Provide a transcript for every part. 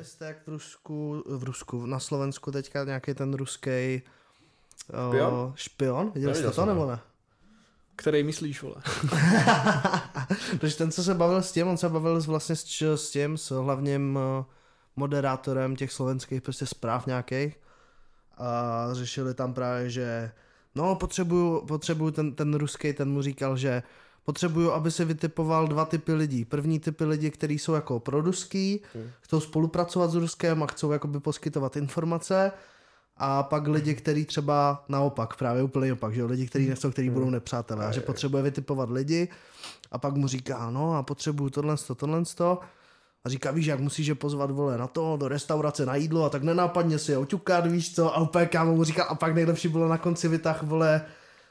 Viděli jste, jak v Rusku, v Rusku, na Slovensku teďka nějaký ten ruský Špion? špion? Viděli jste to nebo ne? Který myslíš, vole? Takže ten, co se bavil s tím, on se bavil s- vlastně s, s tím, s hlavním eh, moderátorem těch slovenských prostě zpráv nějakých a řešili tam právě, že no potřebuju, potřebuju ten, ten ruský, ten mu říkal, že potřebuju, aby se vytipoval dva typy lidí. První typy lidí, kteří jsou jako proruský, chcou spolupracovat s Ruskem a chcou jakoby poskytovat informace. A pak lidi, kteří třeba naopak, právě úplně opak, že jo, lidi, kteří nechcou, kteří budou nepřátelé. A že potřebuje vytipovat lidi a pak mu říká, no a potřebuju tohle, tohle, a říká, víš, jak musíš je pozvat, vole, na to, do restaurace, na jídlo a tak nenápadně si je oťukat, víš co, a úplně kámo mu říká, a pak nejlepší bylo na konci vytah, vole,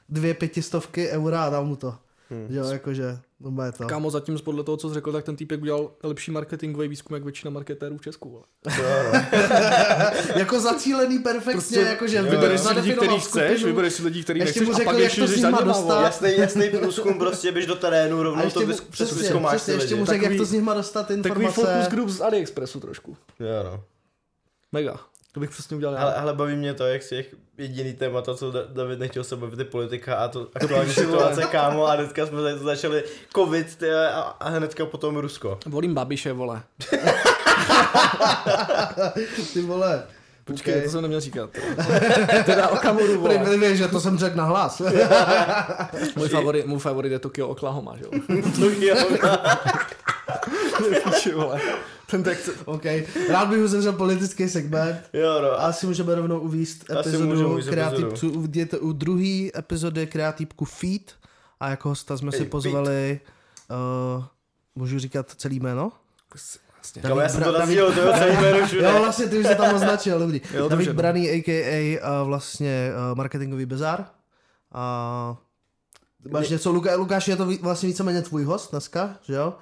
dvě pětistovky eura a dal mu to. Hmm. Jo, jakože, to je to. Kámo, zatím podle toho, co jsi řekl, tak ten týpek udělal lepší marketingový výzkum, jak většina marketérů v Česku. Vole. jako zacílený perfektně, Prostě jakože vybereš si lidi, který chceš, vybereš si lidi, který nechceš mu a pak jak ještě to s nima dostat. Jasný, jasný průzkum, prostě běž do terénu, rovnou to vyzkoumáš ty ještě mu řekl, jak Takový- to s nima dostat Takový informace. focus group z AliExpressu trošku. Jo, no. Mega. To bych přesně udělal já. Ale, ale baví mě to, jak si těch jediný témata, co Da- David nechtěl se bavit, je politika a to aktuální situace, kámo, a dneska jsme za- začali covid ty, a, a hnedka potom Rusko. Volím Babiše, vole. Ty vole. Počkej, Okay. to jsem neměl říkat. teda Okamuru, Prý vole. byli, že to jsem řekl na hlas. Můj favorit, můj favorit je Tokyo Oklahoma, že jo. Píči, vole. Ten text, OK. Rád bych uzavřel politický segment. jo, no. A asi můžeme rovnou uvíst epizodu uvést kreativců. Uvidíte u druhé epizody kreativku Feed a jako hosta jsme si Hey, pozvali uh, můžu říkat celý jméno? vlastně. Kámo, já jsem to David- nazděl, to je všude. Jo, vlastně ty už se tam označil, dobrý. Jo, David no. Braný, a.k.a. Uh, vlastně uh, marketingový bizar. A máš něco, Luka, Lukáš, je to vlastně víceméně tvůj host dneska, že jo?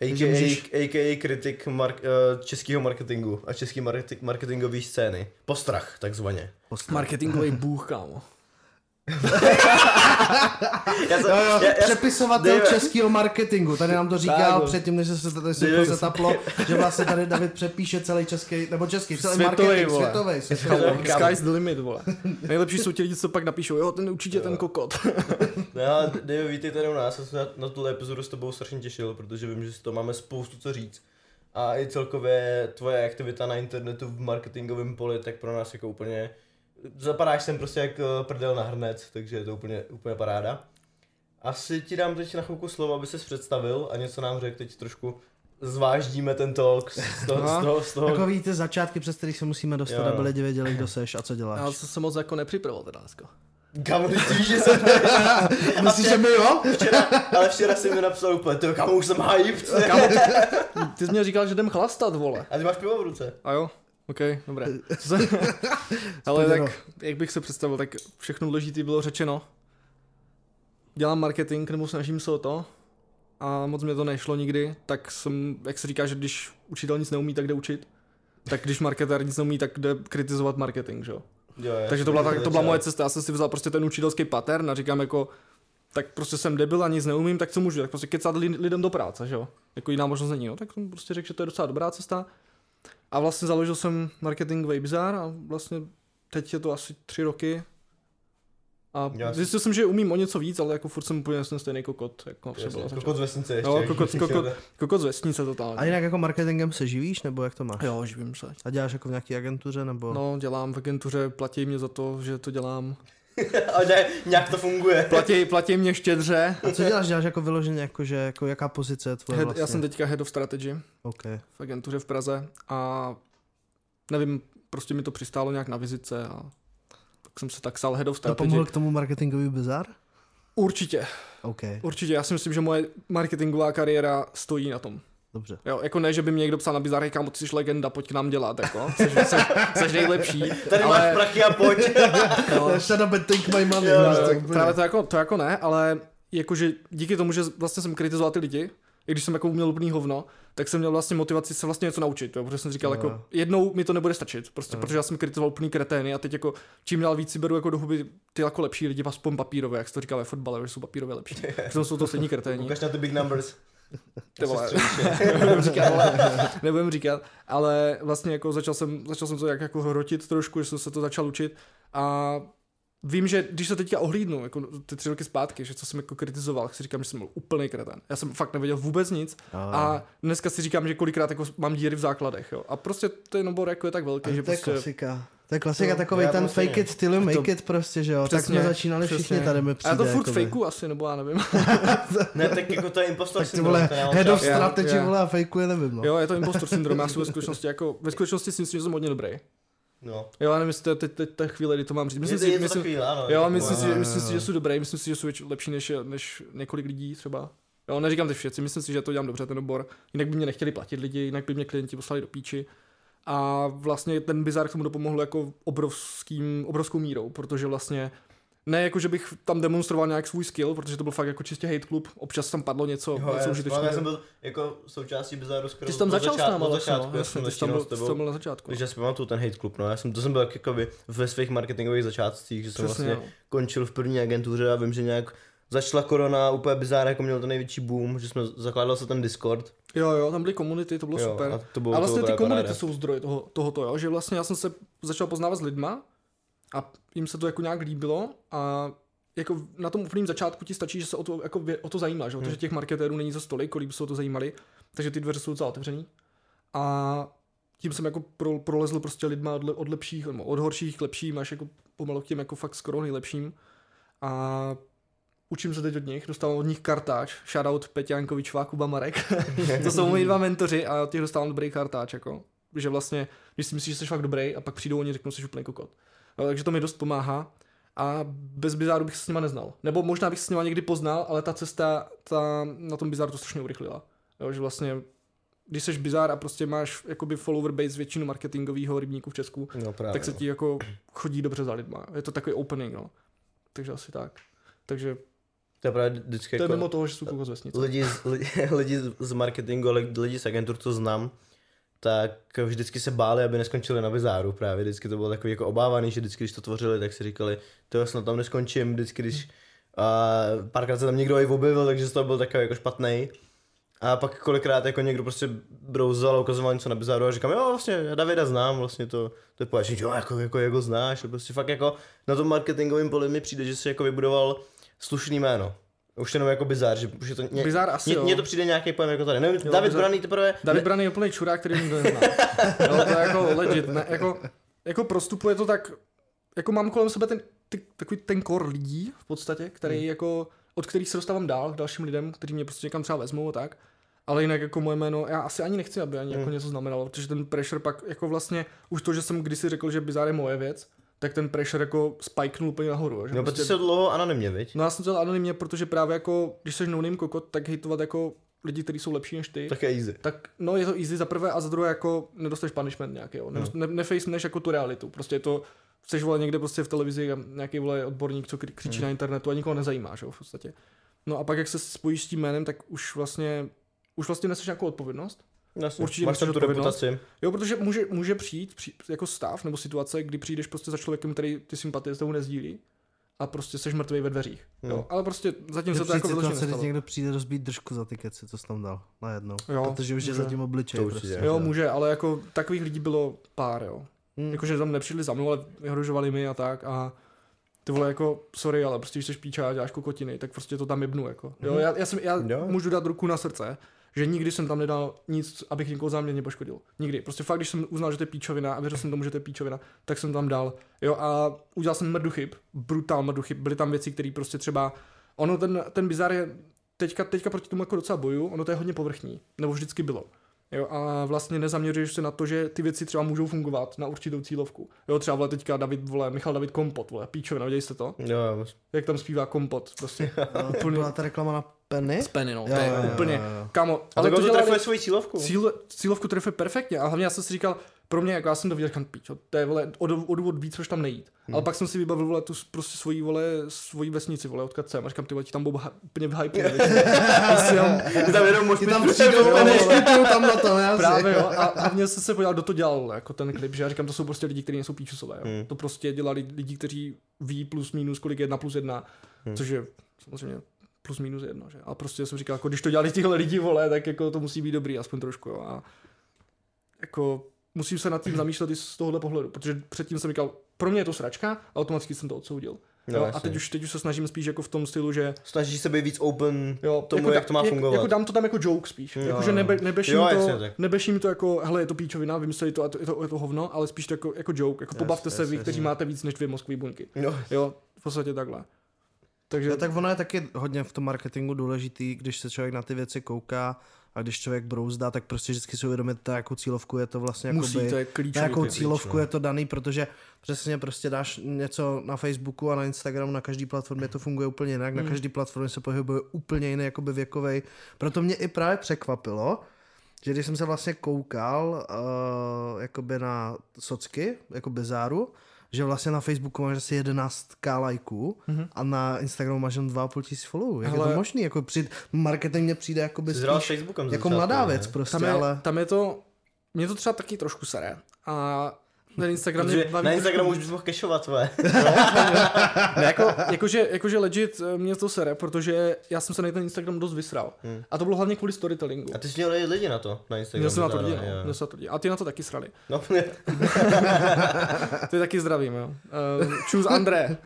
AKA, můžeš- AKA kritik mark, uh, českého marketingu a český marketing, marketingové scény. Postrach, takzvaně. Marketingový bůh, kámo. Já jsem, Jo, jo, já, já, přepisovatel Dave- českého marketingu, tady nám to říkal Tak, jo. předtím, než se tady se to zataplo, že vlastně tady David přepíše celý český, nebo český, celý Světový, marketing, vole. světový. Světový. Sky's the limit, vole. Nejlepší jsou ti lidi, co pak napíšou, jo, ten určitě ten kokot. No já, Dave, vítej tady u nás, já jsem se na, na tuhle epizodu s tebou strašně těšil, protože vím, že si to máme spoustu co říct. A i celkově tvoje aktivita na internetu v marketingovém poli, tak pro nás jako úplně, zapadáš sem prostě jak eh, prdel na hrnec, takže je to úplně, úplně paráda. Asi ti dám teď na chvilku slovo, aby ses představil a něco nám řekl teď trošku zváždíme ten talk z toho, Aha. z toho, z toho. Takový ty začátky, přes který se musíme dostat, Jo. aby lidi věděli, kdo seš a co Já děláš. jsem se moc jako nepřipravil teda dneska. Kamu, ty víš, že jsem Myslíš, že my jo? včera, ale včera jsem mi napsal úplně, ty kamu, už jsem hyped. Kámo, ty, ty jsi mě říkal, že jdem chlastat, vole. A ty máš pivo v ruce. A jo? OK, dobré. Co se... Ale tak, jak bych se představil, tak všechno důležité bylo řečeno. Dělám marketing, nebo snažím se o to. A moc mě to nešlo nikdy, tak jsem, jak se říká, že když učitel nic neumí, tak jde učit. Tak když marketér nic neumí, tak jde kritizovat marketing, že jo. Takže to byla, to tak, to byla moje cesta, já jsem si vzal prostě ten učitelský pattern a říkám jako, tak prostě jsem debil a nic neumím, tak co můžu, tak prostě kecat li- lidem do práce, že jo. Jako jiná možnost není, no, tak jsem prostě řekl, že to je docela dobrá cesta. A vlastně založil jsem marketingový bizar a vlastně teď je to asi tři roky. A Já si- zjistil jsem, že umím o něco víc, ale jako furt jsem úplně ten stejný kokot, jako. Jasně, kokot z vesnice ještě. Jo, kokot, kokot, kokot z vesnice A totálně. jinak jako marketingem se živíš, nebo jak to máš? Jo, živím se. A děláš jako v nějaké agentuře, nebo? No, dělám v agentuře, platí mě za to, že to dělám. A ne, nějak to funguje. Platí, platí mě štědře. A co děláš? Děláš jako vyloženě, jako, že, jako jaká pozice je tvoje Head, vlastně? Já jsem teďka head of strategy OK. v agentuře v Praze a nevím, prostě mi to přistálo nějak na vizitce a tak jsem se tak stal head of To strategy. pomohl k tomu marketingový bizar? Určitě, OK, určitě. Já si myslím, že moje marketingová kariéra stojí na tom. Dobře. Jo, jako ne, že by mě někdo psal na bizar, hej, kámo, ty jsi legenda, pojď k nám dělat, jako, jsi, jsi, jsi nejlepší. Tady ale, máš prachy a pojď. jo, Shut up and take my money. Jo, to tak právě to jako, to jako ne, ale jakože díky tomu, že vlastně jsem kritizoval ty lidi, i když jsem jako uměl úplný hovno, tak jsem měl vlastně motivaci se vlastně něco naučit, jo, protože jsem říkal, jako jednou mi to nebude stačit, prostě, protože já jsem kritizoval úplný kretény a teď jako čím dál víc si beru jako do huby ty jako lepší lidi, aspoň papírové, jak se to říká ve fotbale, že jsou papírové lepší. Přitom jsou to stejní kreténi. Ukaž na ty big numbers. Ty vole, nebudem říkat, ale, nebudem říkat, ale vlastně jako začal jsem, začal jsem to jak jako hrotit trošku, že jsem se to začal učit a vím, že když se teďka ohlídnu, jako ty tři roky zpátky, že co jsem jako kritizoval, si říkám, že jsem byl úplný kreten. Já jsem fakt nevěděl vůbec nic a dneska si říkám, že kolikrát jako mám díry v základech, jo. A prostě ten obor jako je tak velký, že to je prostě... klasika. To je klasika, To- takový ten vlastně fake it till you make To- it prostě, že jo. tak Přesně, jsme začínali všichni přesně. tady mi A přijde. já to furt jakoby. fejku asi, nebo já nevím. Ne, tak jako to je impostor Tak ty syndrom, mám head of strategy, já- vole, a fejkuje, nevím, no. jo, je to impostor syndrom, já jsem ve skutečnosti jako, ve skutečnosti si myslím, že jsem hodně dobrý. No. Jo, já nevím, jestli to je teď, teď ta chvíle, kdy to mám říct. Myslím Je to, si, je to myslím, takový, ano. Jo, myslím si, myslím si, že jsou dobrý, myslím si, že jsou lepší než, než několik lidí třeba. Jo, neříkám teď všetci, myslím si, že to dělám dobře ten obor. Jinak by mě nechtěli platit lidi, jinak by mě klienti poslali do píči. A vlastně ten bizar k tomu dopomohl jako obrovským, obrovskou mírou, protože vlastně ne jako, že bych tam demonstroval nějak svůj skill, protože to byl fakt jako čistě hate klub, občas tam padlo něco, Jo, něco já, já, jsem užitečného. byl jako součástí Bizaru skoro Ty jsi tam začal s začátku- náma vlastně, začátku, no, já jasně, jsem ty jsi tam byl, s ty jsi tebou. tam byl na začátku. Takže já si pamatuju ten hate klub, no. Já jsem, to jsem byl jak jakoby ve svých marketingových začátcích, že jsem Přesně, vlastně no. končil v první agentuře a vím, že nějak začala korona, úplně bizár, jako měl ten největší boom, že jsme zakládal se ten Discord. Jo, jo, tam byly komunity, to bylo jo, super. A to bylo, A vlastně to ty komunity paráda. jsou zdroj toho, tohoto, jo? že vlastně já jsem se začal poznávat s lidma a jim se to jako nějak líbilo a jako na tom úplném začátku ti stačí, že se o to, jako o to zajímáš, hmm. protože těch marketérů není za stolik, kolik by se o to zajímali, takže ty dveře jsou docela otevřený. A tím jsem jako pro, prolezl prostě lidma od, od lepších, od horších k lepším, až jako pomalu k těm jako fakt skoro nejlepším. A učím se teď od nich, dostávám od nich kartáč, shoutout Peťánkovič, Kuba Marek. to jsou moji dva mentoři a od těch dostávám dobrý kartáč, jako. Že vlastně, když si myslíš, že jsi fakt dobrý a pak přijdou oni a řeknou, že jsi úplný kokot. No, takže to mi dost pomáhá a bez bizáru bych se s nima neznal. Nebo možná bych se s nima někdy poznal, ale ta cesta ta, na tom bizáru to strašně urychlila. Jo, že vlastně když jsi bizár a prostě máš jakoby follower base většinu marketingového rybníku v Česku, No právě. tak se ti jako chodí dobře za lidma. Je to takový opening, no. Takže asi tak. Takže To je právě vždycky to je jako... mimo toho, že jsou koukos vesnice. lidi, z- lidi, lidi z marketingu, ale lidi z agentur, co znám, tak vždycky se báli, aby neskončili na bizáru právě. Vždycky to bylo takový jako obávaný, že vždycky, když to tvořili, tak si říkali, to snad tam neskončím, vždycky, když a párkrát se tam někdo i objevil, takže z toho byl takový jako špatný. A pak kolikrát jako někdo prostě brouzal a ukazoval něco na bizáru a říkám, jo, vlastně já Davida znám, vlastně to, to je považí, jo, jako, jako, jako znáš, prostě fakt jako na tom marketingovém poli mi přijde, že si jako vybudoval slušný jméno. Už jenom jako bizár, že už je to ně, Bizár asi mně, jo. to přijde nějaký pojem jako tady. Nevím, David bizár- Braný teprve... David Brany je úplný čurák, který nikdo nezná. jo, to je jako legit, ne, jako, jako prostupuje to tak, jako mám kolem sebe ten, ty, takový ten kor lidí v podstatě, který Hmm. jako, od kterých se dostávám dál k dalším lidem, kteří mě prostě někam třeba vezmou a tak. Ale jinak jako moje jméno, já asi ani nechci, aby ani Hmm. jako něco znamenalo, protože ten pressure pak jako vlastně, už to, že jsem kdysi řekl, že bizár je moje věc, tak ten pressure jako spiknul úplně nahoru. Že No, prostě, protože se dlouho anonymně, viď? no já jsem to dělal anonymně, protože právě jako, když jsi no kokot, tak hejtovat jako lidi, kteří jsou lepší než ty Tak je easy. tak no je to easy za prvé a za druhé jako nedostaneš punishment nějaký, jo. Nedost, ne, nefaceneš jako tu realitu, prostě je to, chceš vole někde prostě v televizi nějaký vole odborník, co kři- křičí na internetu a nikoho nezajímá, že jo, v podstatě. No a pak jak se spojíš s tím jménem, tak už vlastně, už vlastně neseš nějakou odpovědnost. Jasně. Určitě Máš tam tu reputaci. Jo, protože může, může přijít při, jako stav nebo situace, kdy přijdeš prostě za člověkem, který ty sympatie s tebou nezdílí a prostě seš mrtvý ve dveřích. Jo, No. ale prostě zatím se to jako situace, kdy nestalo. někdo přijde rozbít držku za ty keci, co jsi tam dal najednou. Jo, Protože už je může. za tím obličej. To. Prostě. Jo, může, ale jako takových lidí bylo pár, jo. Hmm. Jakože tam nepřišli za mnou, ale vyhrožovali mi a tak a ty vole jako, sorry, ale prostě když jsi píča a děláš kokotiny, tak prostě to tam jebnu, jako. Jo, Mhm. já, já, jsem, já Jo. můžu dát ruku na srdce, že nikdy jsem tam nedal nic, abych někoho záměrně poškodil. Nikdy. Prostě fakt, když jsem uznal, že to je píčovina a věřil jsem tomu, že to je píčovina, tak jsem tam dal. Jo, a udělal jsem mrdu chyb, brutál mrdu chyb. Byly tam věci, které prostě třeba, ono ten, ten bizar je, teďka, teďka proti tomu jako docela boju, ono to je hodně povrchní, nebo vždycky bylo. Jo, a vlastně nezaměřuješ se na to, že ty věci třeba můžou fungovat na určitou cílovku. Jo, třeba vole teďka David, vole, Michal David Kompot, vole, píčovina, viděli jste to? Jo, jo. Jak tam zpívá Kompot, prostě. No, to byla ta reklama na Penny? Z Penny, no, Jo, to je jo, úplně, jo, jo. kamo, A ale tak to on to trefuje svoji cílovku. cíl, cílovku trefuje perfektně a hlavně já jsem si říkal, pro mě, jako já jsem to viděl, říkám, píčo, to je vole, o, o důvod víc, proč tam nejít. Hmm. Ale pak jsem si vybavil, vole, tu prostě svoji, vole, svoji vesnici, vole, odkud jsem, a říkám, ty vole, ti tam ha- úplně v hype. tam, Ty tam jenom Ti tam přijdou tam na to, ne? Právě jo, a hlavně jsem se podíval, kdo to dělal, jako ten klip, že já říkám, to jsou prostě lidi, kteří nejsou píčusové, jo. Hmm. To prostě dělali lidi, kteří ví plus minus, kolik je jedna plus jedna, Hmm. což je samozřejmě plus minus jedno, že? A prostě jsem říkal, jako když to dělali tyhle lidi, vole, tak jako to musí být dobrý, aspoň trošku, jo. A jako musím se nad tím zamýšlet i z tohohle pohledu, protože předtím jsem říkal, pro mě je to sračka, a automaticky jsem to odsoudil. No, jo, a teď už, teď už se snažím spíš jako v tom stylu, že Snažíš se být víc open jo, tomu, jako jak to má fungovat. Jako dám to tam jako joke spíš. Jo, jako, že nebe, nebeším, Jo, to, jasně, tak. nebeším to jako, hele, je to píčovina, vymysleli to a to, je, to, je to hovno, ale spíš to jako, jako joke. Jako Jasně, pobavte se jasně, vy, kteří jasně. máte víc než dvě mozkové buňky. No, Jo, v podstatě takhle. Takže Jo, tak ono je taky hodně v tom marketingu důležitý, když se člověk na ty věci kouká a když člověk brouzdá, tak prostě vždycky si uvědomit, na jakou cílovku je to vlastně musí, jakoby, to je na klíčový. jakou klíč. cílovku no. je to daný, protože přesně prostě dáš něco na Facebooku a na Instagramu, na každý platformě to funguje úplně jinak, na Hmm. každý platformě se pohybuje úplně jiný jakoby věkovej. Proto mě i právě překvapilo, že když jsem se vlastně koukal uh, jakoby na socky, jako bezáru, že vlastně na Facebooku máš asi 11k lajků Mhm. a na Instagramu máš jen 2,5 tisíc followů. Jak je Hele- to možný? Jako při marketing mně přijde s spíš Facebookem. jako začátku, mladá ne? věc prostě, tam, je, ale... tam je to, mě to třeba taky trošku sere. A ten Instagram mě baví na Instagramu už bys mohl kešovat tvoje. Ne, jako, jakože, jakože legit eh, mě to sere, protože já jsem se na ten Instagram dost vysral. Hmm. A to bylo hlavně kvůli storytellingu. A ty jsi měl lidi na to, na Instagramu. Měl jsem na to lidi, no. Měl jsem na to lidi. A ty na to taky srali. No, Ty taky zdravím, jo. Uh, choose André.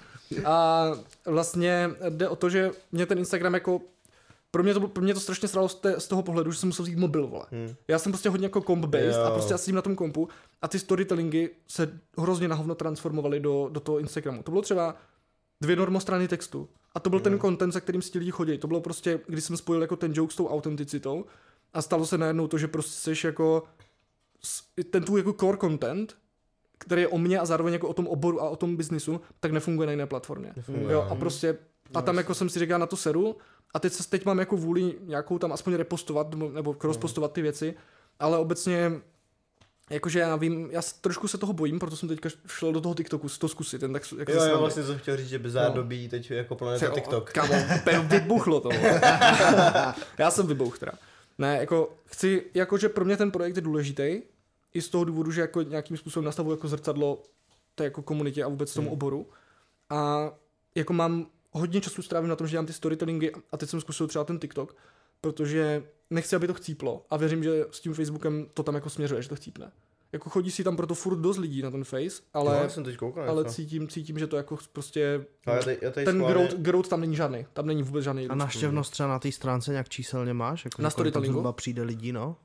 A vlastně jde o to, že mě ten Instagram jako pro mě to, pro mě to strašně sralo z, té, z toho pohledu, že jsem musel vzít mobil, vole. Hmm. Já jsem prostě hodně jako comp-based a prostě já sedím na tom kompu a ty storytellingy se hrozně na hovno transformovaly do, do toho Instagramu. To bylo třeba dvě normostrany textu a to byl ten content, za kterým si ti lidi chodí. To bylo prostě, když jsem spojil jako ten joke s tou autenticitou a stalo se najednou to, že prostě jsi jako ten tvůj jako core content, který je o mně a zároveň jako o tom oboru a o tom biznisu, tak nefunguje na jiné platformě. Nefunguje, Jo, no. a prostě, a tam jako jsem si říkal na to seru, a teď, se, teď mám jako vůli nějakou tam aspoň repostovat, nebo, crosspostovat ty věci, ale obecně, jakože já vím, já trošku se toho bojím, proto jsem teďka šel do toho TikToku to zkusit, ten tak jako Jo, jo, vlastně jsem chtěl říct, že Bizarre No. dobí teď jako planeta TikTok. Kámo, vybuchlo to. Já jsem vybuch teda. Ne, jako chci, jakože pro mě ten projekt je důležitý, i z toho důvodu, že jako nějakým způsobem nastavuji jako zrcadlo té jako komunitě a vůbec tomu Hmm. oboru. A jako mám hodně času strávím na tom, že dělám ty storytellingy a teď jsem zkusil třeba ten TikTok, protože nechci, aby to chcíplo a věřím, že s tím Facebookem to tam jako směřuje, že to chcípne. Jako chodí si tam proto furt dost lidí na ten face, Ale, ale, já jsem teď koukal. ale cítím, cítím, že to jako prostě Ale já tady, já tady ten schválně- growth, growth tam není žádný. Tam není vůbec žádný. A naštěvnost třeba na té stránce nějak číselně máš? Jako Na storytellingu? zhruba přijde lidí, no?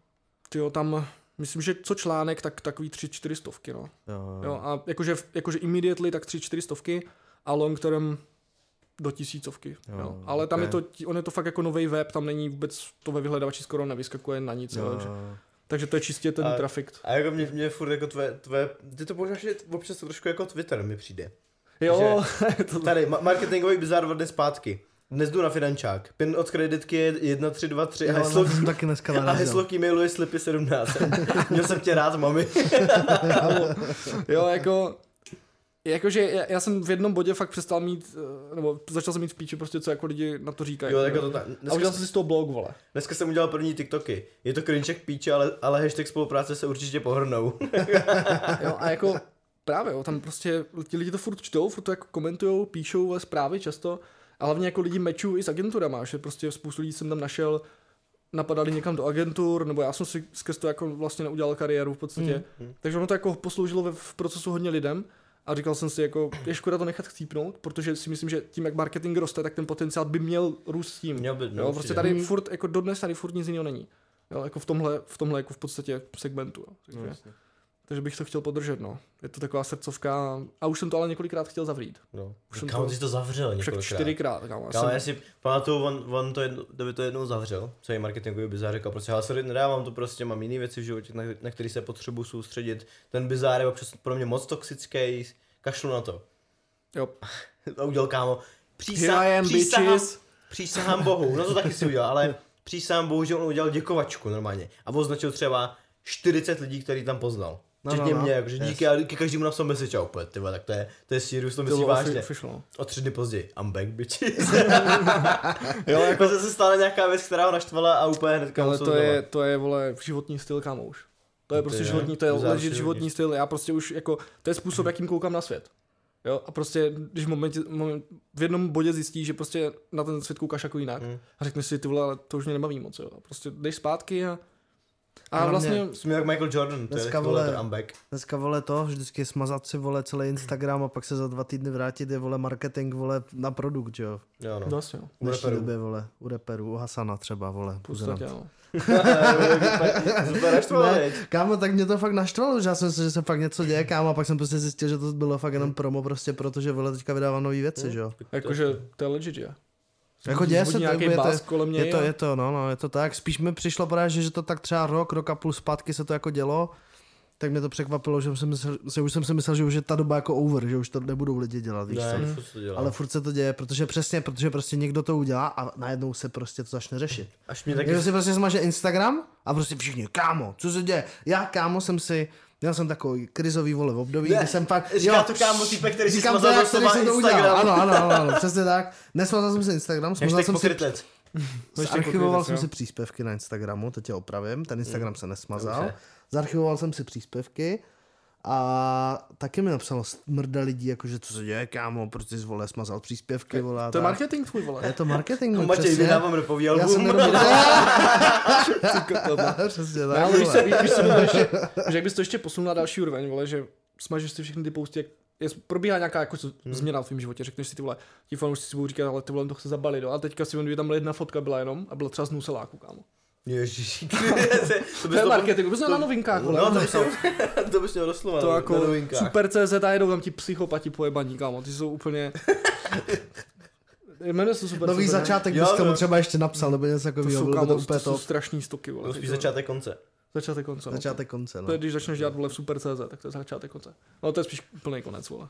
Tyjo, tam, myslím, že co článek, tak takový tři, čtyři stovky, no. Jo, Jo, a jakože, jakože immediately, tak tři, čtyři stovky a long term do tisícovky. Jo, Jo, Ale tam ok. je to, on je to fakt jako nový web, tam není vůbec, to ve vyhledávači skoro nevyskakuje na nic, jo. jo, takže, takže to je čistě ten A- trafik. A jako mě, mě furt jako tvé, tvé, ty to používáš že občas trošku jako Twitter mi přijde. Jo, to, Tady, ma- marketingový bizar dva dny zpátky. Dnes jdu na finančák. Pin od kreditky je 1323 a Jo, heslo, no, jsem taky dneska a heslo k e-mailu je slipy 17. Měl jsem tě rád, mami. jo, jako, jakože já, já, jsem v jednom bodě fakt přestal mít, eh, nebo začal jsem mít v píči prostě, co jako lidi na to říkají. Jo, jako to tak. Dneska, jsem si z toho blog, vole. dneska jsem udělal první TikToky. Je to cringe jak píče, ale, ale hashtag spolupráce se určitě pohrnou. Jo, a jako právě, jo, tam prostě ti lidi to furt čtou, furt to jako komentujou, píšou zprávy často a hlavně jako lidi mečují i s agenturama, že prostě spoustu lidí jsem tam našel, napadali někam do agentur, nebo já jsem si skrz to jako vlastně neudělal kariéru v podstatě. Mm, mm. Takže ono to jako posloužilo ve, v procesu hodně lidem a říkal jsem si jako, je škoda to nechat chcípnout, protože si myslím, že tím, jak marketing roste, tak ten potenciál by měl růst s tím. Měl by, no, jo, prostě tady furt, jako dodnes tady furt nic jiného není. Jo, jako v tomhle, v tomhle jako v podstatě segmentu. Jo. Takže, No. Takže bych to chtěl podržet, no. Je to taková srdcovka a už jsem to ale několikrát chtěl zavřít. No. Už jsem Kámo, to- jsi to zavřel Však několikrát. čtyřikrát, kámo. Já Kámo, jsem- já si pamatuju, on, on to jedno, kdyby to jednou zavřel, celý marketingový bizár, říkal prostě, ale sorry, nedávám to prostě, mám jiné věci v životě, na, na které se potřebuji soustředit. Ten bizár je občas pro mě moc toxický, kašlu na to. Jo. A udělal kámo, přísahám, přísahám bohu, no to taky si udělal, ale přísahám bohu, že on udělal děkovačku normálně. A označil třeba 40 lidí, který tam poznal. No, Včetně no, no. mě, jakože Yes. díky, ale ke každému napsal message a úplně, ty vole, tak to je, to je serious, to To myslí bylo vážně. official. O tři dny později, I'm back, bitches. Jo, jako, se stala nějaká věc, která ho naštvala a úplně hnedka ale to je, to je, vole, životní styl, kámo už. To je To prostě je životní, to je legit životní styl. Já prostě už jako, to je způsob, jakým koukám na svět. Jo, a prostě, když v, momentě, moment, v jednom bodě zjistíš, že prostě na ten svět koukáš jako jinak Mm. a řekneš si, ty vole, ale to už mě nebaví moc, jo. A prostě jdeš zpátky a, a Hlavně- vlastně, Jsme jak Michael Jordan, to Dneska, je vole, vole, I'm back. Dneska vole to, vždycky smazat si vole celý Instagram a pak se za dva týdny vrátit je vole marketing vole na produkt, že jo. Jo, no. vlastně, jo, V dnešní reperů. době vole, u reperů, u Hasana třeba vole. podstatě, no. Super Ne, kámo, tak mě to fakt naštvalo, že já jsem si, že se fakt něco děje, kámo, a pak jsem prostě zjistil, že to bylo fakt jenom promo, prostě protože vole teďka vydává nové věci, že jo. Jakože to je legit, že? Jako děje se to, nějaký je to, kolem něj je to, je to, no, no, je to tak. Spíš mi přišlo právě, že, že to tak třeba rok, rok a půl zpátky se to jako dělo, tak mě to překvapilo, že, jsem myslel, že už jsem si myslel, že už je ta doba jako over, že už to nebudou lidi dělat, víš co. Ne, furt to dělá. Ale furt se to děje, protože přesně, protože prostě někdo to udělá a najednou se prostě to začne řešit. Až mě Taky... taky... Někdo si prostě smaže Instagram a prostě všichni, kámo, co se děje? Já, kámo, jsem si, měl jsem takový krizový vole v období, Ne, kdy jsem fakt, říká to kámo týpek, který si říkám to, smazal jak který jsem to udělal. Instagram. Ano, ano, ano, ano, přesně tak. Nesmazal jsem si Instagram, smazal jsem si, zarchivoval jsem jo. si příspěvky na Instagramu, to tě opravím, ten Instagram se nesmazal. Zarchivoval jsem si příspěvky a taky mi napsalo smrda lidí, jakože co se děje, kámo, proč jsi vole smazal příspěvky, vole. To je tak. marketing tvůj, vole. Je to marketing, No, no, Matěj, přesně. vydávám repový Já jsem album. jenom... Přesně tak, ale víš, co, víš, víš, co by to ještě, že jak bys to ještě posunul na další úroveň, vole, že smažeš si všechny ty posty, jak je, probíhá nějaká jako co- Hmm. změna v tvém životě, řekneš si ty vole, ti fanoušci si budou říkat, ale ty vole, to chce zabalit, jo? a teďka si vím, tam jedna fotka byla jenom a byla třeba z nuseláku, kámo. Ježiši. to To je marketing, to na novinkách, vole. No, to bys měl, to bys měl doslova to na- jako na novinkách. super CZ a jedou tam ti psychopati pojebaní, kámo, ty jsou úplně... Jmenuje se super Nový CZ, ne? začátek bys tomu třeba ještě napsal, nebo něco To takového, jsou, kámo, to to, úplně jsou top. strašný stoky, vole. To spíš to- začátek konce. Začátek konce. no. Začátek konce, no. To je, když začneš dělat vole v Super CZ, tak to je začátek konce. No to je spíš plný konec, vole.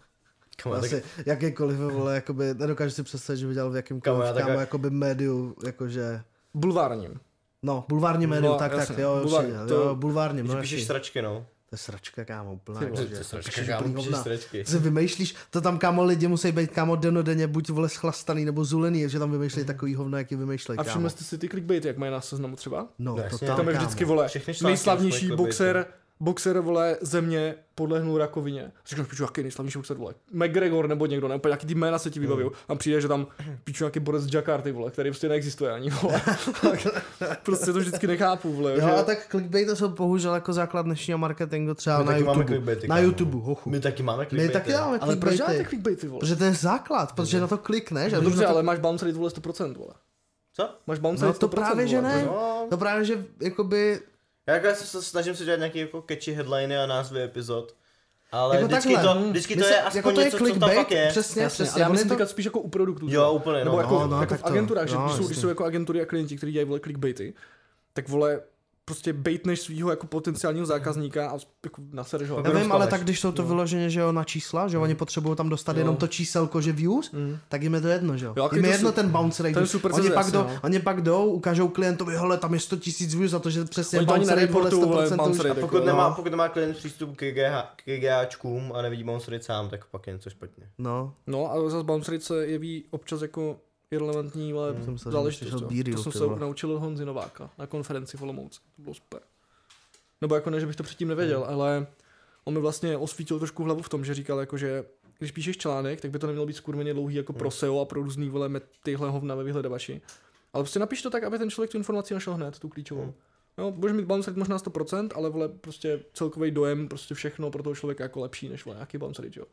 Kamo, tak Asi jakýkoliv, vole, jakoby, nedokážu si představit, že by dělal v Kámo, jakýmkoliv, já tak- kámo, jakoby médiu, jakože, Bulvárním. No, bulvární médiu, Bulvár- tak, tak, jo, bulvár- určitě, to- jo, bulvární, Když no, píšeš sračky, no. To je sračka, kámo, úplná, Ty vole, jakože, To je sračka, píšeš kámo, sračky. Si vymýšlíš, to tam kámo lidi musí být kámo denodenně buď vole schlastaný nebo zulený, že tam vymýšlí takový hovna, jaký vymýšlej, A všimli jste si ty clickbaity, jak mají na seznamu třeba? No, No, to tam, Tam je vždycky, vole, nejslavnější boxer, boxer, vole, země podlehnul rakovině. Říkáš, piču, jaký nejslavnější boxer, vole, McGregor nebo někdo, nebo nějaký ty jména se ti vybaví. A přijde, že tam píču nějaký borec z Jakarty, vole, který prostě neexistuje ani, vole. Tak prostě to vždycky nechápu, vole. Jo, že... a tak clickbaity jsou bohužel jako základ dnešního marketingu třeba My na taky máme YouTube. clickbaity, Na. YouTube, hochu. My taky máme My clickbaity. taky máme ale proč děláte clickbaity. clickbaity, vole? Protože to je základ, protože na to klikneš a No dobře, to... ale máš bounce rate, vole, 100%, vole. Co? Máš bounce No to 100%, právě, že vole, ne. to- No, To právě, že jakoby... já jako se se snažím si dělat nějaký jako catchy headliny a názvy epizod. Ale Jako vždycky, takhle. to, vždycky to se- je aspoň jako to je něco, co tam clickbait, fakt je. Přesně, Jasně, přesně. ale já myslím to- to... spíš jako u produktů. Jo, úplně, no. Nebo jako, No, no, jako tak v to- agenturách, že no, když, jsou, když jsou jako agentury a klienti, kteří dělají vole clickbaity, tak vole prostě baitneš svého jako potenciálního zákazníka a jako nasereš ho. Pak Já Jenom vím, ale tak když jsou to vyloženě, že jo, na čísla, že oni potřebují tam dostat jenom to číselko, že views, tak jim je to jedno, že jo. Jo, a Jim je jedno su- ten bounce rate. když- super oni, pak jdou, no. oni pak jdou, ukážou klientovi, hele, tam je 100 tisíc views za to, že přesně Oni bounce rate vole, 100% bounce už- rate, A jako, pokud no. nemá, pokud nemá klient přístup k, GH, k GGAčkům a nevidí Monster sám, tak pak je něco špatně. No, No a zase bounce rate se jeví občas jako irrelevantní ale že záležitost. B-reel, To jsem se naučil od Honzy Nováka na konferenci v Olomouci. To bylo super. Nebo jako ne, že bych to předtím nevěděl, ale on mi vlastně osvítil trošku hlavu v tom, že říkal jako, že když píšeš článek, tak by to nemělo být skurveně dlouhý jako pro SEO a pro různý vole met tyhle hovna ve vyhledavači. Ale prostě napiš to tak, aby ten člověk tu informaci našel hned, tu klíčovou. No, budeš mít bounce rate možná 100%, ale vole prostě celkový dojem, prostě všechno pro toho člověka jako lepší než vole nějaký bounce rate, jo.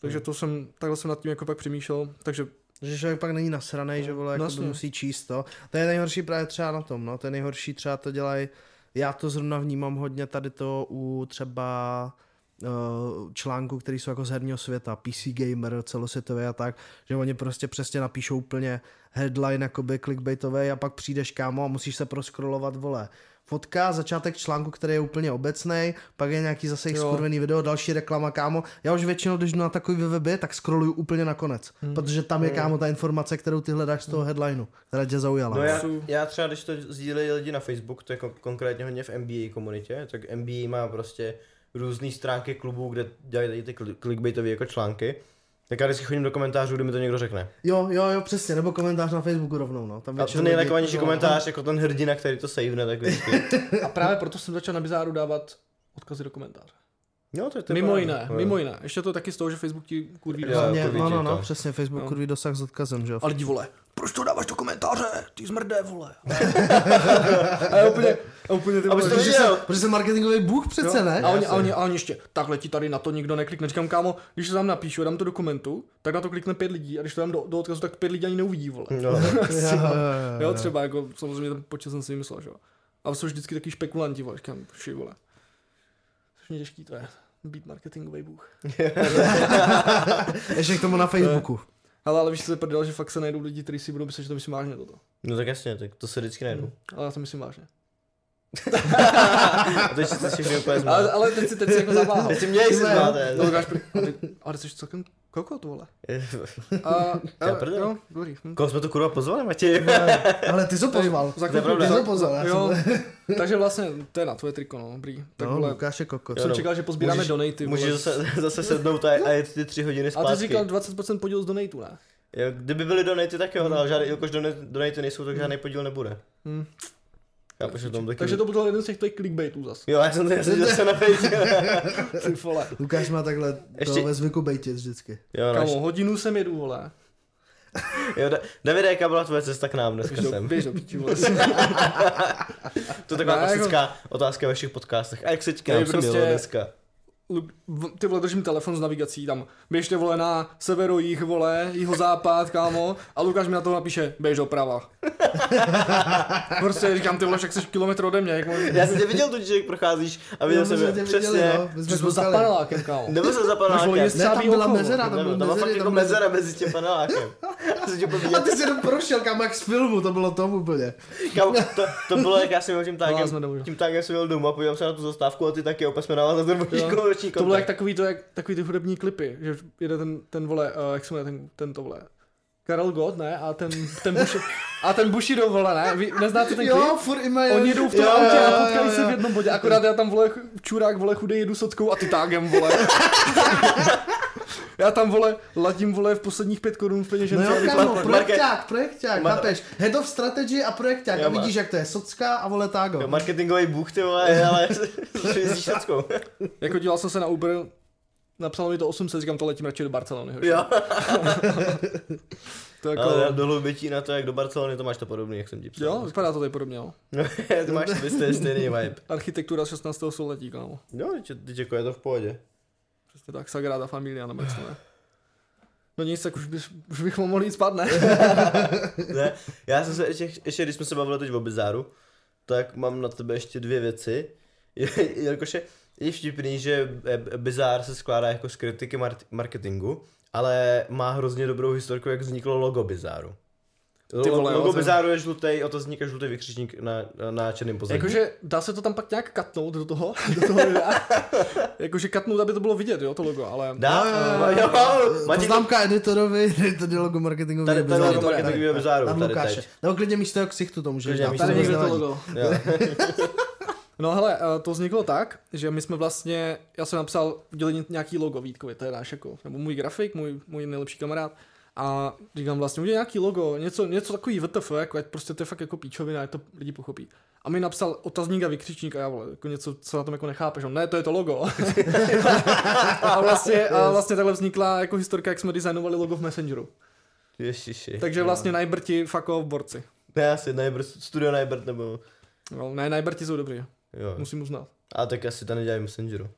Takže to jsem, takhle jsem nad tím jako pak přemýšlel, takže že člověk pak není nasranej, že vole, jako jasně. musí číst to. To je nejhorší právě třeba na tom, no, to je nejhorší třeba to dělají, já to zrovna vnímám hodně tady to u třeba uh, článků, které jsou jako z herního světa, PC Gamer, celosvětové a tak, že oni prostě přesně napíšou úplně headline jakoby clickbaitový a pak přijdeš kámo a musíš se proskrolovat, vole, fotka, začátek článku, který je úplně obecný, pak je nějaký zase jich skurvený video, další reklama, kámo. Já už většinou, když jdu na takový weby, tak scrolluju úplně na konec, hmm. protože tam je kámo ta informace, kterou ty hledáš z toho headlineu, která tě zaujala. No já, já třeba, když to sdílejí lidi na Facebook, to je kon- konkrétně hodně v NBA komunitě, tak NBA má prostě různé stránky klubů, kde dělají ty clickbaitové jako články. Tak já vždycky chodím do komentářů, kde mi to někdo řekne. Jo, jo, jo, přesně, nebo komentář na Facebooku rovnou, no. Tam A nejlakovanější lidi- komentář, jako ten hrdina, který to savene, tak vždycky. a právě proto jsem začal na Bizáru dávat odkazy do komentáře. No, to je to Mimo jiné, No. mimo jiné. Ještě to taky z toho, že Facebook ti kurví dosah. No, no, no, to. přesně, Facebook No. kurví dosah s odkazem, že jo. A lidi vole, proč to dáváš do komentáře? Ty zmrdé, vole. a já úplně, a úplně ty vole, to že- Protože jsem, protože jsem marketingový bůh přece, Jo. ne? A oni, a, oni, a oni ještě, takhle ti tady na to nikdo neklikne. Říkám, kámo, když to tam napíšu a dám to do komentu, tak na to klikne pět lidí a když to dám do, do odkazu, tak pět lidí ani neuvidí, vole. No. Jo, jo, třeba jako samozřejmě ten počet jsem si myslel, že jo. A jsou vždycky taky špekulanti, vole, říkám, ši, vole. Strašně těžký to je, být marketingový bůh. Ještě k tomu na Facebooku. Ale, ale víš, co se prdel, že fakt se najdou lidi, kteří si budou myslet, že to myslím vážně toto. no tak jasně, tak to se vždycky najdu. Ale já to myslím vážně. A teď si všechny úplně. Ale, ale teď si, teď si jako zaváhal. Teď si měj si Ty zmát, No, a ty, ale jsi celkem kokot, vole. A, a, prdel. jo, dobrý. Hm. Koho jsme to kurva pozvali, Matěj? Ale ty jsi ho pozval. Za To je chvilku- pravda. Ty jsi ho pozval, Jo, takže vlastně, to je na tvoje triko, no, dobrý. Tak No, vole, Lukáš je kokot. Jsem no. čekal, že pozbíráme Můžeš- donaty. Můžeš vole. zase, zase sednout a, a jet ty tři hodiny A zpátky. ty jsi říkal 20% podíl z donatů, ne? Jo, kdyby byly donaty, tak jo, no, ale žádný, jakož donaty, donaty nejsou, tak žádný podíl nebude. Hm. Já že tomu taky... Takže to byl jeden z těch tvých clickbaitů zase. Jo, já jsem to jasně zase na. Ty vole. Lukáš má takhle Ještě- to ve zvyku bejtit vždycky. Jo, naš, Kamo, hodinu jsem jedu, vole. jo, Da- Davide, jaká byla tvoje cesta k nám dneska sem? běž do. To je taková jako- klasická otázka ve všech podcastech. A jak se ti k nám prostě- dneska? Ty vole, držím telefon s navigací tam. Běžte vole na severo jich vole, jiho západ, kámo. A Lukáš mi na to napíše, běž doprava. prostě říkám, ty vole, však jsi kilometr ode mě. Jak můj... Já jsem tě viděl totiž, jak procházíš a viděl jsem, tě přesně. viděli, no. My jsme jsme za panelákem, kámo. Nebo jsem nákem. jest Ne, tam byla mezera, tam Tam byl tam má fakt jako mezera mezi tím panelákem. A ty jsi jenom prošel, kam jak z filmu, to bylo tom úplně. Kam, to, to bylo, jak já jsem jel tím No, tágem, tím tágem jsem jel domů a podíval se na tu zastávku a ty taky opět jsme Jo. roční To bylo jak takový, to, jak, takový ty hudební klipy, že jede ten, ten vole, uh, jak se jmenuje ten, ten to vole, Karel Gott, ne? A ten, ten Bushi, a ten Bushido, vole, ne? Vy neznáte ten klip? Jo, furt i mají... Oni jdou v tom Jo, autě jo, a potkají jo, se jo. v jednom bodě, akorát já tam vole čurák, vole chudej jedu sockou a ty tágem, vole. já tam vole ladím vole v posledních pět korun v No peněžence. jo, aby kámo, to- projekták, projekták, Mar- chápeš? Head of strategy a projekták Jo, a vidíš, jak to je socka a vole tágo. Jo, marketingový bůh, ty vole, ale všeckou. Jako díval jsem se na Uber, napsalo mi to 800, říkám, to letím radši do Barcelony. hoši. Jo, To jako, ale do Lubití na to, jak do Barcelony, to máš to podobný, jak jsem ti psal. jo, vypadá to tady podobně, jo. No, ty máš ty stejný, stejný vibe. Architektura 16. století, kámo. Jo, teď, teď jako je to v pohodě. Přesně tak, Sagrada Familia, nebo jak jmenuje. No nic, tak už, bys, už bychom mohli jít spát, ne? Ne, já jsem se ještě, ještě když jsme se bavili teď o bizáru, tak mám na tebe ještě dvě věci. Je- Jelikož je, vtipný, že bizár se skládá jako z kritiky mar- marketingu, ale má hrozně dobrou historku, jak vzniklo logo bizáru. Ty vole, logo jo, to- bizáru je žlutý, otazník je žlutý vykřičník na, na černém pozadí. Jakože dá se to tam pak nějak katnout do toho, do toho videa. Jakože katnout, aby to bylo vidět, jo, to logo, ale... Dá? Jo, Jo, Poznámka editorovi, tady logo marketingový tady, tady logo marketingového bizáru, Tam tady Lukáše. teď. Nebo klidně místo jeho ksichtu to můžeš dát. Tady to někde to logo. No hele, eh, to vzniklo tak, že my jsme vlastně, já jsem napsal, udělali nějaký logo Vítkovi, to je náš jako, nebo můj grafik, můj, můj nejlepší kamarád. A říkám vlastně, udělej nějaký logo, něco, něco takový VTF, jako ať prostě to je fakt jako píčovina, ať to lidi pochopí. A mi napsal otazník a vykřičník a já vole, jako něco, co na tom jako nechápeš, on, ne, to je to logo. a, vlastně, a vlastně takhle vznikla jako historka, jak jsme designovali logo v Messengeru. Ježiši. Takže vlastně najbrti fuck off borci. Ne, asi Najbert, Studio Najbert nebo... No, ne, najbrti jsou dobrý, Jo. musím uznat. A tak asi to nedělají Messengeru.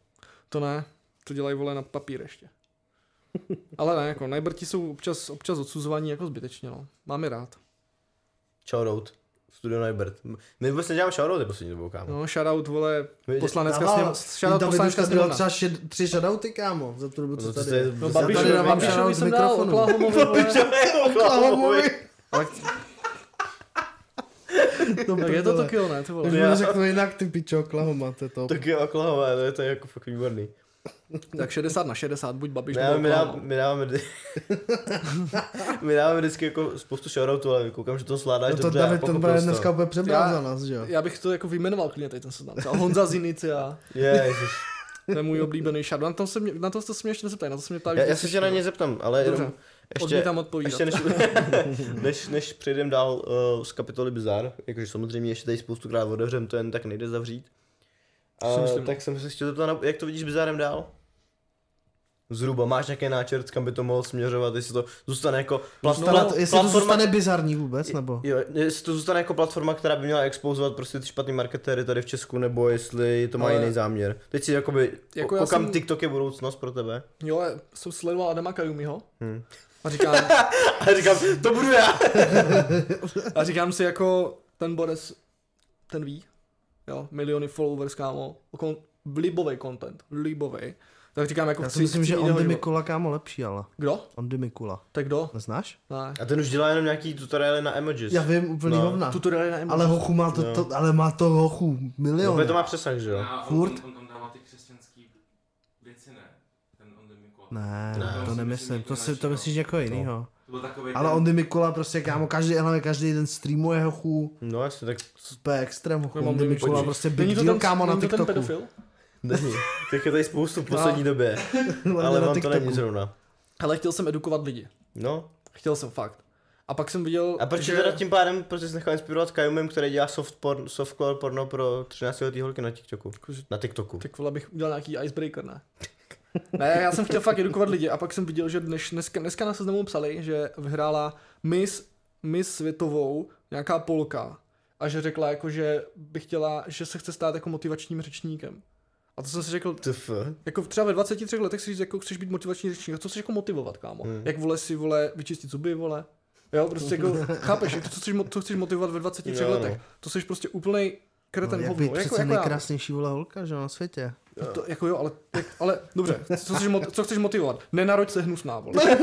To ne, to dělají vole na papír ještě. Ale ne, jako najbrti jsou občas, občas odsuzovaní jako zbytečně, no. Mám je rád. Shoutout. Studio Najbert. My vůbec neděláme shoutouty poslední dobou, kámo. No, shoutout, vole, poslanecká sněmovna. Shoutout poslanecká sněmovna. třeba šed, tři shoutouty, kámo, za tu dobu, co No, tady je. No, Já Babiš, tady dávám Babišovi shoutout z jsem dal, mikrofonu. Oklahomovi, vole. Oklahomovi. Ale To tak je to. Tokio, ne, ty vole. Já- řeknu jinak, ty pičo, Oklahoma, to je to. Tak jo, Oklahoma, to je, to je jako fakt výborný. Tak 60 na 60, buď Babiš Ne, nebo my, my, dáváme, vždy- my dáváme vždycky jako spoustu shoutoutů, ale koukám, že to zvládáš No to dobře. a David, pochopil bude to. dneska úplně přebral za nás, že jo? Já bych to jako vyjmenoval klidně tady ten seznam. Třeba Honza Zinicia, Ježiš. to je můj oblíbený shoutout. Na to se mě, na to se mě ještě nezeptali, na to se mě ptali. Já, já se tě na ně zeptám, ale Dobře. jenom ještě, odpovídat. ještě než, než, než přejdeme dál uh, z kapitoly Bizar, jakože samozřejmě ještě tady spoustu krát otevřem, to jen tak nejde zavřít. A, myslím, tak jsem se chtěl zeptat, jak to vidíš s bizárem dál? Zhruba, máš nějaký náčrt, kam by to mohlo směřovat, jestli to zůstane jako platforma, No, jestli to zůstane bizarní vůbec, nebo? Jo, jestli to zůstane jako platforma, která by měla expouzovat prostě ty špatný marketéry tady v Česku, nebo jestli to má Ale- jiný záměr. Teď si jakoby, Jako jako koukám, jsem- TikTok je budoucnost pro tebe. Jo, jsem sledoval Adama Kajumiho Hm. a říkám, A říkám, to budu já. a říkám si jako, ten Boris, ten ví, jo, miliony followers, kámo, kon, libovej content, libovej. Tak říkám jako Já chci, si myslím, chci že Ondy. Mikula kámo lepší, ale. Kdo? Ondy Mikula. Tak kdo? Neznáš? Ne. A ten už dělá jenom nějaký tutoriály na emojis. Já vím, úplný No. hovna. Tutoriály na Ale hochu má to, No. to, ale má to hochu No, milion. to má přesah, že jo? A on, Furt? On, on, on dává ty křesťanský věci, ne? Ten Ondy Mikula. Ne, Ne. to nemyslím, myslím to, si, to myslíš někoho jiného. To byl takový Ale ten, Ondy Mikula prostě kámo, každý, hlavně každý den streamuje hochu, No jasně, tak super extrém hochu, Nemám Ondy. Mikula prostě Není big to deal ten, kámo na není to ten TikToku. pedofil? není. Tak je tady spoustu v poslední době. Hlavně Ale na vám to TikToku. není zrovna. Ale chtěl jsem edukovat lidi. No. Chtěl jsem fakt. A pak jsem viděl, A proč že... teda tím pádem prostě se nechal inspirovat Kajumem, který dělá soft porn, softcore porno pro 13 letý holky na TikToku. Na TikToku. Tak vole, bych udělal nějaký icebreaker, ne? Ne, já jsem chtěl fakt edukovat lidi a pak jsem viděl, že dneš, dneska, dneska na seznamu psali, že vyhrála Miss, Miss světovou, nějaká Polka a že řekla jako, že by chtěla, že se chce stát jako motivačním řečníkem. A to jsem si řekl, TF. jako třeba ve 23 letech si říct, jako chceš být motivační řečník, a co chceš jako motivovat, kámo? Hmm. Jak vole si, vole, vyčistit zuby, vole? Jo, prostě jako, chápeš, jak to, co chceš, co chceš motivovat ve 23 Jo, no. letech? To jsi prostě úplnej kreten No, jak hovno, být jako, přece jako nejkrásnější vole holka, že na světě. To, jako jo, ale, ale dobře, co chceš, co chceš motivovat? Nenaroď se hnusná, vole.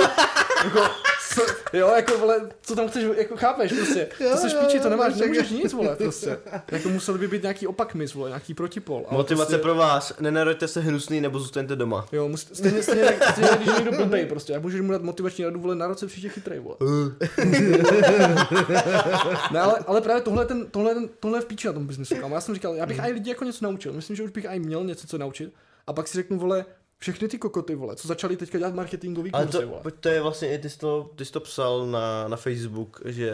jako, co, jo, jako vole, co tam chceš, jako chápeš prostě, to Jo, seš jo, píči, to nemáš, nemůžeš nic, vole, prostě. Jako musel by být nějaký opak mis, vole, nějaký protipol. ale Motivace prostě, pro vás, nenaroďte se hnusný nebo zůstaňte doma. Jo, musí, stejně, stejně, stejně, stejně, když je někdo blbej prostě, jak můžeš mu dát motivační radu, vole, narod se příště chytrej, vole. ne, ale, ale právě tohle, je ten, tohle, je ten, tohle je v píči na tom biznesu, kámo. Já jsem říkal, já bych i lidi jako něco naučil, myslím, že už bych i měl něco co naučit. A pak si řeknu, vole, všechny ty kokoty, vole, co začali teďka dělat marketingový Ale kurzy, to, vole. to je vlastně, i ty jsi to, ty jsi to psal na, na Facebook, že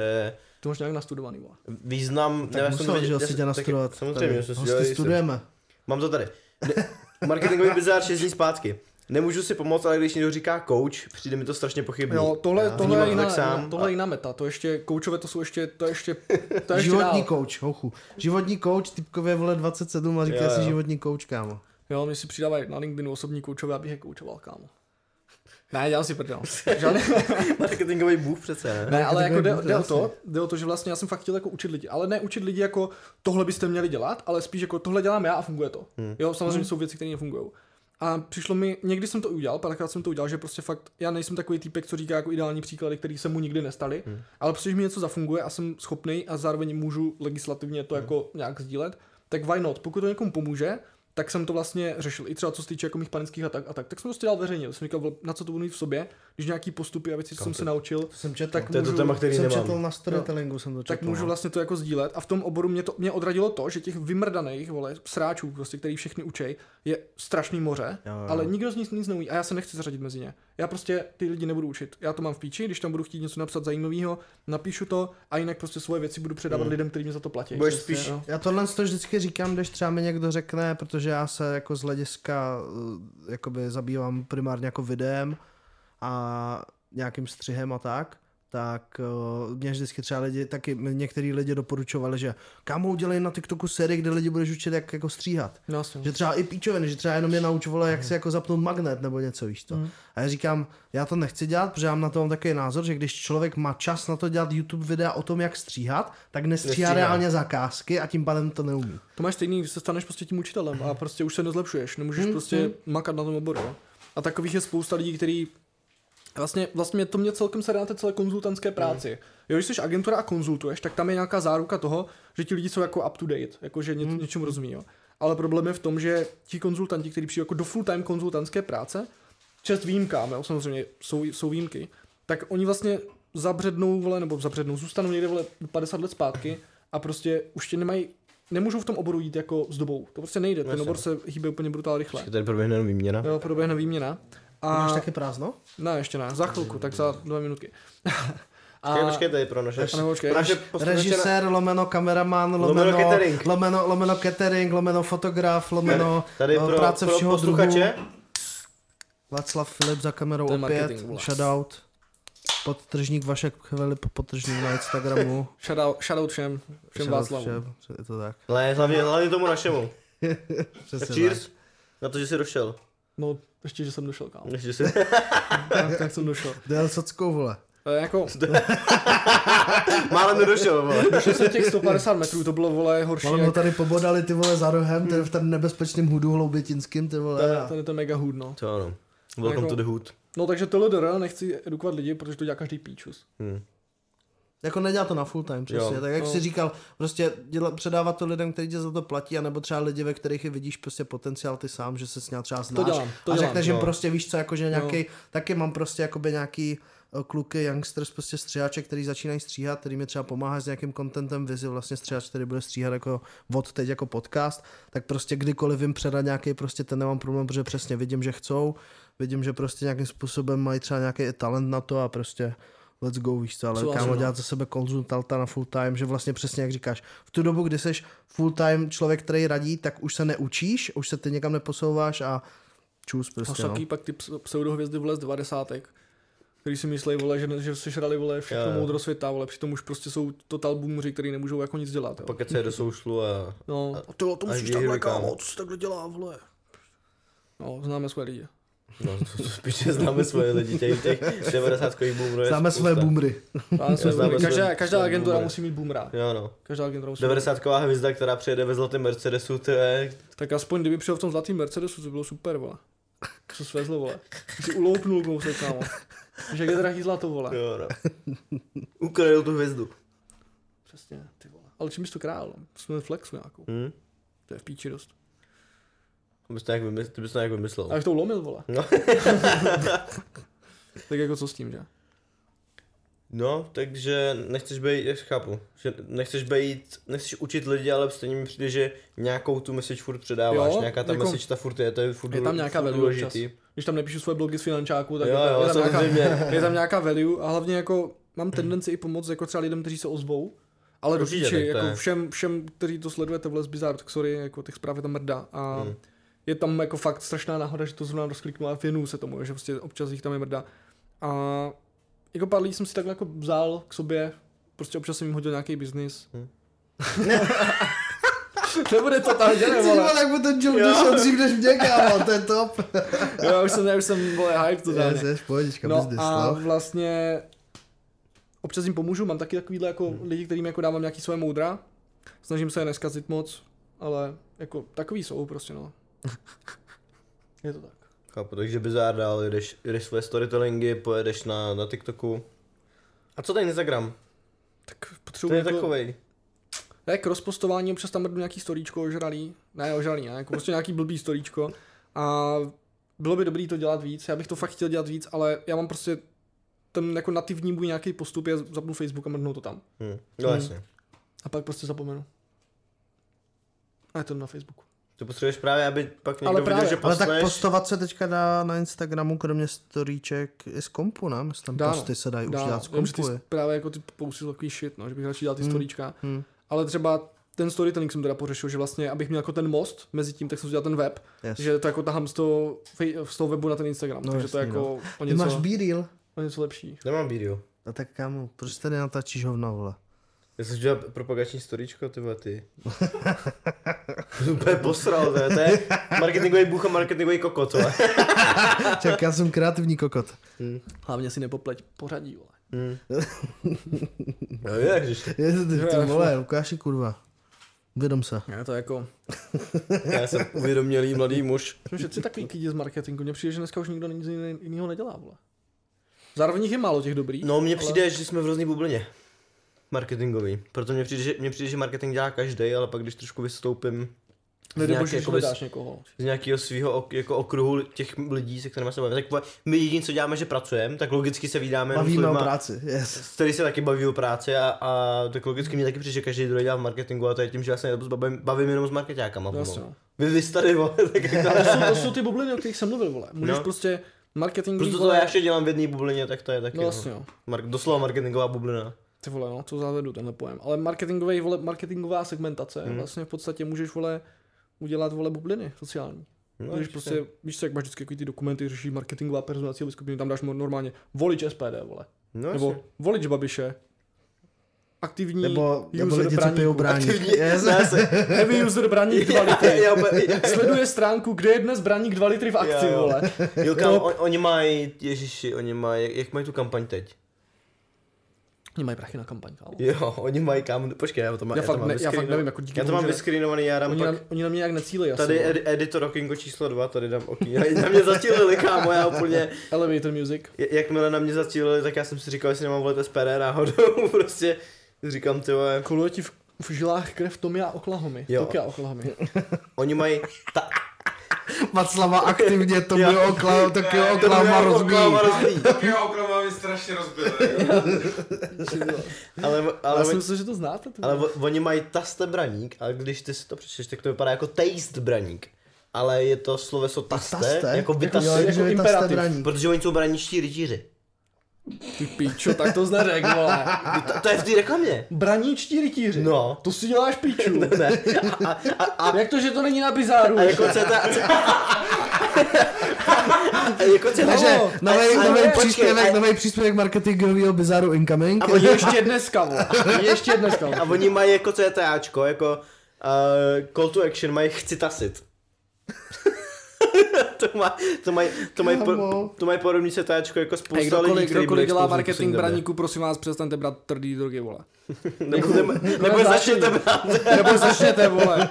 To máš nějak nastudovaný, vole. význam... Tak já musel, to že si jsem- tě taky- nastudovat. Samozřejmě, že jsem si studujeme. Mám to tady. Ne, marketingový bizár 6 dní zpátky. Nemůžu si pomoct, ale když někdo říká coach, přijde mi to strašně pochybný. Jo, tohle, Já tohle, je jiná, tak sám tohle a- je jiná meta, to ještě, koučové to jsou ještě, to je ještě, to je ještě Životní dál. coach, hochu. Životní coach, typkově vole 27 a říká Jo, si jo. životní coach, kámo. Jo, mi si přidávají na LinkedInu osobní koučové, abych je koučoval, kámo. Ne, dělám si prdel. Žádný, Marketingový bůh přece, ne? ne, ale jako jde, jde, o to, jde o to, že vlastně já jsem fakt chtěl jako učit lidi, ale ne učit lidi jako tohle byste měli dělat, ale spíš jako tohle dělám já a funguje to. Hmm. Jo, samozřejmě jsou věci, které nefungují. A přišlo mi, někdy jsem to udělal, párkrát jsem to udělal, že prostě fakt, já nejsem takový týpek, co říká jako ideální příklady, který se mu nikdy nestali, Hmm. ale protože mi něco zafunguje a jsem schopný a zároveň můžu legislativně to jako nějak sdílet, tak why not? Pokud to někomu pomůže, tak jsem to vlastně řešil. I třeba co se týče jako mých panických atak a tak. Tak jsem to prostě dal veřejně. Jsem říkal, na co to budu mít v sobě, když nějaký postupy a věci, co jsem se naučil, To jsem četl. tak To je to můžu, téma, který jsem nemám. četl na storytellingu, jsem to četl. tak můžu no. vlastně to jako sdílet. A v tom oboru mě, to, mě odradilo to, že těch vymrdaných, vole, sráčů, prostě, který všechny učej, je strašný moře, Jo, jo. ale nikdo z nich nic neumí a já se nechci zařadit mezi ně. Já prostě ty lidi nebudu učit. Já to mám v píči, když tam budu chtít něco napsat zajímavého, napíšu to a jinak prostě svoje věci budu předávat Hmm. lidem, kteří mě za to platí. Budeš Prostě, spíš- jo. Já tohle to vždycky říkám, když třeba mi někdo řekne, protože já se jako z hlediska eh, jakoby zabývám primárně jako videem a nějakým střihem a tak, tak uh, mě vždycky třeba lidi, taky některý lidi doporučovali, že kámo udělej na TikToku sérii, kde lidi budeš učit, jak jako stříhat. No, jasně. Že třeba i píčoviny, že třeba jenom mě naučovali, jak si jako zapnout magnet nebo něco, víš to. Mhm. A já říkám, já to nechci dělat, protože já mám na to mám takový názor, že když člověk má čas na to dělat YouTube videa o tom, jak stříhat, tak nestříhá Nestříhá. reálně zakázky a tím pádem to neumí. To máš stejný, když se staneš prostě tím učitelem a prostě už se nezlepšuješ, nemůžeš Hmm, prostě hmm. makat na tom oboru. A takových je spousta lidí, který Vlastně, vlastně to mě celkem se dá na té celé konzultantské práci. Jo, když jsi agentura a konzultuješ, tak tam je nějaká záruka toho, že ti lidi jsou jako up to date, jako že ně, Hmm. něčemu rozumí. Jo. Ale problém je v tom, že ti konzultanti, kteří přijdou jako do full-time konzultantské práce, čest výjimkám, jo, samozřejmě jsou, jsou výjimky, tak oni vlastně zabřednou, vole, nebo zabřednou, zůstanou někde vole 50 let zpátky a prostě už tě nemají, nemůžou v tom oboru jít jako s dobou. To prostě nejde, ten Jasně. obor se hýbe úplně brutálně rychle. Tady proběhne výměna. Jo, proběhne výměna. A... Máš taky prázdno? Ne, ještě ne, za chvilku, tak za dva minutky. A, Počkej, počkej, tady pro naše, A nebo počkej, pro naše rež- posluchače na- Režisér, lomeno kameraman, Lomeno lomeno, catering. lomeno, lomeno catering, lomeno fotograf, lomeno Tady eh, pro, práce pro všeho druhu. Václav Filip za kamerou je opět, shoutout. Podtržník Vašek Filip, podtržník na Instagramu. shoutout, shoutout všem, všem Shoutout Václavu. všem, Je to tak. ale hlavně, hlavně tomu našemu. Přesně Tak cheers na to, že jsi došel. No, ještě, že jsem došel, kámo. Že jsi... tak, tak jsem došel. Jel sockou, vole. To je jako, Málem nedošel, vole. došel jsem těch 150 metrů, to bylo, vole, horší, Ale ho jak, tady pobodali ty vole za rohem, ten v ten nebezpečným hudu hloubětinským, ty vole. tady to je mega hood, no. To ano. Welcome Jako- to the hood. No takže tohle nechci edukovat lidi, protože to dělá každý píčus. Hmm. Jako nedělá to na full time, přesně. Jo. Tak jak No. jsi říkal, prostě děla, předávat to lidem, kteří tě za to platí, anebo třeba lidi, ve kterých je vidíš prostě potenciál ty sám, že se s ním třeba znáš. dělám, to a řekneš jim prostě, víš co, jakože nějaký, taky mám prostě jakoby nějaký eh, kluky, youngsters, prostě stříhače, který začínají stříhat, který mi třeba pomáhá s nějakým contentem vizi, vlastně stříhač, který bude stříhat jako od teď jako podcast, tak prostě kdykoliv jim předat nějaký, prostě ten nemám problém, protože přesně vidím, že chcou, vidím, že prostě nějakým způsobem mají třeba nějaký talent na to a prostě let's go, víš co, ale Souhlasím, kámo dělat za sebe konzultanta na full time, že vlastně přesně jak říkáš, v tu dobu, kdy jsi full time člověk, který radí, tak už se neučíš, už se ty někam neposouváš a čus A prostě, jsou no. taky pak ty ps- pseudohvězdy vole z 90. který si myslí, vole, že, že sežrali, vole, všechno jo. moudro světa, vole, přitom už prostě jsou total boomři, který nemůžou jako nic dělat, jo. Pokud se do soušlu a... No, a to a musíš takhle, kámo. kámo, co se takhle dělá, vole. No, známe své lidi. No, to, to spíš známe svoje lidi, těch, těch 90 boomerů je Známe spousta. své boomery. Známe své své- Každá, každá agentura boomery. musí mít boomra. Jo no. Každá agentura musí mít 90 hvězda, která přijede ve zlatém Mercedesu, to je... Tak aspoň kdyby přijel v tom zlatým Mercedesu, to bylo super, vole. Co svezlo, vole. Si uloupnul kousek, kámo. Že jak je drahý zlato, vole. Jo no. Ukradl tu hvězdu. Přesně, ty vole. Ale čím jsi to král? Jsme flexu nějakou. Hm? To je v píči dost. To bys to nějak, vymysl, ty bys to nějak vymyslel. A jak to ulomil, vole. No. tak jako co s tím, že? No, takže nechceš být, jak chápu, že nechceš být, nechceš učit lidi, ale stejně mi přijde, že nějakou tu message furt předáváš, Jo, nějaká ta jako- message ta furt je, to je furt, Je tam nějaká furt value důležitý. Když tam nepíšu svoje blogy z finančáku, tak Jo, je, jo, je, tam nějaká, je tam nějaká value a hlavně jako mám tendenci i pomoct jako třeba lidem, kteří se ozvou, ale do jako je. všem, všem, kteří to sledujete v Les Bizarre, tak sorry, jako těch zpráv je tam mrda a Hmm. Je tam jako fakt strašná náhoda, že to zrovna rozkliknu a věnuju se tomu, že prostě občas jich tam je mrda. A jako pár lidí jsem si takhle jako vzal k sobě, prostě občas jsem jim hodil nějaký biznis. Hmm. Nebude to tak, ne, Ty vole. jak by ten joke došel dřív než mě, kámo, to je top. Jo, já už jsem, já už jsem, vole, hype totálně. Jsi, pohodička, No business, a no. vlastně občas jim pomůžu, mám taky takovýhle jako lidi, kterým jako dávám nějaký svoje moudra. Snažím se je neskazit moc, ale jako takový jsou prostě no. Je to tak. Chápu, takže bizár dál, jdeš, jdeš své storytellingy, pojedeš na, na TikToku. A co ten Instagram? Tak To potřebuji je jako, takovej. jak rozpostování, občas tam mrdnu nějaký storíčko ožralý, ne ožralý, ne, jako prostě nějaký blbý storíčko a bylo by dobrý to dělat víc, já bych to fakt chtěl dělat víc, ale já mám prostě ten jako nativní můj nějaký postup je zapnu Facebook a mrdnu to tam. Hm. No Hmm. jasně. A pak prostě zapomenu. A je to na Facebooku. To potřebuješ právě, aby pak někdo Ale viděl, právě. že Ale tak postovat se teďka dá na Instagramu, kromě storíček, i z kompu, ne? Myslím, Dá, no. posty se dají už Dá, dělat z vím, kompu. je. právě jako ty jsou takový shit, no, že bych radši dělal ty Hmm. storíčka. Hmm. Ale třeba ten storytelling jsem teda pořešil, že vlastně, abych měl jako ten most mezi tím, tak jsem si dělal ten web, Yes. že to jako tahám z toho, z toho webu na ten Instagram, No takže to je jasný, jako o Ty máš něco, B-reel? o něco lepší. Nemám video. A tak kámo, proč tady natačíš hovno, vole? Já jsem dělal propagační storíčko, ty vole, ty. Úplně posral, to je, to je marketingový bůh a marketingový kokot, vole. Čak, já jsem kreativní kokot. Hm. Hlavně si nepopleť pořadí, vole. Hm. No jak, když Je to ty, ty vole, Lukáši, kurva. Uvědom se. Je to jako, já jsem uvědomělý mladý muž. jsme všetci takový kidi z marketingu, mně přijde, že dneska už nikdo nic jiného nedělá, vole. Zároveň jich je málo těch dobrých. No mně ale- přijde, že jsme v hrozný bublině. Marketingový. Proto mně přijde, že, mně přijde, že marketing dělá každý, ale pak když trošku vystoupím z, Nedej nějaký, jakoby, hledáš někoho. z nějakého svého ok, jako okruhu těch lidí, se kterými se bavíme. Tak my jediné, co děláme, že pracujeme, tak logicky se vydáme Bavíme o práci, yes. který se taky baví o práci a, a tak logicky mě taky přijde, že každý druhý dělá v marketingu a to je tím, že já se bavím, bavím jenom s marketákama. Pomalu. no. Vy, vy tady, vole, tak jako... to, jsou, to jsou ty bubliny, o kterých jsem mluvil, vole. Můžeš No. prostě, Marketing. Prostě to já ještě dělám v jedné bublině, tak to je taky. No vlastně jo. Mar- doslova marketingová bublina. Ty vole, no, to zavedu tenhle pojem. Ale marketingový, vole, marketingová segmentace, Hmm. vlastně v podstatě můžeš, vole, udělat, vole, bubliny sociální. No, Když prostě, víš co, jak máš vždycky ty dokumenty, řeší marketingová cílová skupiny, tam dáš normálně volič SPD, vole. no, Nebo jasně. volič Babiše. Aktivní Nebo, nebo user lidi, co braníku. pijou bráník. Aktivní, Yes. ne, se, Heavy user braník 2 já, litry. Sleduje stránku, kde je dnes braník 2 litry v akci, Jo, jo. vole. jo, kam, on, oni mají, ježiši, oni mají, jak mají tu kampaň teď? Oni mají prachy na kampaň, kámo. Jo, oni mají kam, počkej, já to mám, Já, to fakt, mám ne, já fakt nevím, jako díky Já to mám že já dám Oni pak, na, oni na mě jak necílejí asi. tady edi, editor Okingo číslo 2, tady dám Okingo, na mě zacílili, kámo, já úplně, Elevator music. jakmile na mě zacílili, tak já jsem si říkal, jestli nemám volit SPD náhodou, prostě, říkám, ty vole, Koluje ti v, v žilách krev Tomia a Oklahomy. Jo. Tokia Oklahomy. oni mají, ta, Václava aktivně, to bylo oklam, tak jo, Ne, to oklama bylo rozbíjí. rozbíjí. Tokio oklama mi strašně rozbil. ale, Ale ale, já oni- myslel, že to znáte. ty ale oni mají taste braník, a když ty si to přečteš, tak to vypadá jako taste braník. Ale je to sloveso taste, Taste? jako Jako, vytaste, jo, jako jako imperativ. protože oni jsou braníčtí rytíři. Ty píčo, tak to jsi neřekl, vole. To, to je v té reklamě. Braníčtí rytíři. No. To si děláš píču. Ne. A, a, a, Jak to, že to není na bizáru? a jako CTA... a jako CTA... Takže No, nový, a- nový počkej, příspěvek, a- nový příspěvek marketingového Bizaru Incoming. A oni, Ještě dneska, vole. Ještě dneska. a oni mají jako CTAčko, jako uh, call to action, mají chci tasit. to, má, to mají to mají po, to mají podobný CTAčko jako spousta lidí, kdokoliv, byli kdokoliv dělá marketing braníku, prosím vás, přestaňte brát tvrdý drogy, vole. Nebo, nebo, nebo zásadní. začněte brát. Nebo začněte, vole.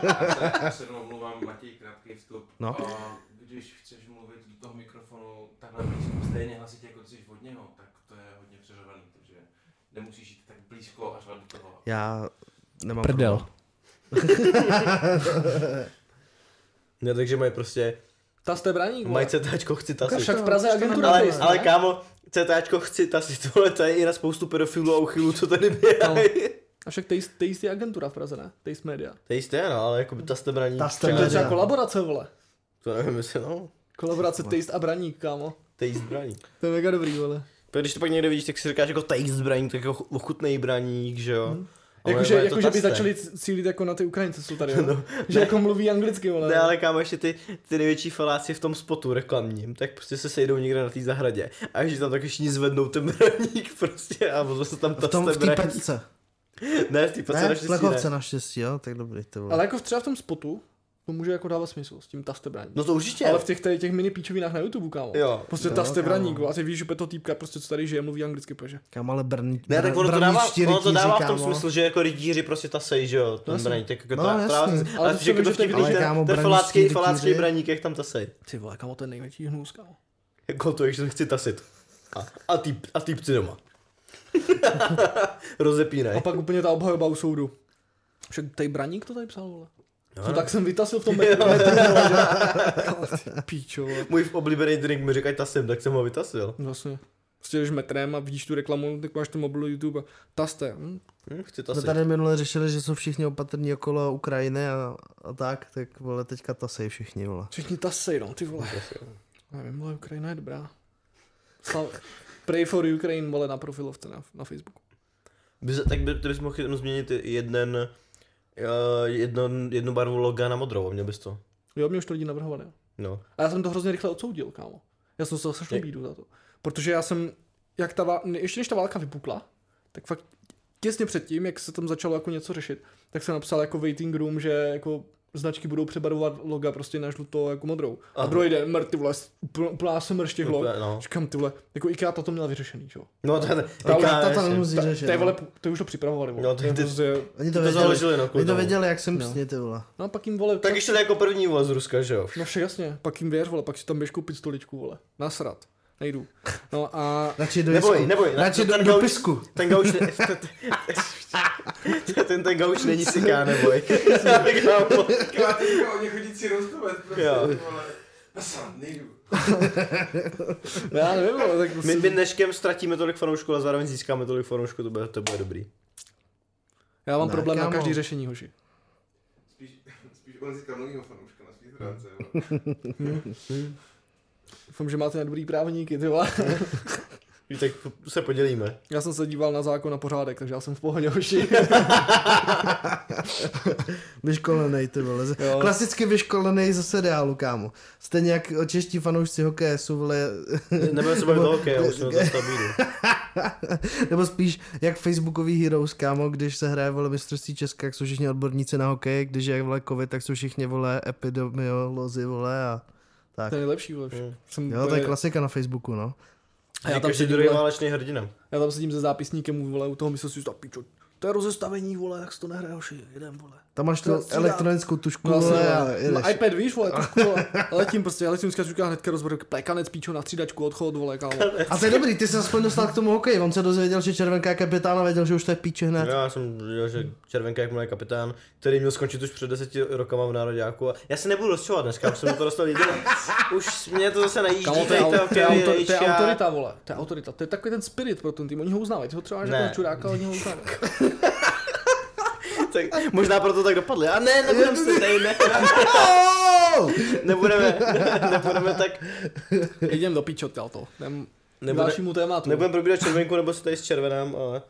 Já se jenom omlouvám, Matěj, krátký vstup. No. A když chceš mluvit do toho mikrofonu takhle blízko, stejně hlasitě jako ty jsi od něho, tak to je hodně přeřovaný, takže nemusíš jít tak blízko až do toho. Já nemám Prdel. Ne, takže mají prostě, Ta jste braník, vole. mají CTAčko chci tasit. Však v Praze agentura Ale, taste, ale ne? kámo, CTAčko chci tasit, tohle to je i na spoustu pedofilů a uchylů, co tady běhají. A však Taste, Taste je agentura v Praze, ne? Taste Media. To je no, ale jako by ta jste braní. Ta jste Tak to je třeba kolaborace, vole. To nevím, jestli no, Kolaborace Taste a braník, kámo. to je zbraní. To je mega dobrý, vole. Protože když to pak někde vidíš, tak si říkáš jako taste zbraní, tak jako ochutnej braník, že jo. Hmm. Jakože je to jako, že by začali cílit jako na ty Ukrajince, co tady, jo? No, že ne. jako mluví anglicky, vole. Ne, ale kámo, ještě ty, ty největší faláci v tom spotu reklamním, tak prostě se sejdou někde na té zahradě a ještě tam tak všichni zvednou ten braník prostě a potom se tam V tom, v té pecce. Ne, v té Ne, v naštěstí plechovce ne. naštěstí, jo, tak dobrý, to bylo. Ale jako třeba v tom spotu, to může jako dávat smysl s tím taste braník. No to určitě. Ale v těch, těch, těch mini píčovinách na YouTube, kámo. Jo. Prostě Jo, kámo. a ty víš, že to týpka, prostě co tady žije, mluví anglicky, protože. Kam ale brní, Ne, tak ono to dává, ono to dává v tom kámo. smyslu, že jako rytíři prostě tasej, že jo, ten Jasně. braník, tak jako No, jasně. tra- Ale ale to že to vtipný, ten, kámo, ten falácký, falácký braník, jak tam tasej. Ty vole, kámo, to je největší hnus, kámo. Jako to, že se chci tasit. A, a, týp, a týpci doma. Rozepínaj. A pak úplně ta obhajoba u soudu. Však tady braník to tady psal, vole. No, no. tak jsem vytasil v tom Jo. metru, Píčo. Můj oblíbený drink mi říkají tasem, tak jsem ho vytasil. Vlastně. Prostě jdeš metrem a vidíš tu reklamu, tak máš ten mobil YouTube a taste. Hm? Hm, chci Jsme tasit. tady minule řešili, že jsou všichni opatrní okolo Ukrajiny a, a tak, tak vole, teďka tasej všichni, vole. Všichni tasej, no, ty vole. Nevím, vole, Ukrajina je dobrá. Slav... Pray for Ukraine, vole, na profilovce na, na Facebooku. Bys, tak by, ty bys mohl jenom změnit jeden, jedno, jednu barvu loga na modrou, měl bys to. Jo, mě už to lidi navrhovali. No. A já jsem to hrozně rychle odsoudil, kámo. Já jsem se Jak? bídu za to. Protože já jsem, jak ta vál... ještě než ta válka vypukla, tak fakt těsně předtím, jak se tam začalo jako něco řešit, tak jsem napsal jako waiting room, že jako značky budou přebarvovat loga prostě na žluto jako modrou. A Aha. druhý den, mrt, ty vole, úpl- úplná smrš těch log. No. Říkám, ty vole, jako IKEA to měla vyřešený, čo? No to je, Ta, to, ta, ta nemusí Ta- řešit. To je, vole, to už to připravovali, vole. No, ty- ty- prostě... Oni to to věděli, založili, no, oni to věděli, jak jsem No. přesně, ty vole. No a pak jim, vole, Tak ještě jako první vole z Ruska, že jo? No vše jasně, pak jim věř, vole, pak si tam běž koupit stoličku, vole. Nasrat. Nejdu. No a Radši do Neboj, neboj, Radši ten do, do pisku. Ten gauč, ne, ten, ten gauč není siká, neboj. Kámo. Kamarátka, oni chodící roustovat, prostě, Jo. ty vole. Nasran, nejdu. no, já nevím, ale tak prostě... my, my dneškem ztratíme tolik fanoušků, ale zároveň získáme tolik fanoušků, to bude, to bude dobrý. Já mám Ne, problém na kámo. každý řešení, hoši. Spíš, spíš on získal novýho fanouška na svý stránce, jo. Doufám, že máte na dobrý právníky, ty tak se podělíme. Já jsem se díval na zákon a pořádek, takže já jsem v pohodě hoši. Vyškolenej, ty vole. Jo. Klasicky vyškolenej ze seriálu, kámo. Stejně jak čeští fanoušci hokeje jsou, vole, Nebudeme se bavit o hokeji, já už bídu. nebo spíš jak Facebookový heroes, kámo, když se hraje, vole, mistrovství Česka, jak jsou všichni odborníci na hokej, když je, vole, covid, tak jsou všichni, vole, epidemiolozi, vole, a tak. To je nejlepší, vole. Hmm. Jsem Jo, to je klasika na Facebooku, no. A já tam Každý sedím, druhý válečný hrdina. já tam sedím se zápisníkem, vole, u toho mistrovství, že pičo, to je rozestavení, vole, jak se to nehraje, hoši, jedem, vole. Tam máš tu střídá. elektronickou tušku, No, vole, vole, a na jedeš. iPad, víš, vole, trošku, vole, letím prostě, elektronická tuška hnedka rozbor, plekanec, píčo na střídačku, odchod, vole, kámo. A to je dobrý, ty jsi aspoň dostal k tomu hokeji, on se dozvěděl, že červenka je kapitán a věděl, že už to je píče hned. Já jsem viděl, že Červenka můj kapitán, který měl skončit už před deseti rokama v Nároďáku. A já se nebudu rozčovat dneska, už jsem to dostal jediný. Už mě to zase najíždí. Kámo, to je, to je, autor, to je autorita, vole, to je autorita, to je takový ten spirit pro ten tým, oni ho uznávají, ty ho třeba jako čuráka, oni ho uznávají. Tak, možná proto tak dopadli. A ne, nebudeme se tady, ne, nebudeme, nebudeme tak, Jdem do píčot, to. Nebude, dalšímu tématu. nebudeme probírat červenku, nebo se tady s červenám, ale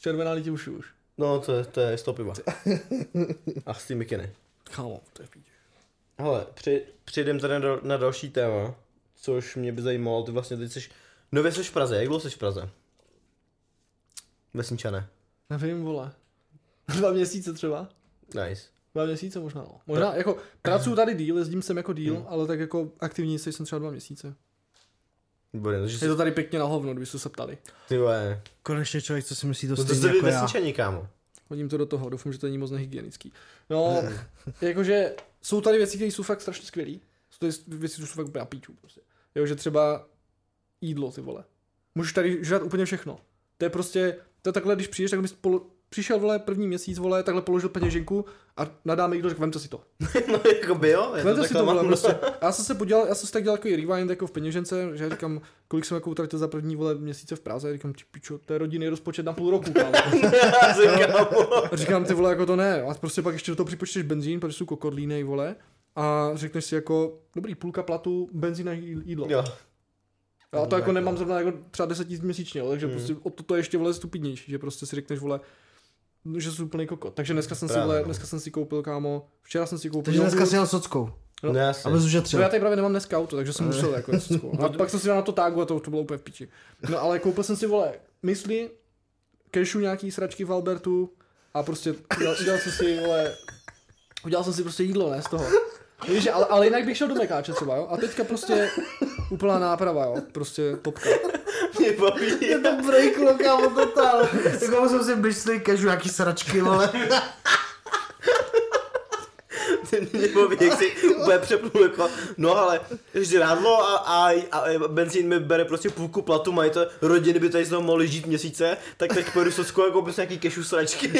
Červená lidi už už. no, to, je- to je sto piva. A s tím mikiny. Kámo, to je v píči. Hele, při, přijdem tady na, na další téma, což mě by zajímalo, ty vlastně teď jsi, nově jsi v Praze, jak dlouho jsi v Praze? Vesničané. Nevím, vole. Dva měsíce třeba. Nice. Dva měsíce možná, no. Možná, jako, pracuji tady díl, jezdím sem jako díl, ale tak jako aktivní jsem třeba dva měsíce. Výborně, takže Je jsi, to tady pěkně na hovno, kdybyste se ptali. ty vole, Konečně člověk, co si myslí to no to stejně jste vy jako já. vesničaní, kámo. Hodím to do toho, doufám, že to není moc nehygienický. No, jakože jsou tady věci, které jsou fakt strašně skvělé. Jsou tady věci, které jsou fakt úplně na píču, prostě. Jo, že třeba jídlo, ty vole. Můžeš tady žrat úplně všechno. To je prostě, to je takhle, když přijdeš, tak bys polo, přišel, vole, první měsíc, vole, takhle položil peněženku a nadáme jídlo, řekl, vemte si to. no jako by jo, je to Vemte si to, vole, prostě. A já jsem se podíval, já jsem si tak dělal jako rewind jako v peněžence, že já říkám, kolik jsem jako utratil za první vole měsíce v Praze, a říkám, ty pičo, to je rodinný rozpočet na půl roku, kámo. A říkám, ty vole, jako to ne. A prostě pak ještě do toho připočteš benzín, protože jsou kokodlínej, vole. A řekneš si jako, dobrý, půlka platu, benzín a jí- jídlo. Jo. Já to jako nemám zrovna jako třeba 10 tisíc měsíčně, takže Mm. prostě o to, to je ještě vole stupidnější, že prostě si řekneš, vole, že jsou úplný kokot. Takže dneska jsem si, Právě, no. dneska jsem si koupil, kámo, včera jsem si koupil. Takže dneska jogurt. si jel sockou, No. No jasně. abys No já tady právě nemám dneska auto, takže jsem musel jako jet A pak jsem si dal na to tágu a to, to bylo úplně v piči. No ale koupil jsem si, vole, mysli, kešu nějaký sračky v Albertu a prostě udělal, udělal jsem si, vole, udělal jsem si prostě jídlo, ne, z toho. Víš, ale, ale jinak bych šel do Mekáče třeba, jo, a teďka prostě úplná náprava, jo, prostě topka. Mě baví. Je to breaklo, kámo, totál. Jako jsem si myšlel, kažu nějaký sračky, vole. Mě baví, jak si úplně přepnul jako, no ale žrádlo a, a, a, benzín mi bere prostě půlku platu, mají to rodiny by tady z toho mohly žít měsíce, tak teď pojedu socku jako bys nějaký kešu sračky.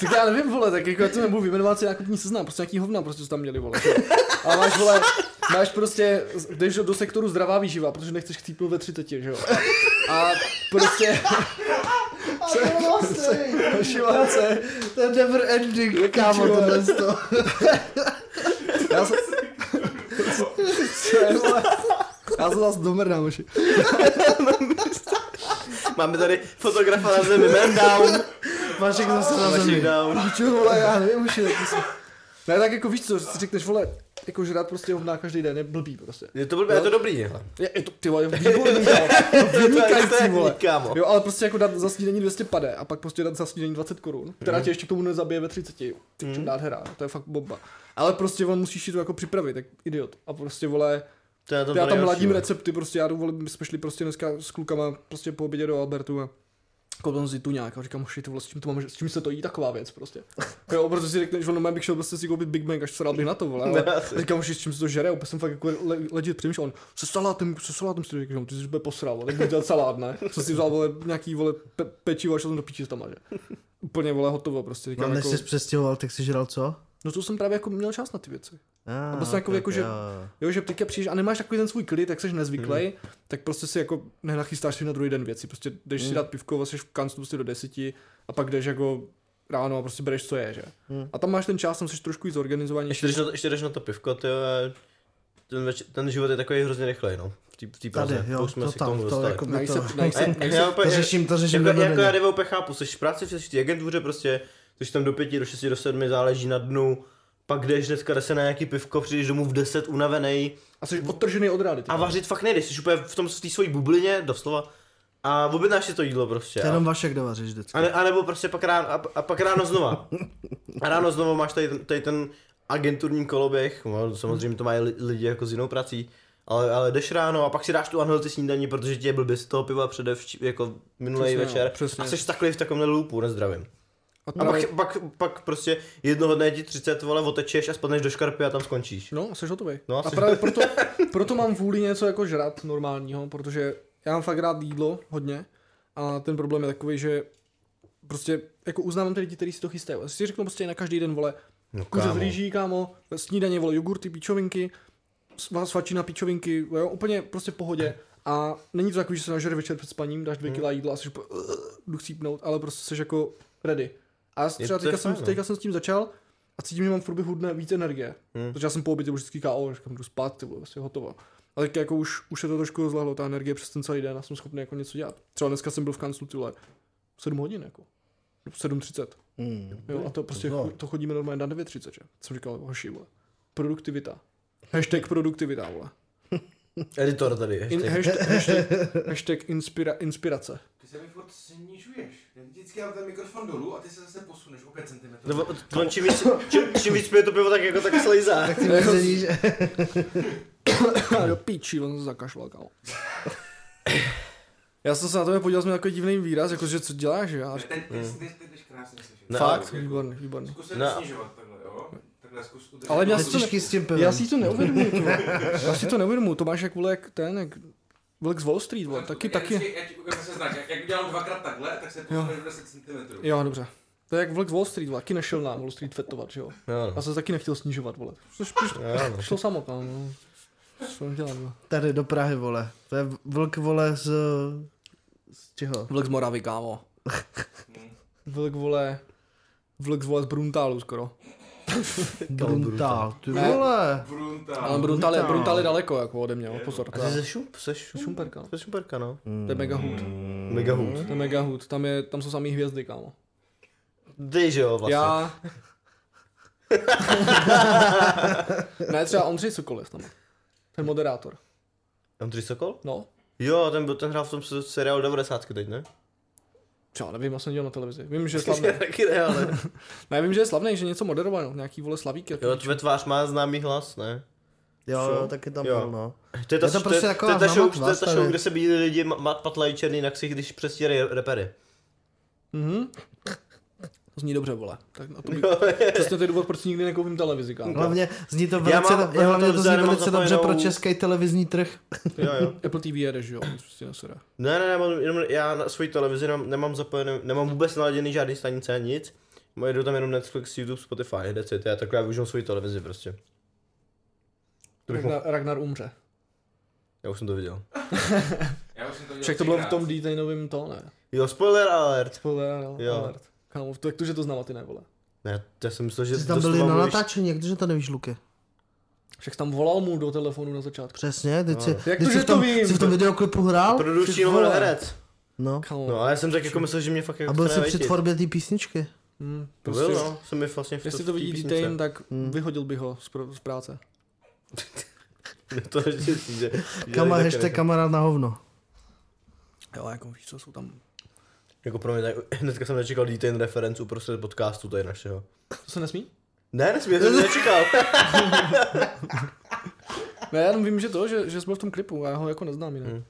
Tak já nevím, vole, tak jako já to nebudu vyjmenovat si nákupní seznam, prostě nějaký hovna prostě co tam měli, vole. A máš, vole, máš prostě, jdeš do sektoru zdravá výživa, protože nechceš chcípnout ve 30, že jo. A, a prostě, šivance, To je never ending, kámo, tohle to. já jsem, co je, já jsem zase do mrna, moši. Máme tady fotografa na zemi, man down, Vašek zase na Vašek zemi. down. Čo, vole, já nevím, už je, ne, tak jako víš co, že si řekneš, vole, jako žrát prostě hovná každý den je blbý prostě. Je to blbě, je to dobrý, hele. Je, je to, ty vole, výborný, jo. Vynikající, vole. kámo. Jo, ale prostě jako dát za snídaní 200 pade a pak prostě dát za snídaní 20 korun, která tě ještě k tomu nezabije ve 30. Ty mm. nádhera, to je fakt bomba. Ale prostě on musíš si to jako připravit, tak idiot. A prostě vole, To je to já tam nejhorší, ladím vole. recepty, prostě já jdu, vole, my jsme šli prostě dneska s klukama prostě po obědě do Albertu a koupil jsem si tu nějak a říkám, už ty vole, s čím, to mám, s čím se to jí taková věc prostě. Jo, protože si řekneš, že normálně bych šel prostě si koupit Big Mac, až se bych na to, vole. Ale říkám, už s čím se to žere, úplně jsem fakt jako le, legit přemýšlel, on, se salátem, se salátem si říkám, ty jsi bude posral, vole, tak bych dělal salát, ne? Jsem si vzal, vole, nějaký, vole, pe, pečivo a šel jsem do píči tam, že? Úplně, vole, hotovo, prostě, říkám, No, než jako, jsi přestěhoval, tak jsi žral co? no to jsem právě jako měl čas na ty věci. Ah, jsem jako- tak jako, že- jo. Jo, že teďka přijdeš a nemáš takový ten svůj klid, jak jsi nezvyklý, hmm. tak prostě si jako nenachystáš si na druhý den věci. Prostě jdeš si Hmm. dát pivko, jsi v kanclu prostě do deseti a pak jdeš jako ráno a prostě bereš, co je, že? Hmm. A tam máš ten čas, tam jsi trošku víc zorganizovanější. Ještě jdeš na to, ještě jdeš na to pivko, ty ten, več- ten život je takový hrozně rychlej, no. V té Praze. Tady, jo, to už jsme to si k tam, tomu to jako by to... úplně- To řeším, to řeším jako, jako já úplně chápu, jsi v práci, jsi v té agentuře prostě, jsi tam do pěti, do šesti, do sedmi, záleží na dnu, pak jdeš dneska, jde se na nějaký pivko, přijdeš domů v 10 unavený a jsi odtržený od reality. a vařit fakt nejdeš, jsi úplně v tom v té svojí bublině, doslova, a objednáš si to jídlo prostě. To jenom Vašek dovaříš vždycky. a, ne, a nebo prostě pak ráno, a, a pak ráno znova. A ráno znovu máš tady, ten- tady ten agenturní koloběh, no, samozřejmě to mají li- lidi jako s jinou prací, ale, ale jdeš ráno a pak si dáš tu unhealthy snídaní, protože ti je blbě z toho piva přede vč- jako minulý Přesně, večer no, přesně. a jsi takový v takovém loopu nezdravím. A pak, pak, pak prostě jednoho dne ti 30 vole otečeš a spadneš do škarpy a tam skončíš. No, jsi hotový. No, a jsi- právě proto, proto mám vůli něco jako žrat normálního, protože já mám fakt rád jídlo hodně a ten problém je takový, že prostě jako uznávám ty lidi, kteří si to chystají. Já si řeknu prostě na každý den, vole, No, kuře z rýží, kámo, snídaně, vole, jogurty, píčovinky, sva- svačina, píčovinky, jo, úplně prostě pohodě. A není to takový, že se nažere večer před spaním, dáš dvě kila jídla a jsi jdu chcípnout, ale prostě jsi jako ready. A já třeba to teďka jsem, fajn, no. teďka jsem s tím začal a cítím, že mám v průběhu dne víc energie. Hmm. Protože já jsem po obědě už vždycky KO, říkám, jdu spát, ty vole, vlastně hotovo. Ale tak jako už, už se to trošku rozlehlo, ta energie přes ten celý den a jsem schopný jako něco dělat. Třeba dneska jsem byl v kanclu, ty vole, 7 hodin jako. 7.30. Hmm. Jo, a to prostě No. cho- to chodíme normálně na 9.30, že? Jsem říkal, hoši, vole. Produktivita. Hashtag produktivita, vole. Editor tady. In, Ještě. hashtag, hashtag, hashtag inspira, inspirace. Se mi furt snižuješ. Já vždycky dám ten mikrofon dolů a ty se zase posuneš o 5 cm. Nebo, to, čím, víc, čím, čím víc pije to pivo, tak jako tak slejzá. Tak ty že... A do píči, on se zakašlal, kámo. Já jsem se na tebe podíval, jsme takový divný výraz, jakože co děláš, že? Já Ten, říkám, ten, ten, ten, jdeš krásně slyšet. Ne, fakt, ale- výborný, výborný. Zkus se snižovat takhle, jo? Takhle zkus udržet. Ale já si to, ne, já si to neuvědomuji. Já si to neuvědomuji, to máš jak vole, jak ten, jak Vlk z Wall Street, vole, taky, Já taky. vždycky- Já ti ukážu se znak, jak, jak udělám dvakrát takhle, tak se posuneš 10 cm. Jo, dobře. To je jak Vlk z Wall Street, vole, taky nešel na Wall Street fetovat, že jo? Jo, no. Já jsem se taky nechtěl snižovat, vole. Což přišlo, Jo, no. přišlo samo, kámo. no. Co dělat, no. Tady do Prahy, vole. To je vlk, vole, z... Z čeho? Vlk z Moravy, kámo. Vlk, vole, vlk, vole, z Bruntálu skoro. Bruntál, ty vole. Brunta. Ale Bruntal je, Bruntal. Bruntal je daleko, jako ode mě, jo, pozor. A To jsi je ze šup? Ze šup? Šumperka, no. Ze šumperka, no. To je mega hood. Mega hood. To je mega hood. Tam, je, tam jsou samý hvězdy, kámo. Ty, že jo, vlastně. Já... ne, třeba Ondřej Sokol je tam. Ten moderátor. Ondřej Sokol? No, Jo, ten, byl, ten hrál v tom seriálu 90 teď, ne? Třeba nevím, já jsem dělal na televizi. Vím, že je slavný. Taky ne, ale... Ne, vím, že je slavný, že něco moderoval, no. nějaký vole slavík. Jo, tvé tvář má známý hlas, ne? Jo, jo, taky tam Jo. byl, no. To je ta, Je to to prostě taková to je ta show, to je ta show, kde se bílí lidi ma- ma- patlají černý na ksich, když přestírají repery. Mhm. To zní dobře, vole. Tak na to by... Přesně to je důvod, proč nikdy nekoupím televizi, kámo. Hlavně zní to Já velice, mám- já hlavně to zní velice dobře pro český televizní trh. Jo, jo. Apple TV jedeš, že jo, prostě nesere. Ne, ne, ne, mám, jenom, já na svoji televizi nemám, nemám zapojený, nemám vůbec naladěný žádný stanice, nic. Jedu tam jenom Netflix, YouTube, Spotify, that's it. Já takhle já využiju svoji televizi prostě. Bych Ragnar, Ragnar umře. já už jsem to viděl. Já už jsem to viděl Však to bylo v tom detainovém to, ne? Jo, spoiler alert. Spoiler, no, Jo. alert. Kámo, to, jak to, že to znala ty ne, vole. Ne, já jsem myslel, že Jsi tam byli na natáčení, jak to, že to nevíš, Luky? Však tam volal mu do telefonu na začátku. Přesně, teď si, Jak teď to, si že v tom, to vím? jsi v tom videoklipu hrál? Ty vole. herec. No. Kámo. No a já jsem tak jako myslel, že mě fakt jako A byl jsi při tvorbě té písničky? Hmm, To prostě, byl, no. Jsem mi vlastně v Jestli to vidí. Detain, tak Hmm. vyhodil bych ho z, pro, z práce. to je, že, že, Kama, hashtag kamarád na hovno. Jo, jako víš, co jsou tam. Jako pro mě, tak, dneska jsem nečekal Detain referenci uprostřed podcastu tady našeho. To se nesmí? Ne, nesmí, já jsem to nečekal. Ne, já jenom vím, že to, že, že byl v tom klipu, já ho jako neznám jinak. Hmm.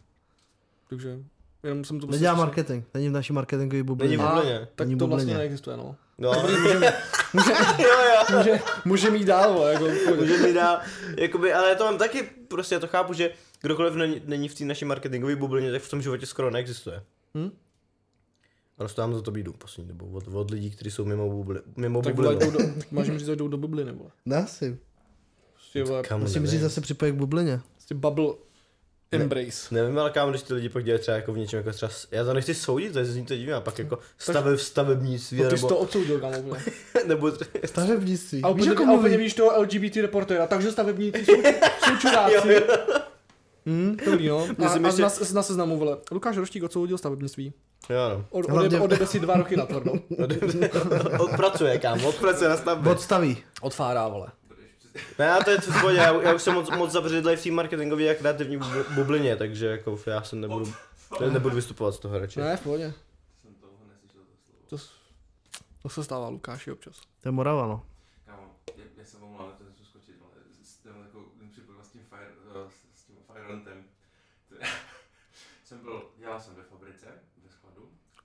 Takže jenom jsem to Nedělá prostě- marketing, není v naší marketingový bublině. Není v bublině. tak Není to vlastně neexistuje, no. No, Můžeme může, jo, jo. může, může mít dál, jako. Může mi dát, jakoby, ale já to mám taky, prostě já to chápu, že kdokoliv není, není v té naší marketingové bublině, tak v tom životě skoro neexistuje. Hm? A dostávám za to bídu poslední dobou od, od lidí, kteří jsou mimo, bubli, mimo tak bublinu. do, tak máš jim říct, jdou do bubliny, vole. Prostě, vole, Kam Musím říct zase připojit k bublině. prostě bubble, Embrace. Nevím, ale kámo, když ty lidi pak dělají třeba jako v něčem jako třeba, já to nechci soudit, to zní to divně, a pak jako stave, stavebnictví, No, ty jsi to odsoudil, kámo. nebo, Stavebnictví. A úplně, jako a víš toho LGBT reportéra, takže stavebníci jsou, jsou čuráci. Hmm, dobrý no. A, a ještě- na, na seznamu, vole. Lukáš Roštík odsoudil stavebnictví. Jo no. Od, Hlavně- odebe, si dva roky na tvrdo. Odpracuje, kámo, odpracuje na stavbě. Odstaví. Odfárá, vole. Ne, a to je v já, já už jsem moc, moc zabředlej v té marketingové a kreativní bubl- bublině, takže jako já se nebudu, ne, nebudu vystupovat z toho radši. Ne, v pohodě. Jsem to slovo. To, se stává Lukáši občas. To je Morava, no. Kámo, já, já jsem omlouvám, to musím skočit, ale takovou připojil s tím fire, s, s tím firentem. jsem byl, dělal jsem ve fabrice,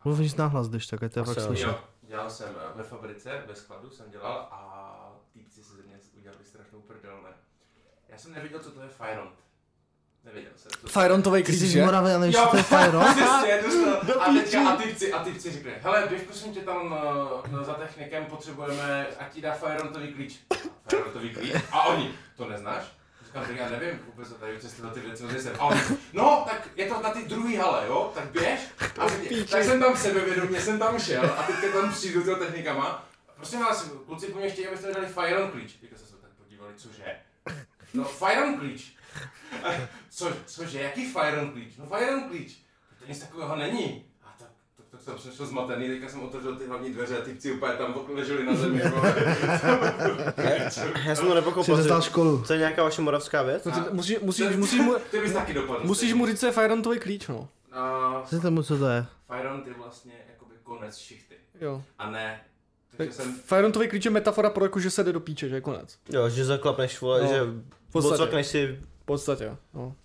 skladu. Mluvíš nahlas, když tak, ať to fakt. Jo, dělal jsem eh, ve fabrice, ve skladu jsem dělal a týpci se ze mě udělali strašnou prdel, ne. Já jsem nevěděl, co to je Firont. Nevěděl jsem. Ty klíč, jsi z že? Moravy, ale to je Fajro? Přesně, dostal. A teďka a typci, a typci řekli, hele, běž prosím tě tam uh, za technikem, potřebujeme, ať ti dá Firontový klíč. Firontový klíč? A oni, to neznáš? Říkám, já nevím vůbec tady cesty za ty věci, nejsem. A oni, no, tak je to na ty druhý hale, jo, tak běž. A teď, tak jsem tam sebevědomě, jsem tam šel a teďka tam přijdu s těma technikama. Prosím vás, kluci po mě chtějí, abyste dali Firon klíč. Teďka se se tak podívali, cože? No, Firon klíč. A Co, cože, jaký Firon klíč? No Firon klíč. To nic takového není. A tak, tak, tak jsem přišel zmatený, teďka jsem otevřel ty hlavní dveře a ty pci úplně tam leželi na zemi. Já jsem to Jsi nepochopil, dostal to- školu. to je nějaká vaše moravská věc? No, ty, musíš, musíš, musíš, mu, Ty bys taky dopadl. musíš mu říct, co je Firontový klíč, no. Uh, Co tomu, co to je? Firon je vlastně jakoby konec šichty. Jo. A ne. Takže jsem... Firontový klíč je metafora pro jako, že se jde do píče, že je konec. Jo, že zaklapneš, vole, No, že podstatě. si, V podstatě, no.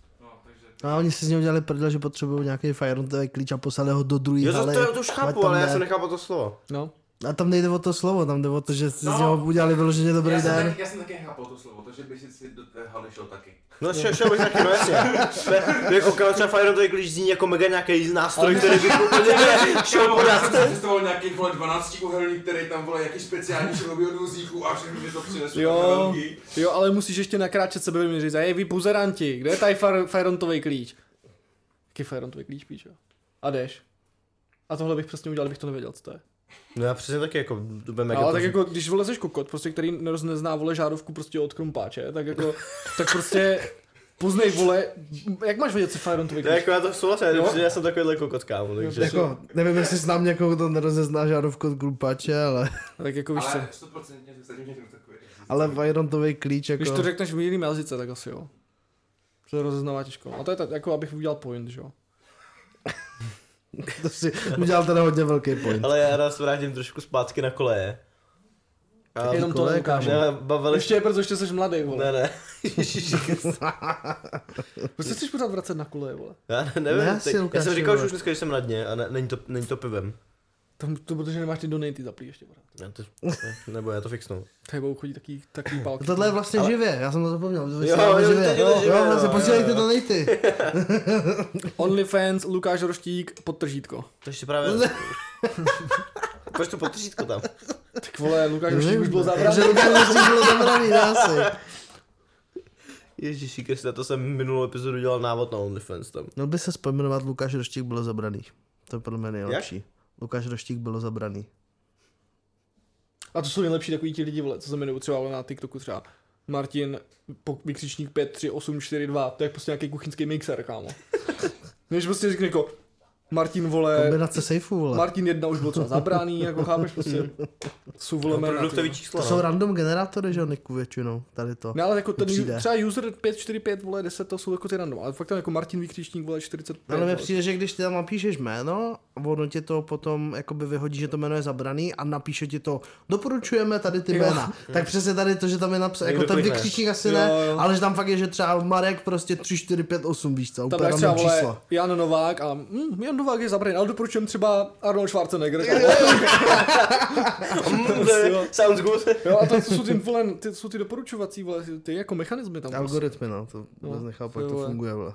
No. A oni si z něho udělali prdel, že potřebují nějaký Fajrontový klíč a poslali ho do druhé jo, to, haly. to, to už chápu, ale já jsem nechápal to slovo. No. A tam nejde o to slovo, tam jde o to, že si No. z něho udělali vyloženě dobrý Já jsem, den. taky, já jsem taky nechápal to slovo, to, že by si si do té haly šel taky. No šel, šel bych taky, no jasně. Ne, Jako Kalča Firetový klíč zní jako mega nějaký nástroj, který bych úplně ne, šel podat. jsem si představoval nějaký vole 12 uhelník, který tam vole jaký speciální šrouby od vozíku a všechny mi to přinesl. Jo. velký. Jo, ale musíš ještě nakráčet sebe říct, hej, vy buzeranti, kde je tady Firontový klíč? Jaký Firontový klíč, píčo? A jdeš. A tohle bych přesně udělal, bych to nevěděl, co to je. No já přesně taky jako, to bude mega Ale tak jako, když vylezeš kokot, prostě, který nezná vole žárovku prostě od krumpáče, tak jako, tak prostě poznej vole, jak máš vědět, co Firontový To je jako já to souhlasím, protože já jsem takovýhle kokot kámo, takže. Jako, nevím, jestli znám někoho, kdo nerozezná žárovku od grupače, ale, Tak jako víš co, Ale 100% se sadím někdo takový. ale Fajrontový klíč jako... když to řekneš v jiným jazyce, tak asi jo. To rozeznává těžko. A to je tak, jako abych udělal point, že jo. to si udělal teda hodně velký point. Ale já nás vrátím trošku zpátky na koleje. A, Jenom to kole, neukážu. ne, bavili Ještě je, protože ještě jsi mladý, vole. Ne, ne. Proč se chceš pořád vracet na kole, vole? Já ne, nevím, Ne, teď, já jsem říkal, že už dneska, že jsem na dně a ne, není, to, není to pivem. To, to protože nemáš ty donaty zaplý ještě pořád. Já to, ne, nebo já to fixnu. Tady budou chodit taky, taky pálky. Tohle je vlastně Ale- živě, já jsem to zapomněl. Jo, jo, živě. to je jo, živě, jo, jo, posílejte jo. to nejty. OnlyFans, Lukáš Roštík, podtržítko. To ještě právě... Proč to potržítko tam? Tak vole, Lukáš Roštík už byl Že zabraný. Lukáš už byl zabraný, asi. Ježíši Kriste, to jsem minulou epizodu dělal návod na OnlyFans tam. Měl by se pojmenovat Lukáš Roštík byl zabraný. To je podle mě nejlepší. Lukáš Roštík byl zabraný. A to jsou nejlepší takový ti lidi, vole, co se jmenují třeba na TikToku třeba. Martin, po, vykřičník 53842, to je prostě nějaký kuchyňský mixer, kámo. Než prostě řekne jako, Martin, vole, Kombinace sejfů, vole. Martin 1 už byl třeba zabraný, jako chápeš prostě. Jsou vole jména, vole. číslo, To jsou no. random generátory, že jo, Niku, většinou, tady to. Ne, ale jako ten, přijde. třeba user 545, vole, 10, to jsou jako ty random, ale fakt tam jako Martin Vykřičník, vole, 45. Ale mi přijde, že když ty tam napíšeš jméno, ono ti to potom jakoby vyhodí, že to jméno je zabraný a napíše ti to, doporučujeme tady ty Jo. jména. Tak přesně tady to, že tam je napsané, jako ten vykřičník asi Jo, ne, jo. ale že tam fakt je, že třeba Marek prostě 3, 4, 5, 8, víš co, Tam úplně tak třeba random vole číslo. Jan Novák a mm, Jan Novák je zabraný, ale doporučujem třeba Arnold Schwarzenegger. Mm, Sounds good. jo, a to, to jsou ty, vole, ty, jsou ty doporučovací, vole, ty jako mechanismy tam. prostě. Algoritmy, no, to No, vůbec nechápu, to jak to vole. funguje, vole.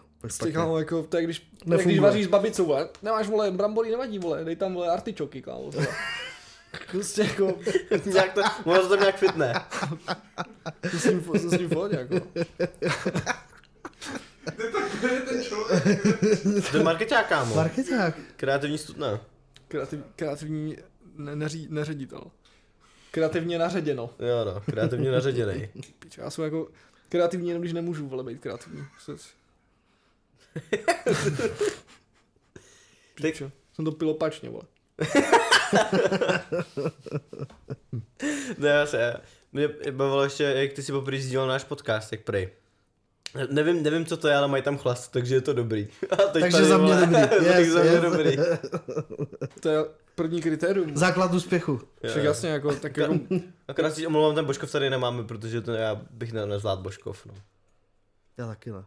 Kámo, jako, to je když, jak když vaříš s babicou, vole, nemáš, vole, brambory nevadí, vole, dej tam, vole, artičoky, kámo. Prostě jako, Nějak to, možná to tam nějak fitne. to s ním, to s ním v pohodě, jako. To je ten člověk. To je marketák, kámo. Marketák. Kreativní studna. Kreativ, kreativní ne, neří, neředitel. Kreativně naředěno. Jo no, kreativně naředěnej. Pič, já jsem jako kreativní, jenom když nemůžu, vole, být kreativní. Pičo, jsem to pil opačně, vole. Ne, já se, mě bavilo ještě, jak ty si poprvé sdílel náš podcast, jak prej. Nevím, nevím, co to je, ale mají tam chlast, takže je to dobrý. A teď Takže tady, za mě dobrý. tak Yes, za mě yes. dobrý. To je první kritérium. Základ úspěchu. Však jasně, jako, tak jako, Akorát si omlouvám, ten Božkov tady nemáme, protože to já bych ne, nezvládl Božkov. No. Já taky ne.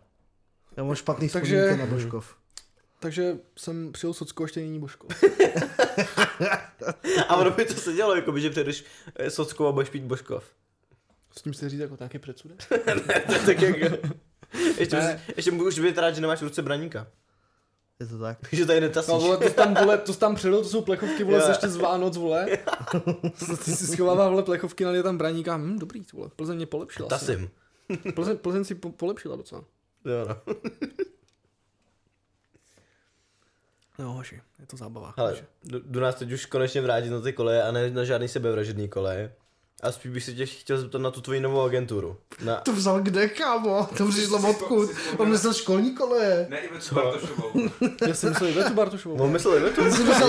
Já mám špatný Takže- na Božkov. takže jsem přijel Socko, ještě není Božko. A ono by to se dělo, jako by, že přejdeš eh, Sockou a budeš pít Božkov. S tím se říct jako nějaký předsudek? tak jako... Ještě, Ne. ještě můžeš být rád, že nemáš v ruce braníka. Je to tak? Takže tady netasíš. No vole, to tam, vole, to tam přidal, to jsou plechovky, vole, Jo. ještě z Vánoc, vole. Ty si schovává, vole, plechovky, ale je tam braníka, hm, dobrý, vole, Plzeň mě polepšila. Tasím. Plzeň, Plzeň si po, polepšila docela. Jo no. No, hoši, je to zábava. Hele, hoši. jdu, jdu nás teď už konečně vrátit na ty koleje a ne na žádný sebevražedný koleje. A spíš bych se tě chtěl zeptat na tu tvoji novou agenturu. Na, To vzal kde, kámo? To přišlo odkud? On myslel školní koleje. Ne, Ivetu Co? Bartošovou. Já jsem myslel Ivetu Bartošovou. no myslel, že to? Jsi myslel,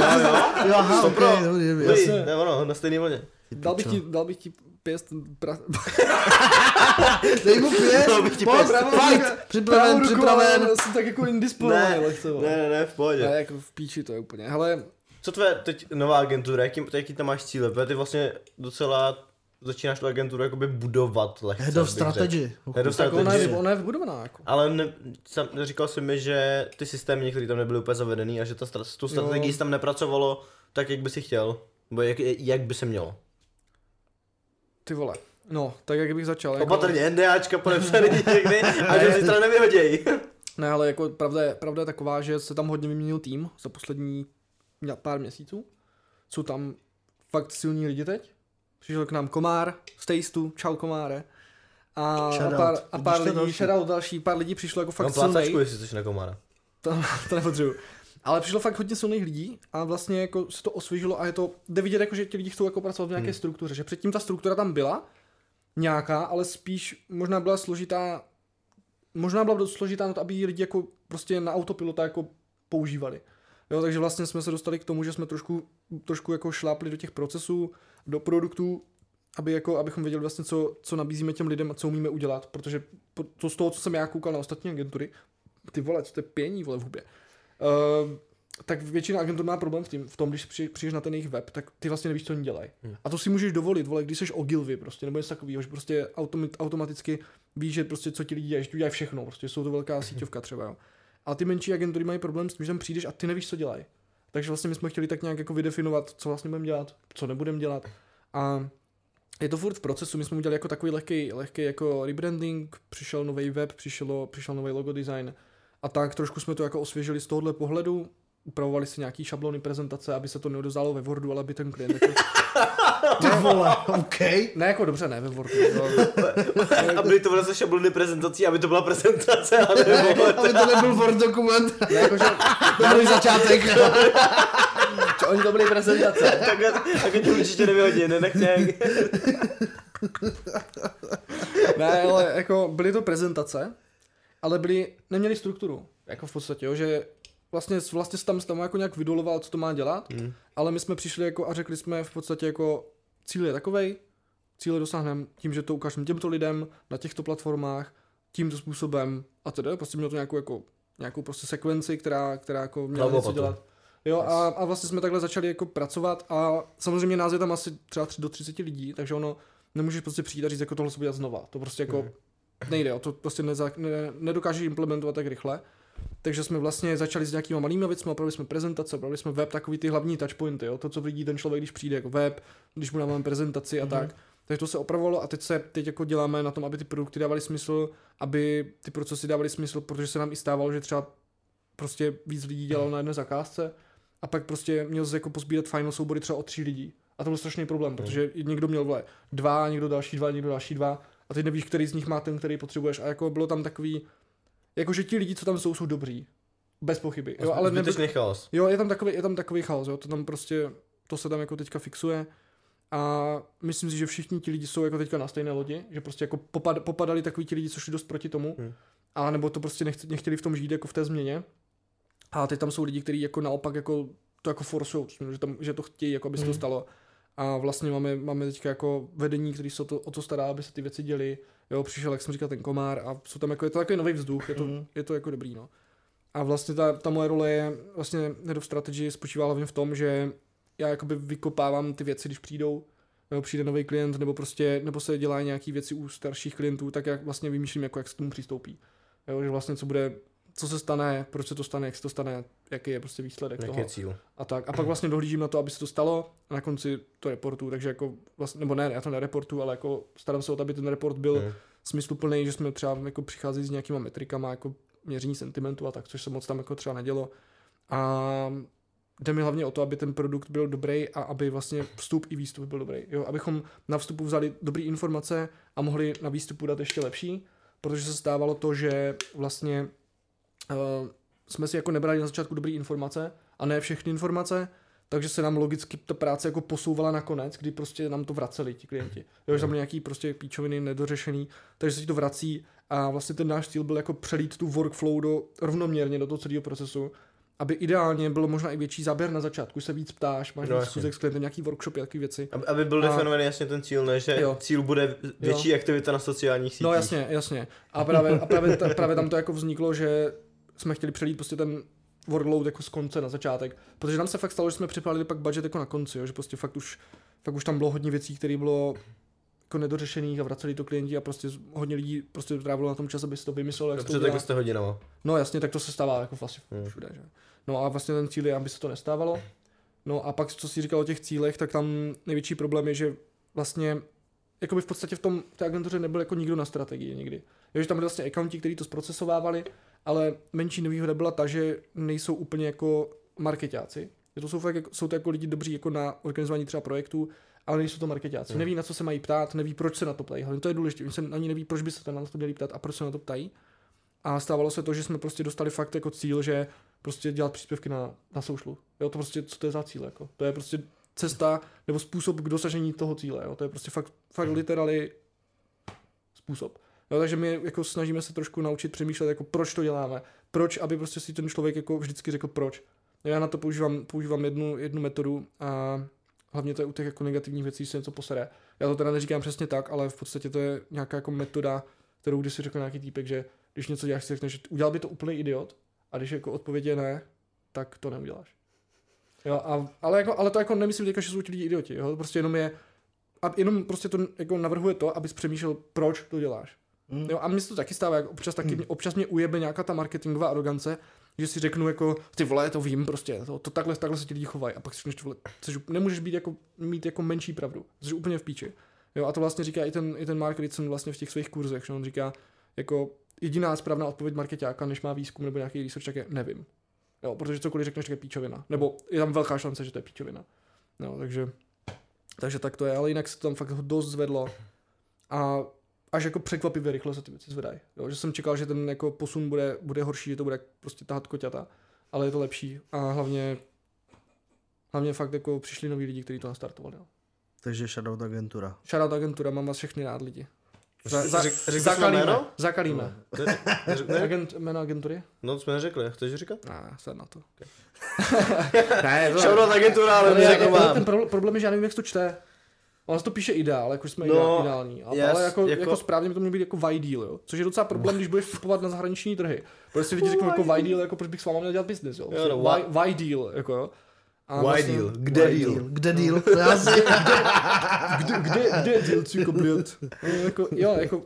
jo, aha, To ok, pro. dobrý, dobrý. Jasně. ne ono, na stejný vlně. Dal bych, ti, dal bych ti pěst pra... Dej mu pěst, Dal bych ti pěst. fight, připraven, připraven. ale Jsem tak jako indisponovaný Ne, lehce, ne, ne, ne, v pohodě. Ne, jako v píči to je úplně. Hele, Co tvoje teď nová agentura, jaký, jaký tam máš cíle? Protože ty vlastně docela začínáš tu agenturu jakoby budovat lehce. Head of strategy. Head of tak ona je, strategy. ona je vybudovaná, jako. Ale ne, sam, říkal jsi mi, že ty systémy některé tam nebyly úplně zavedený a že ta, tu strategii tam nepracovalo tak, jak by si chtěl. Nebo jak, jak by se mělo. Ty vole. No, tak jak bych začal. Jako... Opatrně, NDAčka podepsaný někdy a že zítra nevyhoděj. Ne, ale jako pravda je, pravda je taková, že se tam hodně vyměnil tým za poslední pár měsíců. Jsou tam fakt silní lidi teď. Přišel k nám Komár z Tasteu, čau Komáre. A, a pár, a pár lidí, další? shoutout další, pár lidí přišlo jako fakt silnej. plácačku, jestli jsi na komára. To, to nepotřebuju. Ale přišlo fakt hodně silných lidí a vlastně jako se to osvěžilo a je to, jde vidět jako, že ti lidi chcou jako pracovat v nějaké Hmm. struktuře, že předtím ta struktura tam byla nějaká, ale spíš možná byla složitá, možná byla dost složitá na to, aby ji lidi jako prostě na autopilota jako používali. Jo, takže vlastně jsme se dostali k tomu, že jsme trošku, trošku jako šlápli do těch procesů, do produktů, aby jako, abychom věděli vlastně, co, co nabízíme těm lidem a co umíme udělat, protože to z toho, co jsem já koukal na ostatní agentury, ty vole, co to je pění, vole, v hubě. Uh, tak většina agentur má problém v, tím, v tom, když při, přijdeš na ten jejich web, tak ty vlastně nevíš, co oni dělají. Hmm. A to si můžeš dovolit, vole, když jsi Ogilvy prostě, nebo něco takového, že prostě automaticky víš, že prostě co ti lidi dělají, že dělají všechno, prostě jsou to velká síťovka třeba, jo. A ty menší agentury mají problém s tím, že tam přijdeš a ty nevíš, co dělají. Takže vlastně my jsme chtěli tak nějak jako vydefinovat, co vlastně budeme dělat, co nebudeme dělat. A je to furt v procesu, my jsme udělali jako takový lehký, lehký jako rebranding, přišel nový web, přišlo, přišel nový logo design a tak trošku jsme to jako osvěžili z tohohle pohledu, upravovali si nějaký šablony prezentace, aby se to neodezálo ve Wordu, ale aby ten klient jako, Ty vole, OK. ne jako dobře, ne ve Wordu, no, Aby to bylo ze šablony prezentací, aby to byla prezentace, ale aby to nebyl Word dokument. ne jako, že, Dobrý začátek. oni to byly prezentace. Takhle, takhle ti určitě nevyhodí, nenech nějak... Ne, ale jako byly to prezentace, ale byly, neměli strukturu, jako v podstatě, jo, že vlastně, vlastně se tam, tam jako nějak vydoloval, co to má dělat, Hmm. ale my jsme přišli jako a řekli jsme v podstatě jako cíl je takovej, cíle dosáhneme tím, že to ukážeme těmto lidem na těchto platformách, tímto způsobem a tedy, prostě mělo to nějakou jako nějakou prostě sekvenci, která, která jako měla něco dělat. Jo, a, a vlastně jsme takhle začali jako pracovat a samozřejmě nás je tam asi třeba 3 do 30 lidí, takže ono nemůžeš prostě přijít a říct, jako tohle se bude dělat znova. To prostě jako Mhm. nejde, jo, to prostě neza, ne, nedokážeš implementovat tak rychle. Takže jsme vlastně začali s nějakýma malými věcmi, opravili jsme prezentace, opravili jsme web, takový ty hlavní touchpointy, jo, to, co vidí ten člověk, když přijde jako web, když mu dáváme prezentaci a Mhm. tak. Takže to se opravovalo a teď se teď jako děláme na tom, aby ty produkty dávaly smysl, aby ty procesy dávaly smysl, protože se nám i stávalo, že třeba prostě víc lidí dělalo na jedné zakázce a pak prostě měl se jako pozbírat final soubory třeba o tři lidí. A to byl strašný problém, protože někdo měl vole, dva, někdo další dva, někdo další dva a teď nevíš, který z nich má ten, který potřebuješ. A jako bylo tam takový, jakože ti lidi, co tam jsou, jsou dobří. Bez pochyby. Jo, ale nebyl, chaos. jo, je tam takový, je tam takový chaos, jo, to tam prostě, to se tam jako teďka fixuje. A myslím si, že všichni ti lidi jsou jako teďka na stejné lodi, že prostě jako popad, popadali takový ti lidi, co šli dost proti tomu, Hmm. a nebo to prostě nechci, nechtěli v tom žít jako v té změně. A teď tam jsou lidi, kteří jako naopak jako to jako forsují, že, tam, že to chtějí, jako aby se to Hmm. stalo. A vlastně máme, máme teďka jako vedení, který se o to, o to stará, aby se ty věci děly. Jo, přišel, jak jsem říkal, ten komár a jsou tam jako, je to takový nový vzduch, je to, Mhm. je to jako dobrý, no. A vlastně ta, ta moje role je, vlastně Head of Strategy spočívá hlavně v tom, že já jakoby vykopávám ty věci, když přijdou, nebo přijde nový klient, nebo prostě, nebo se dělá nějaký věci u starších klientů, tak jak vlastně vymýšlím, jako jak se k tomu přistoupí. Jo, že vlastně co bude, co se stane, proč se to stane, jak se to stane, jaký je prostě výsledek Jaký toho je cíl? a tak. A pak vlastně dohlížím na to, aby se to stalo a na konci to reportu, takže jako vlastně, nebo ne, já to nereportu, ale jako starám se o to, aby ten report byl Hmm. smysluplný, že jsme třeba jako přicházeli s nějakýma metrikama, jako měření sentimentu a tak, což se moc tam jako třeba nedělo. A jde mi hlavně o to, aby ten produkt byl dobrý a aby vlastně vstup i výstup byl dobrý. Jo, abychom na vstupu vzali dobré informace a mohli na výstupu dát ještě lepší, protože se stávalo to, že vlastně uh, jsme si jako nebrali na začátku dobré informace a ne všechny informace, takže se nám logicky ta práce jako posouvala na konec, kdy prostě nám to vraceli ti klienti. Jo, že tam byly nějaký prostě píčoviny nedořešený, takže se ti to vrací a vlastně ten náš cíl byl jako přelít tu workflow do, rovnoměrně do toho celého procesu, aby ideálně bylo možná i větší záběr na začátku, se víc ptáš, máš No, no, schůzek s klientem, nějaký workshopy, takové věci. Aby, aby byl A- definovaný jasně ten cíl, ne, že Jo. cíl bude větší aktivita na sociálních sítích. No jasně, jasně. A právě, a právě, ta, právě tam to jako vzniklo, že jsme chtěli přelít prostě ten workload jako z konce na začátek, protože nám se fakt stalo, že jsme připravili pak budget jako na konci, jo, že prostě fakt už, fakt už tam bylo hodně věcí, které bylo jako nedořešených a vraceli to klienti a prostě hodně lidí prostě trávilo na tom čas, aby si to vymyslelo, jak to Dobře, udělá. tak jste hodinama. No jasně, tak to se stává jako vlastně Hmm. všude, že? No a vlastně ten cíl je, aby se to nestávalo. No a pak, co jsi říkal o těch cílech, tak tam největší problém je, že vlastně jakoby v podstatě v tom té agentuře nebyl jako nikdo na strategii nikdy. Jo, že tam byli vlastně accounti, kteří to zprocesovávali, ale menší nevýhoda byla ta, že nejsou úplně jako marketáci. Že to jsou, fakt, jako- jsou to jako lidi dobří jako na organizování třeba projektů, ale nejsou to marketáci. Hmm. Neví, na co se mají ptát, neví, proč se na to ptají. Hlavně to je důležité. Oni se ani neví, proč by se na to měli ptát a proč se na to ptají. A stávalo se to, že jsme prostě dostali fakt jako cíl, že prostě dělat příspěvky na, na socialu. Jo, to prostě, co to je za cíl, jako. To je prostě cesta nebo způsob k dosažení toho cíle, jo. To je prostě fakt, fakt literally způsob. Jo, takže my jako snažíme se trošku naučit přemýšlet, jako proč to děláme. Proč, aby prostě si ten člověk jako vždycky řekl proč. Jo, Já na to používám, používám jednu, jednu metodu a hlavně to je u těch jako negativních věcí, se něco posere. Já to teda neříkám přesně tak, ale v podstatě to je nějaká jako metoda, kterou když si řekl nějaký týpek, že když něco děláš, si řekneš, že udělal by to úplný idiot, a když jako odpověď je ne, tak to neuděláš. Jo, a, ale, jako, ale to jako nemyslím teďka, že jsou ti lidi idioti, jo? prostě jenom je, a jenom prostě to jako navrhuje to, abys přemýšlel, proč to děláš. Mm. Jo, a mně se to taky stává, jako občas, taky, mě, občas mě ujebe nějaká ta marketingová arogance, že si řeknu jako, ty vole, to vím prostě, to, to takhle, takhle se ti lidi chovají a pak si řekneš, ty vole, což nemůžeš být jako, mít jako menší pravdu, což úplně v píči. Jo, a to vlastně říká i ten, i ten Mark Ritson vlastně v těch svých kurzech, že on říká, jako jediná správná odpověď marketáka, než má výzkum nebo nějaký research, tak je nevím. Jo, protože cokoliv řekneš, tak je píčovina. Nebo je tam velká šance, že to je píčovina. No, takže, takže tak to je, ale jinak se to tam fakt dost zvedlo. A až jako překvapivě rychle se ty věci zvedají. Jo, že jsem čekal, že ten jako posun bude, bude horší, že to bude prostě tahat koťata, ale je to lepší a hlavně hlavně fakt jako přišli noví lidi, kteří to nastartovali. Jo. Takže Shoutout agentura. Shoutout agentura, mám vás všechny rád lidi. Za, za, řekl zakalíme, jméno? zakalíme. Ne, neřek- ne? Agent, jméno agentury? No, to jsme neřekli, chceš říkat? Ne, se na to. ne, to, Shoutout agentura, ale jako já, mám. ten problém, je, že já nevím, jak to čte. Ono se to píše ideál, jako jsme No, no, ideální. Ale, jas, ale jako, jako, jako- jako, správně by to mělo být jako ideal, jo. Což je docela problém, když budeš vstupovat na zahraniční trhy. Protože si lidi řeknou jako ideal, jako proč bych s váma měl dělat business, jo. Jo, no, Why, why deal, jako jo. A Why deal? Kde Why deal? Kde deal? Já si... kde, kde, kde je deal, co blět? No, jako, jo, jako,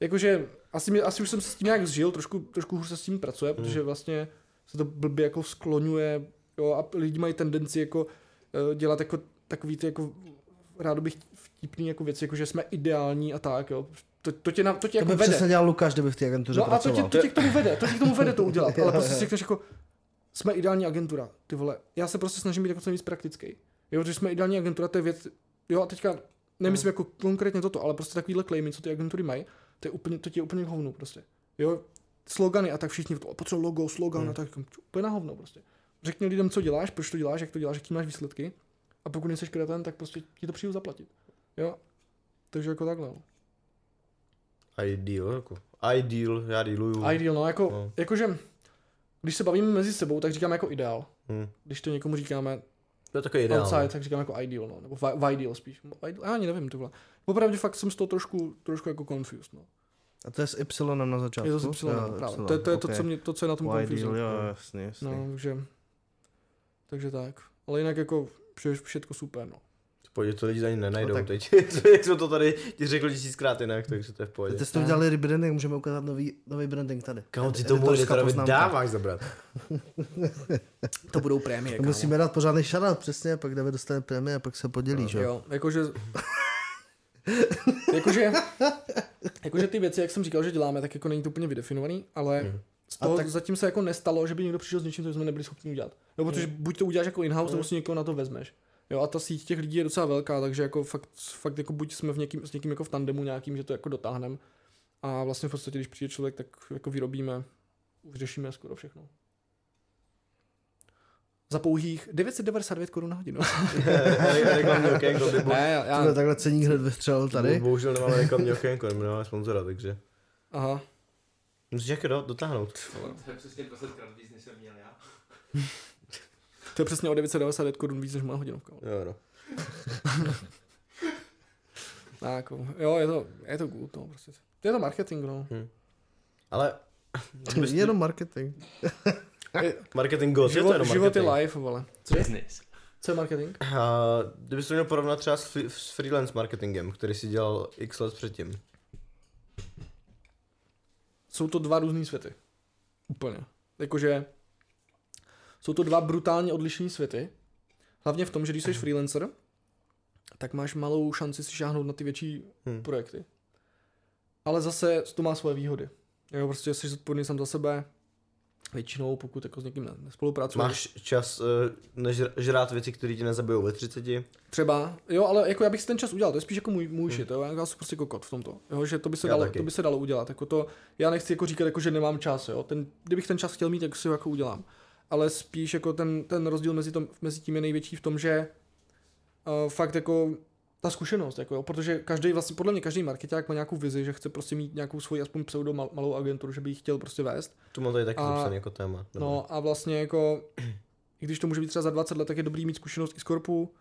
jakože asi, mě, asi už jsem se s tím nějak zžil, trošku, trošku hůř se s tím pracuje, Hmm. protože vlastně se to blbě jako skloňuje, jo, a lidi mají tendenci jako eh, dělat jako takový ty jako rád bych vtipný jako věci, jako že jsme ideální a tak, jo. To, to tě, na, to tě To jako by vede. přesně dělal Lukáš, kdyby v té agentuře No a to tě, pracoval. to tě k tomu vede, to tě k tomu vede to udělat, ale prostě si řekneš jako, jsme ideální agentura, ty vole, já se prostě snažím být jako co nejvíc praktický. Jo, že jsme ideální agentura, to je věc, jo a teďka nemyslím jako konkrétně toto, ale prostě takovýhle claimy, co ty agentury mají, to je úplně, to ti je úplně k hovnu prostě. Jo, slogany a tak všichni to potřebují logo, slogan Hmm. a tak úplně na hovno prostě. Řekni lidem, co děláš, proč to děláš, jak to děláš, jaký máš výsledky a pokud nejsi kreten, tak prostě ti to přijdu zaplatit. Jo. Takže jako takhle. No. Ideal, jako. Ideal, já dealuju. Ideal, no, jako, No. jakože, když se bavíme mezi sebou, tak říkáme jako ideál. Hm. Když to někomu říkáme To je takový ideál. outside, tak říkáme jako ideal, no, nebo v, v ideal spíš. Ideal, já ani nevím, tohle. Popravdě fakt jsem z toho trošku, trošku jako confused, no. A to je s Y na začátku? Je to z Y, Jo, právě. Y, To, je- to je to, ok. co, mě, to, co je na tom Why confusing. deal, jo, jasně, jasně. No, takže, takže tak. Ale jinak jako vše, všetko super, no. Pojď, to lidi ani nenajdou No tak- teď. Jak jsme to tady ti řekli tisíckrát jinak, takže to je v pohodě. Teď jste udělali rebranding, můžeme ukázat nový, nový branding tady. Kámo, ty tomu editorovi dáváš zabrat. To budou prémie, To Musíme dát pořádný shoutout, přesně, pak David dostane prémie a pak se podělí, že jo? Jakože... jakože, jakože ty věci, jak jsem říkal, že děláme, tak jako není to úplně vydefinovaný, ale Mhm. Z toho A tak... zatím se jako nestalo, že by někdo přišel s něčím, co jsme nebyli schopni udělat. No, protože buď to uděláš jako in-house, nebo si někoho na to vezmeš. Jo, a ta síť těch lidí je docela velká, takže jako fakt, fakt jako buď jsme v někým, s někým jako v tandemu nějakým, že to jako dotáhneme. A vlastně v podstatě, když přijde člověk, tak jako vyrobíme, vyřešíme skoro všechno. Za pouhých 999 korun na hodinu. Reklamní okénko, by bo- ne, já, já, takhle ceník hned vystřelil tady. Bohužel nemáme reklamní okénko, nemáme sponzora, takže aha. Musíš jak do, dotáhnout. To je přesně 20 krát víc, než jsem měl já. To je přesně o 999 korun víc než má hodinovka. Jo, no. Tak, jako, jo, je to, je to good, no, prostě. To je to marketing, no. Ale kdybys- Jenom marketing. marketing goals, je to Život, jenom život je life, vole. Co je, Business. co je marketing? A kdybys to měl porovnat třeba s, fri- s freelance marketingem, který si dělal x let předtím. Jsou to dva různý světy. Úplně. Jakože jsou to dva brutálně odlišní světy. Hlavně v tom, že když jsi freelancer, tak máš malou šanci si šáhnout na ty větší Hmm. projekty. Ale zase to má svoje výhody. Jo, prostě jsi zodpovědný sám za sebe, většinou, pokud jako s někým ne- nespolupracuješ. Máš čas uh, nežrát věci, které ti nezabijou ve 30. Třeba, jo, ale jako já bych si ten čas udělal, to je spíš jako můj, můj shit, jo, já jsem prostě kokot v tomto, jo, že to by se, Hmm. Já dalo, taky. to by se dalo udělat, jako to, já nechci jako říkat, jako, že nemám čas, jo, ten, kdybych ten čas chtěl mít, tak si ho jako udělám, ale spíš jako ten, ten rozdíl mezi, tom, mezi tím je největší v tom, že uh, fakt jako ta zkušenost, jako jo, protože každý vlastně, podle mě každý marketák má nějakou vizi, že chce prostě mít nějakou svoji aspoň pseudo mal, malou agenturu, že by ji chtěl prostě vést, To mám tady taky A- jako téma. Dobré. No a vlastně jako, i když to může být třeba za 20 let, tak je dobrý mít zkušenost i z korpu,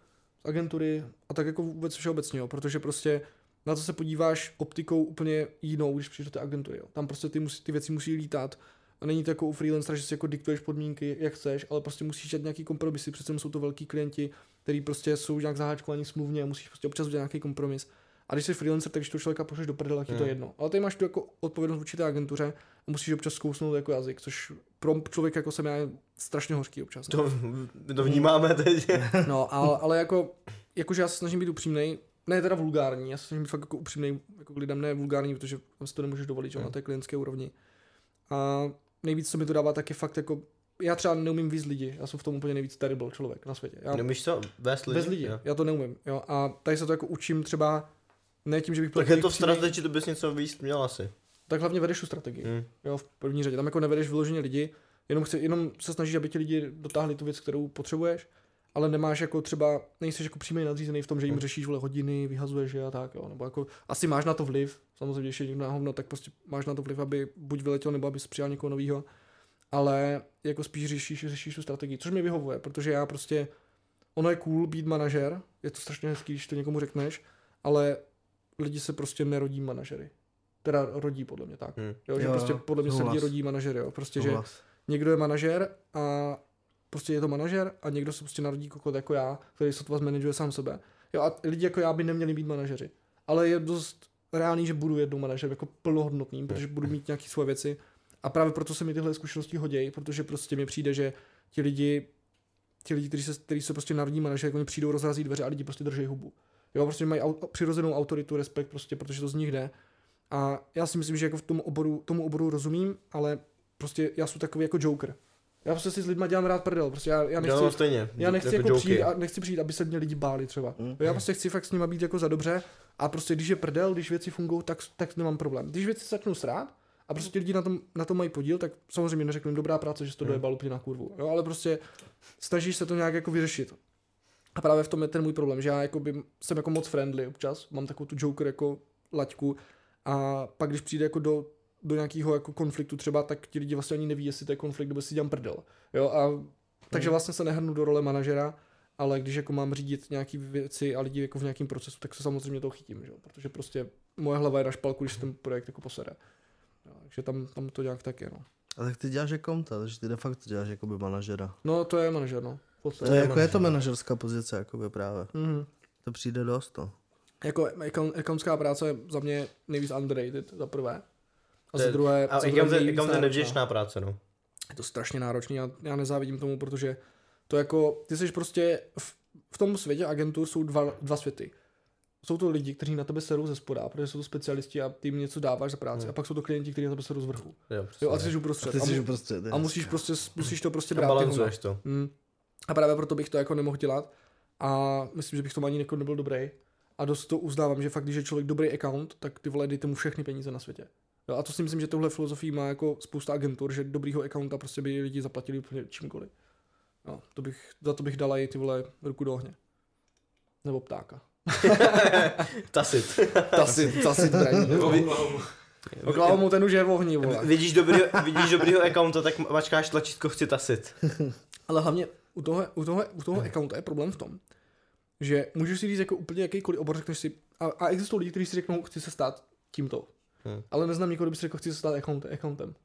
z agentury a tak jako vůbec všeobecně, jo, protože prostě na to se podíváš optikou úplně jinou, když přijdeš do té agentury. Jo. Tam prostě ty, musí, ty věci musí lítat a není to jako u freelancera, že si jako diktuješ podmínky, jak chceš, ale prostě musíš dělat nějaký kompromisy, přece jsou to velký klienti, který prostě jsou nějak zaháčkovaní smluvně a musíš prostě občas udělat nějaký kompromis. A když jsi freelancer, tak když to člověka pošleš do prdele, tak je to Hmm. jedno. Ale ty máš tu jako odpovědnost vůči té agentuře a musíš občas zkousnout jako jazyk, což pro člověka jako jsem já je strašně hořký občas. To, to vnímáme teď. No, ale, ale jako, jakože já se snažím být upřímný, ne teda vulgární, já se snažím být fakt jako upřímný jako k lidem, ne vulgární, protože si to nemůžeš dovolit, že na té klientské úrovni. A nejvíc, co mi to dává, tak je fakt jako, já třeba neumím víc lidi, já jsem v tom úplně nejvíc terrible člověk na světě. Já Nemíš to vést lidi? bez lidí, Jo. já to neumím, jo, a tady se to jako učím třeba, ne tím, že bych Tak je to v strategii, to bys něco víc měl asi. tak hlavně vedeš tu strategii. Hm. Jo, v první řadě. Tam jako nevedeš vyloženě lidi, jenom, chci, jenom se snažíš, aby ti lidi dotáhli tu věc, kterou potřebuješ, ale nemáš jako třeba, nejsi jako přímý nadřízený v tom, že jim Hmm. řešíš vole hodiny, vyhazuješ je a tak, jo. Nebo jako, asi máš na to vliv, samozřejmě, když je někdo na hovno, tak prostě máš na to vliv, aby buď vyletěl, nebo aby přijal někoho nového, ale jako spíš řešíš, řešíš tu strategii, což mi vyhovuje, protože já prostě, ono je cool být manažer, je to strašně hezký, když to někomu řekneš, ale lidi se prostě nerodí manažery. Teda rodí podle mě tak. Hm. Jo, že Jo, prostě jo, podle mě se lidi rodí manažery, jo. Prostě, že někdo je manažer a prostě je to manažer a někdo se prostě narodí kokot jako já, který sotva zmanaguje sám sebe. Jo a lidi jako já by neměli být manažeři. Ale je dost reálný, že budu jednou manažer jako plnohodnotný, protože budu mít nějaké svoje věci. A právě proto se mi tyhle zkušenosti hodí, protože prostě mi přijde, že ti lidi, ti lidi, kteří se, kteří se prostě narodí manažer, oni přijdou, rozrazí dveře a lidi prostě drží hubu. Jo, prostě mají au, přirozenou autoritu, respekt, prostě, protože to z nich jde. A já si myslím, že jako v tom oboru, tomu oboru rozumím, ale prostě já jsem takový jako joker. Já prostě si s lidma dělám rád prdel, prostě já, já nechci, Já stejně. já nechci jako, joky. přijít, a nechci přijít, aby se mě lidi báli třeba. Mm. Já prostě chci fakt s nima být jako za dobře a prostě když je prdel, když věci fungují, tak, tak nemám problém. Když věci začnou srát a prostě ti lidi na tom, na tom mají podíl, tak samozřejmě neřeknu jim dobrá práce, že jsi to Hmm. dojebal úplně na kurvu, jo, ale prostě snažíš se to nějak jako vyřešit. A právě v tom je ten můj problém, že já jakoby jsem jako moc friendly občas, mám takovou tu Joker jako laťku a pak když přijde jako do, do nějakého jako konfliktu třeba, tak ti lidi vlastně ani neví, jestli to je konflikt, nebo si dělám prdel. Jo, a takže vlastně se nehrnu do role manažera, ale když jako mám řídit nějaké věci a lidi jako v nějakém procesu, tak se samozřejmě toho chytím, že? protože prostě moje hlava je na špalku, když se ten projekt jako posere. Takže tam, tam to nějak tak je, no. A tak ty děláš accounta, takže ty de facto děláš jakoby manažera. No to je manažer, no. To je, jako je to manažerská pozice, jakoby právě. Mhm. To přijde dost, no. Jako accountská práce je za mě nejvíc underrated, za prvé. A To za druhé, A za druhé account je- nevděčná práce, no. Je to strašně náročný, já, já nezávidím tomu, protože to jako, ty jsi prostě, v, v tom světě agentur jsou dva, dva světy. Jsou to lidi, kteří na tebe serou ze spoda, protože jsou to specialisti a ty jim něco dáváš za práci. Hmm. A pak jsou to klienti, kteří na tebe serou z vrchu. Jo, Jo, přesně. a ty jsi A uprostřed. ty A, jsi mu, uprostřed. a musíš prostě, musíš to prostě a brát. ty balancuješ to. Hmm. A právě proto bych to jako nemohl dělat a myslím, že bych to ani jako nebyl dobrý. A dost to uznávám, že fakt, když je člověk dobrý account, tak ty vole, dejte mu všechny peníze na světě. Jo, a to si myslím, že tohle filozofii má jako spousta agentur, že dobrýho accounta prostě by lidi zaplatili úplně čímkoliv. No, to bych, za to bych dala i ty vole ruku do ohně. Nebo ptáka. Tasit. Tasit, tasit braní. Oklahomu ten už je v ohni, vole. Vidíš dobrýho, vidíš dobrýho accounta, tak mačkáš tlačítko chci tasit. Ale hlavně u toho, u toho, u toho accounta je problém v tom, že můžeš si říct jako úplně jakýkoliv obor, řekneš si, a, a existují lidi, kteří si řeknou, chci se stát tímto. Hmm. Ale neznám nikoho, kdo by si řekl, chci se stát account, accountem.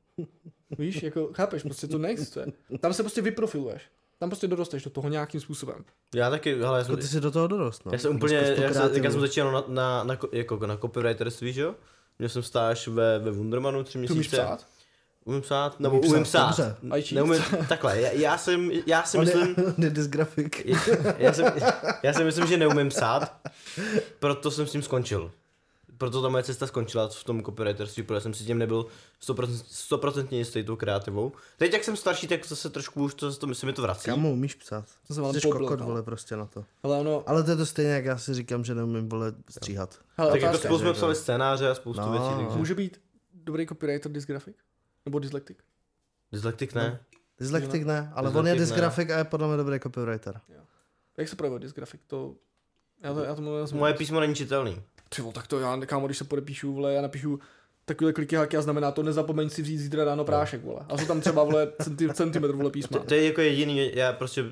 Víš, jako chápeš, prostě to neexistuje. Tam se prostě vyprofiluješ. Tam prostě dorosteš do toho nějakým způsobem. Já taky, hele, já Jako jsem, ty jsi do toho dorost, no. já jsem úplně, to já jsem, já jsem začínal na, na, na, ko- jako na copywriterství, že jo? Měl jsem stáž ve, ve Wundermanu tři Ty měsíce. umíš psát? Umím psát? Nebo Umí umím psát, psát. Neumím, takhle, já, já, jsem, já si On je- myslím, on je dysgrafik. já, já, jsem, já si myslím, že neumím psát, proto jsem s tím skončil. Proto ta moje cesta skončila v tom copywriterství, protože jsem si tím nebyl 100%, 100% jistý tou kreativou. Teď jak jsem starší, tak zase trošku už to, to se mi to vrací. Kamu umíš psát? To se vám Jsi kokot, no. vole, prostě na to. Ale ono, Ale to je to stejně, jak já si říkám, že neumím, vole, stříhat. hele, Tak jako spolu jsme psali scénáře a spoustu No. věcí. Takže. může být dobrý copywriter dysgrafik? Nebo dyslektik? Dyslektik ne. Dyslektik ne, ale on Dyslektik je ne. dysgrafik a je podle mě dobrý copywriter. Jak se projevuje dysgrafik? To... Já to, já to mluvím, Moje písmo není čitelný. Ty vole, tak to já, kámo, když se podepíšu, vole, já napíšu takové kliky haky a znamená to, nezapomeň si vzít zítra ráno prášek, vole. A jsou tam třeba, vole, centi, centimetr, vole, písma. To, to je jako jediný, já prostě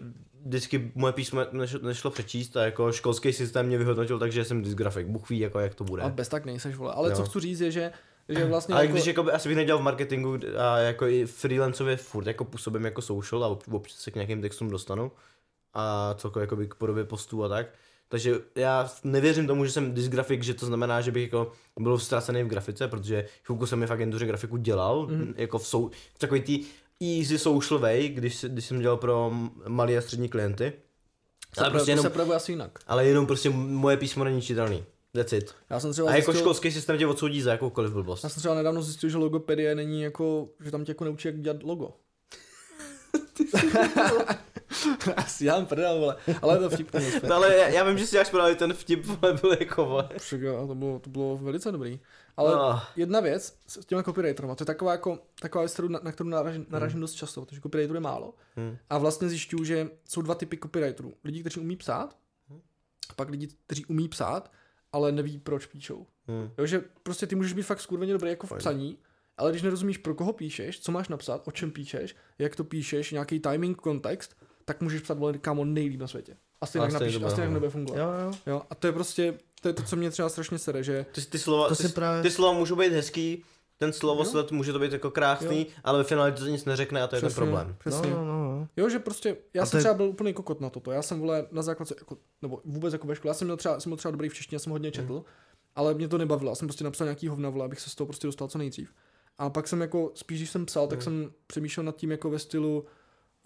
vždycky moje písmo nešlo, nešlo přečíst a jako školský systém mě vyhodnotil, takže jsem dysgrafik. Bůh ví, jako jak to bude. A bez tak nejseš, vole. Ale Jo. co chci říct je, že, že vlastně Ale jako, když jako, asi bych nedělal v marketingu a jako i freelancově furt jako působím jako social a ob- občas se k nějakým textům dostanu a celkově jako k podobě postů a tak. Takže já nevěřím tomu, že jsem dysgrafik, že to znamená, že bych jako byl ztracený v grafice, protože chvilku jsem i v agentuře grafiku dělal, mm. jako v, sou, v takový tý easy social way, když, když jsem dělal pro malé a střední klienty. se, Ale, pro, prostě jenom, se projevuje asi jinak. ale jenom prostě moje písmo není čitelný. That's it. Já jsem třeba A jako zjistil, školský systém tě odsoudí za jakoukoliv blbost. já jsem třeba nedávno zjistil, že logopedie není jako, že tam tě jako neučí, jak dělat logo. Asi já prdel, vole. Ale to vtipný. No ale já, já vím, že si děláš právě ten vtip, vole, byl jako, vole. To bylo, to bylo velice dobrý. Ale No. jedna věc s těma copywriterama, to je taková, jako, taková věc, na, na kterou narážím, narážím dost často, protože copywriterů je málo. Hmm. A vlastně zjišťuju, že jsou dva typy copywriterů. Lidi, kteří umí psát, a pak lidi, kteří umí psát, ale neví, proč píšou. Hmm. Jo, že prostě ty můžeš být fakt skurveně dobrý jako v psaní, ale když nerozumíš, pro koho píšeš, co máš napsat, o čem píšeš, jak to píšeš, nějaký timing, kontext, tak můžeš psat vole, kámo nejlíp na světě. A stejně tak napíš, a bude, stejně tak no. nebude fungovat. Jo, jo. Jo, a to je prostě, to je to, co mě třeba strašně sere, že Ty, ty slova, To ty, právě- ty slova můžou být hezký, ten slovo Jo. sled může to být jako krásný, Jo. ale ve finále to nic neřekne a to je ten Přesně, problém. Přesně. No, no, no. Jo, že prostě, já A jsem to je- třeba byl úplný kokot na toto. Já jsem vole na základce, jako, nebo vůbec jako ve škole, já jsem měl třeba, jsem byl třeba dobrý v češtině, já jsem hodně četl, ale mě to nebavilo. Já jsem prostě napsal nějaký hovna, vole, abych se z toho prostě dostal co nejdřív. A pak jsem jako, spíš když jsem psal, tak jsem přemýšlel nad tím jako ve stylu,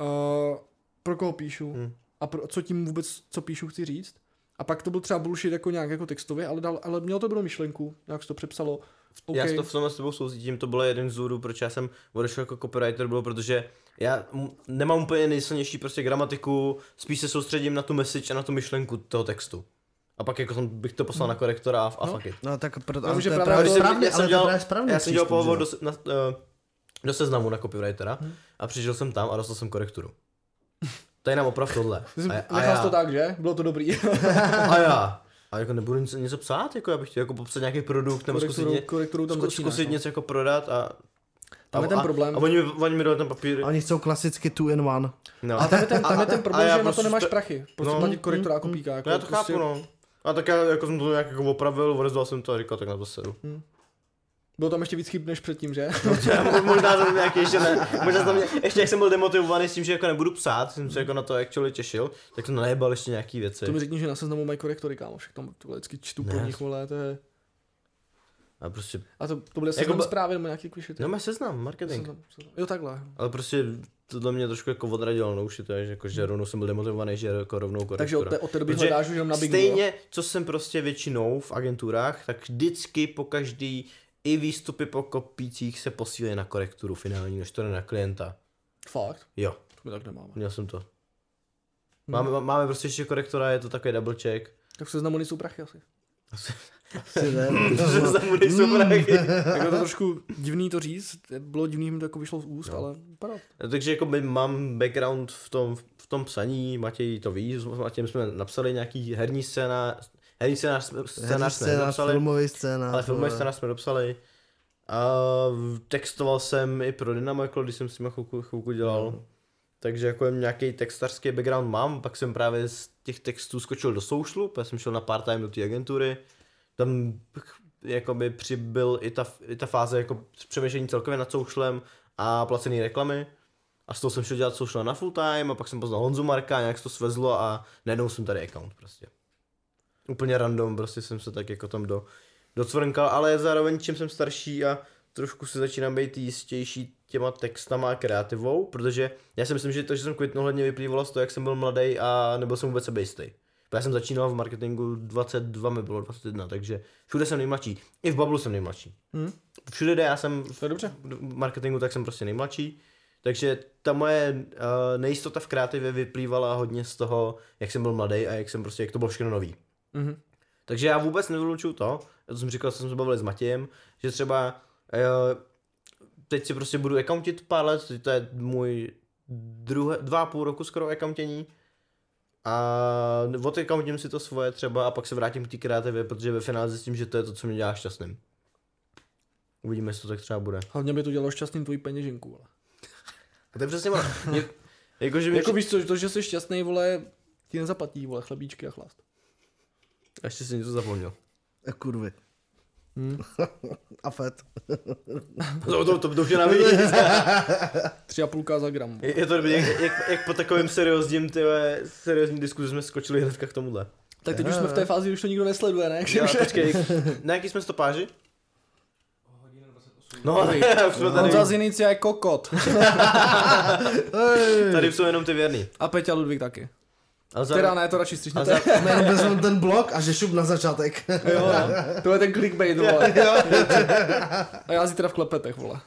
uh, pro koho píšu Hmm. a pro, co tím vůbec, co píšu, chci říct. A pak to byl třeba bullshit jako nějak jako textově, ale, dal, ale mělo to bylo myšlenku, nějak se to přepsalo. Okay. Já s to v tomhle s tebou soucítím, to bylo jeden z důvodů, proč já jsem odešel jako copywriter, bylo protože já nemám úplně nejsilnější prostě gramatiku, spíš se soustředím na tu message a na tu myšlenku toho textu. A pak jako jsem- bych to poslal na korektora a, a No. fuck it. No tak pro, No, to je právě správně, já jsem to je dělal-. Já jsem dělal pohovor do, na, uh, do seznamu na copywritera a přišel jsem tam a dostal jsem korekturu. Tady nám oprav tohle. A, a, nechal jsi to já, tak, že? Bylo to dobrý. a já. A jako nebudu něco, něco psát, jako já bych chtěl jako popsat nějaký produkt nebo zkusit, ně, tam zku, začínáš. zkusit no. něco jako prodat a Tam je a, ten a- problém. A oni, mi- oni mi dali ten papír. A Oni chcou klasicky two in one. No. A tam je ten, tam je ten a problém, já že na to prostě nemáš to- prachy. Prostě no. platit korektora a kopíka. Jako No já to prostě, chápu, no. A tak já jako jsem to nějak jako opravil, odezdal jsem to a říkal, tak na to sedu. Bylo tam ještě víc chyb než předtím, že? Já možná jsem nějaký ještě ne, možná jsem mě, ještě jak jsem byl demotivovaný s tím, že jako nebudu psát, jsem se jako na to actually těšil, tak jsem najebal ještě nějaký věci. To mi řekni, že na seznamu mají korektory, kámo, však tam tohle vždycky čtu Ne. pro nich, vole, to je... A prostě, A to, to bude Jako seznam ba- zprávy nebo nějaký kvišity? no má seznam, marketing. Seznam, seznam. Jo, takhle. Ale prostě tohle mě trošku jako odradilo, no už je to, že, jako, že rovnou jsem byl demotivovaný, že jako rovnou korektura. Takže od té, od té doby hledáš už jenom na Big Stejně, co jsem prostě většinou v agenturách, tak vždycky po každý i výstupy po kopících se posílí na korekturu finální, než to jde na klienta. Fakt? Jo, To my tak nemáme. měl jsem to. Hmm. Máme, máme prostě ještě korektora, je to takový double check. Tak v seznamu nejsou prachy asi. Ty ne, Že se mu nejsou prachy. Jako to trošku divný to říct, bylo divný, že mi to jako vyšlo z úst, No. ale vypadá. Takže jako my mám background v tom, v tom psaní, Matěj to ví, s Matějem jsme napsali nějaký herní scéna, herní scénář, jsme- scénář jsme scénář, napsali, filmový scénář. ale filmový scénář jsme dopsali. A textoval jsem i pro Dynamo, jako když jsem s tím chvilku, chvilku dělal. Takže jako nějaký textařský background mám, pak jsem právě z těch textů skočil do Socialu, pak jsem šel na part-time do té agentury. Tam jakoby přibyl i ta, i ta fáze jako přemýšlení celkově nad Socialem a placený reklamy. A z toho jsem šel dělat social na full time a pak jsem poznal Honzu Marka, nějak se to svezlo a najednou jsem tady account prostě. Úplně random, prostě jsem se tak jako tam do, docvrnkal, ale zároveň čím jsem starší a trošku se začínám být jistější těma textama a kreativou, protože já si myslím, že to, že jsem kvitnul, hodně vyplývalo z toho, jak jsem byl mladý a nebyl jsem vůbec sebejistý. Já jsem začínal v marketingu 22, mi bylo 21, takže všude jsem nejmladší. I v Bablu jsem nejmladší. Hm? Všude, kde já jsem To je dobře. v marketingu, tak jsem prostě nejmladší. Takže ta moje uh, nejistota v kreativě vyplývala hodně z toho, jak jsem byl mladý a jak jsem prostě, jak to bylo všechno nový. Mhm. Takže já vůbec nevylučuju to, to jsem říkal, co jsem se bavil s Matějem, že třeba uh, teď si prostě budu accountit pár let, to je můj druhé, dva a půl roku skoro accountění a odacountím si to svoje třeba a pak se vrátím k té kreativě, protože ve finále zjistím, že to je to, co mě dělá šťastným. Uvidíme, jestli to tak třeba bude. Hlavně by to dělalo šťastným tvojí peněženku, vole. A to je přesně ono. Jakože mi Jako víš co, to, že jsi šťastný, vole, ti nezaplatí, vole, chlebíčky a chlast. A ještě si něco zapomněl. A kurvy. Hm. A fet. To, to, to, to už je navíc. Tři a půlka za gram. Je je to dobrý, jak, jak, jak, po takovém seriózním, tyhle, seriózní diskuzi jsme skočili hnedka k tomuhle. Tak teď už jsme v té fázi, už to nikdo nesleduje, ne? Jo, počkej, na jaký jsme stopáži? Hodina 28. No, už jsme tady, Honza z Inicia je kokot. tady jsou jenom ty věrný. A Peťa Ludvík taky. Za, Teda ne, to radši ale střihnete. za, vezmeme ten blok a že šup na začátek. Jo, no. To je ten clickbait, vole. A já zítra v klepetech, vole.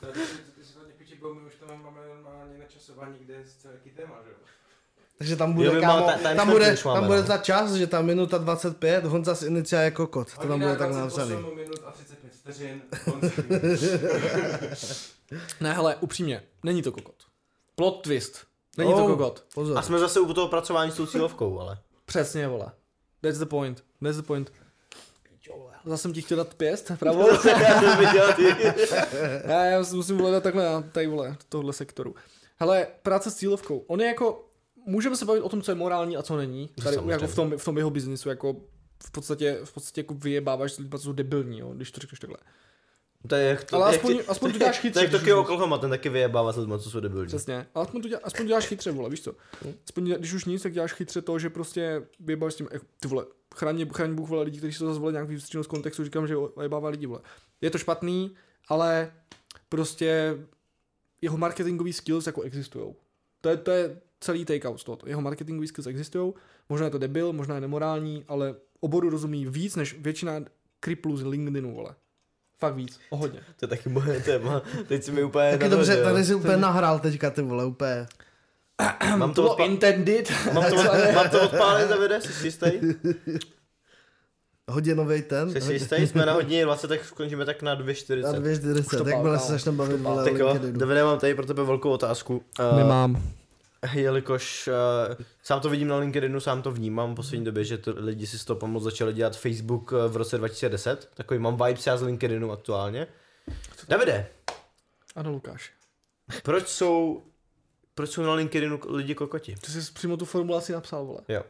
My už tam máme normálně načasování, kde je celý téma, že jo? Takže tam Jo, bude, my kámo, ta- tam bude, máme, tam bude ta čas, že tam minuta 25, Honza z Inicia je kokot. To tam bude tak 28 napsaný. minut a 35 vteřin. konci. Ne, hele, upřímně, není to kokot. Plot twist. Není to Oh. kokot. Pozor. a jsme zase u toho pracování s tou cílovkou, ale. Přesně, vole. That's the point. That's the point. Zase jsem ti chtěl dát pěst, pravou? Já já, musím hledat takhle na tady, vole, tohle sektoru. Hele, práce s cílovkou. On je jako, můžeme se bavit o tom, co je morální a co není. Tady Samozřejmě. jako v tom, v tom jeho biznisu, jako v podstatě, v podstatě jako vyjebáváš lidmi, co jsou debilní, jo, když to řekneš takhle. To je jak to, Ale jak aspoň- ty- aspoň to děláš To je chytře, jak už- Oklahoma, ten taky vyjebává se lidmi, co jsou debilní. Přesně. Ale aspoň to, dělá, aspoň děláš chytře, vole, víš co? Aspoň, dělá- když už nic, tak děláš chytře to, že prostě vyjebáš s tím, ty vole, chraň, chraň Bůh, vole, lidi, kteří se to zase vole nějak vystříhnou z kontextu, říkám, že vyjebává lidi, vole. Je to špatný, ale prostě jeho marketingový skills jako existují. To je, to je celý takeout z toho. Jeho marketingový skills existují, možná je to debil, možná je nemorální, ale oboru rozumí víc než většina kriplů z LinkedInu, vole. Fakt víc, o hodně. To je taky moje téma. Teď si mi úplně Taky dobře, tady si úplně nahrál teďka ty vole, úplně. Mám To odpa- intended. mám to, mám to odpálit, Davide, jsi si jistý? hodinový ten. Jsi si jistý, jsme na hodině 20, tak skončíme tak na 2.40. Na 240, to jakmile se začneme bavit vole, o Tak jo, LinkedInu. Davide, mám tady pro tebe velkou otázku. Uh, Nemám. Jelikož uh, sám to vidím na LinkedInu, sám to vnímám v poslední době, že to, lidi si z toho pomoc začali dělat Facebook eh, v roce 2010. Takový mám vibes já z LinkedInu aktuálně. Davide, Ano, Lukáš. proč jsou, proč jsou na LinkedInu lidi kokoti? Ty jsi přímo tu formulaci napsal, vole. Jo.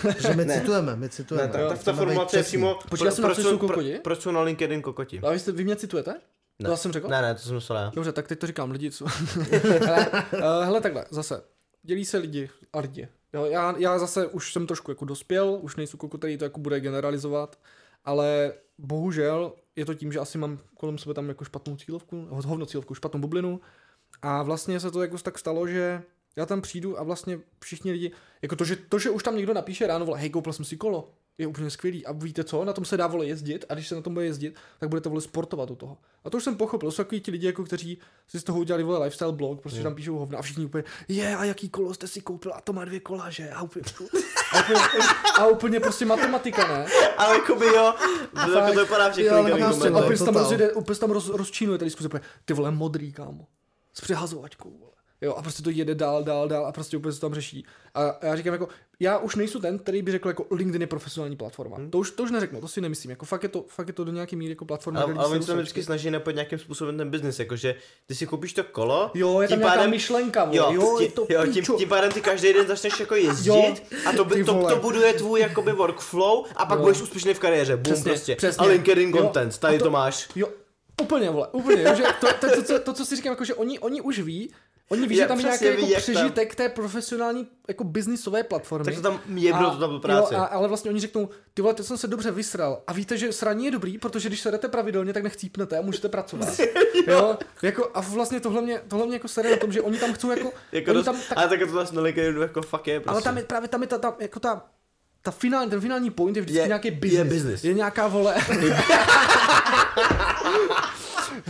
Protože my citujeme, my citujeme. Ne, tak, tak ta být formulace je přímo, Počkej, napsal, že jsou pro, proč jsou na LinkedIn kokoti? A vy, jste, vy mě citujete? Ne. To já jsem řekl? Ne, ne, to jsem myslel já. Dobře, tak teď to říkám lidi, co... hele, uh, hele, takhle, zase. Dělí se lidi a lidi. Jo, já, já zase už jsem trošku jako dospěl, už nejsou koko, který to jako bude generalizovat, ale bohužel je to tím, že asi mám kolem sebe tam jako špatnou cílovku, hovno cílovku, špatnou bublinu a vlastně se to jako tak stalo, že já tam přijdu a vlastně všichni lidi, jako to, že, to, že už tam někdo napíše ráno, vole, hej, koupil jsem si kolo, je úplně skvělý. A víte co, na tom se dá vole jezdit a když se na tom bude jezdit, tak budete vole sportovat u toho. A to už jsem pochopil, jsou takový ti lidi, jako kteří si z toho udělali vole lifestyle blog, prostě tam píšou hovna a všichni úplně, je a jaký kolo jste si koupil a to má dvě kola, že? A úplně, a úplně, a úplně prostě matematika, ne? Ale jakoby jo, A jako to vypadá v těch jo, ale LinkedIn prostě, A se tam rozjede, se tam roz, rozčínuje ta diskuze, úplně, ty vole modrý, kámo, s přehazovačkou, vole. Jo, a prostě to jede dál, dál, dál a prostě úplně se tam řeší. A já říkám jako, já už nejsou ten, který by řekl jako LinkedIn je profesionální platforma. Hmm. To, už, to už neřeknu, to si nemyslím. Jako fakt je to, fakt je to do nějaký míry jako platforma. A, kde a lidi oni se vždycky snaží napojit nějakým způsobem ten biznis, jakože ty si koupíš to kolo, Jo, je tam tím nějaká pádem- myšlenka. Jo, jo, je to jo tím, tím pádem ty každý den začneš jako jezdit Jo, a to, to, vole. to buduje tvůj jakoby workflow a pak Jo. budeš úspěšný v kariéře. Boom, Přesně, prostě. přesně. A LinkedIn content, tady to, to- máš. Jo, úplně, vole, úplně, že to, to, to, to, to, co si říkám, jako, že oni, oni už ví, oni ví, že tam je nějaký ví, jako jak tam- přežitek té profesionální jako biznisové platformy. Tak to tam jebnou to tam do práce. Jo, a, ale vlastně oni řeknou, ty vole, teď jsem se dobře vysral. A víte, že sraní je dobrý, protože když se jdete pravidelně, tak nechcípnete a můžete pracovat. jo, jako, a vlastně tohle mě, tohle mě jako sere na tom, že oni tam chcou jako, Jako oni dost, tam, tak, ale tak to vlastně na LinkedInu jako fakt je prostě. ale tam je právě tam je ta, ta jako ta, ta finální, ten finální point je vždycky Je- nějaký je business. business. Je nějaká vole.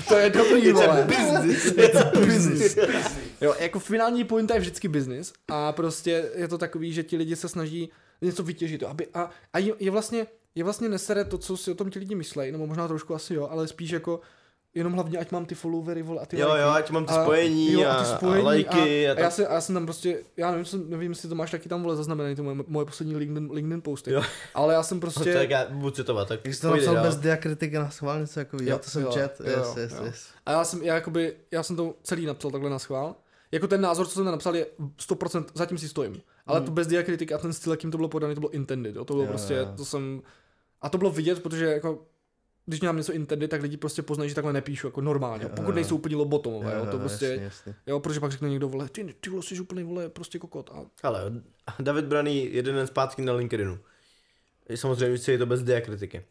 to je dobrý, vole. business. Jo, jako finální pointa je vždycky business a prostě je to takový, že ti lidi se snaží něco vytěžit, aby, a, a je, je vlastně, je vlastně nesere to, co si o tom ti lidi myslejí, nebo možná trošku asi jo, ale spíš jako jenom hlavně, ať mám ty followery, vole, a ty Jo, lajky. jo, ať mám ty A- spojení jo, a, ty spojení a lajky. a, A, a, já, tak. se, a já jsem tam prostě, já nevím, jsem, nevím, jestli to máš taky tam vole zaznamenaný, ty moje, moje poslední LinkedIn, LinkedIn posty, Jo. ale já jsem tak prostě, já budu citovat, tak Jak jsi to napsal dál. bez diakritiky na schvál, něco jako jo, to jsem jo, čet, jo, yes, yes, jo. yes. A já jsem, já jakoby, já jsem to celý napsal takhle na schvál. Jako ten názor, co jsem tam napsal, je 100%, zatím si stojím. Ale to bez diakritiky a ten styl, jakým to bylo podané, to bylo intended. Jo? To bylo Jo, prostě, jo. to jsem... A to bylo vidět, protože jako když mám něco intended, tak lidi prostě poznají, že takhle nepíšu jako normálně. Jo, Pokud jo. nejsou úplně lobotomové, jo, to Jo, prostě, jasně, jasně. jo, protože pak řekne někdo, vole, ty, ty vole, jsi úplný, vole, prostě kokot. A Ale David Braný jeden den zpátky na LinkedInu. Samozřejmě je to bez diakritiky.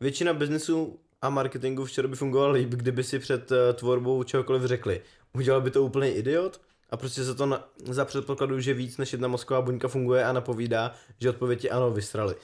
Většina biznesů a marketingu včera by fungoval líp, kdyby si před eh, tvorbou čehokoliv řekli. Udělal by to úplný idiot? A prostě se to na, za předpokladu, že víc než jedna mozková buňka funguje a napovídá, že odpověď je ano, vysrali.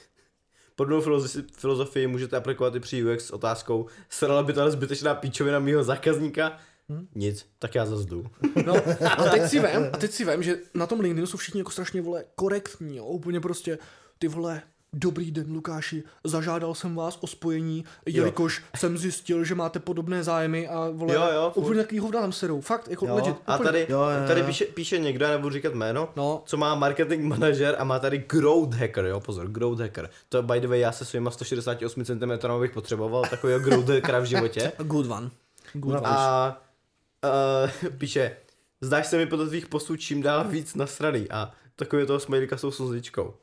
Podobnou filozofi- filozofii můžete aplikovat i při UX s otázkou, srala by to ale zbytečná píčovina mýho zákazníka? Hm? Nic, tak já zase jdu. No, a teď si vem, a teď si vem, že na tom LinkedInu jsou všichni jako strašně, vole, korektní, jo, úplně prostě, ty vole, Dobrý den, Lukáši, zažádal jsem vás o spojení, jelikož jsem zjistil, že máte podobné zájmy a vole, Jo, jo, úplně takový hovna tam serou, fakt, jako Jo. legit, A úplně. tady, Jo, jo, jo. tady píše, píše někdo, já nebudu říkat jméno, No. co má marketing manažer a má tady growth hacker, jo, pozor, growth hacker. To by the way, já se svýma 168 cm bych potřeboval takového growth hackera v životě. Good one. Good No, one. A uh, píše, zdáš se mi podle tvých postů čím dál víc nasraný a takový toho smajlíka jsou slzičkou.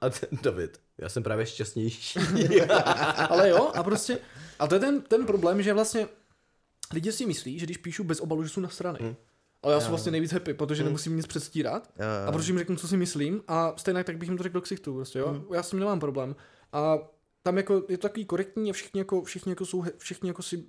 A ten David, já jsem právě šťastnější. Ale jo, a prostě, a to je ten, ten problém, že vlastně lidi si myslí, že když píšu bez obalu, že jsou nasraný. Hmm. Ale já jsem vlastně nejvíc happy, protože nemusím nic předstírat. Jo. A protože jim řeknu, co si myslím a stejně tak bych jim to řekl do ksichtu, prostě, jo. Hmm. Já s tím nemám problém. A tam jako je to takový korektní a všichni jako, všichni jako jsou, všichni jako si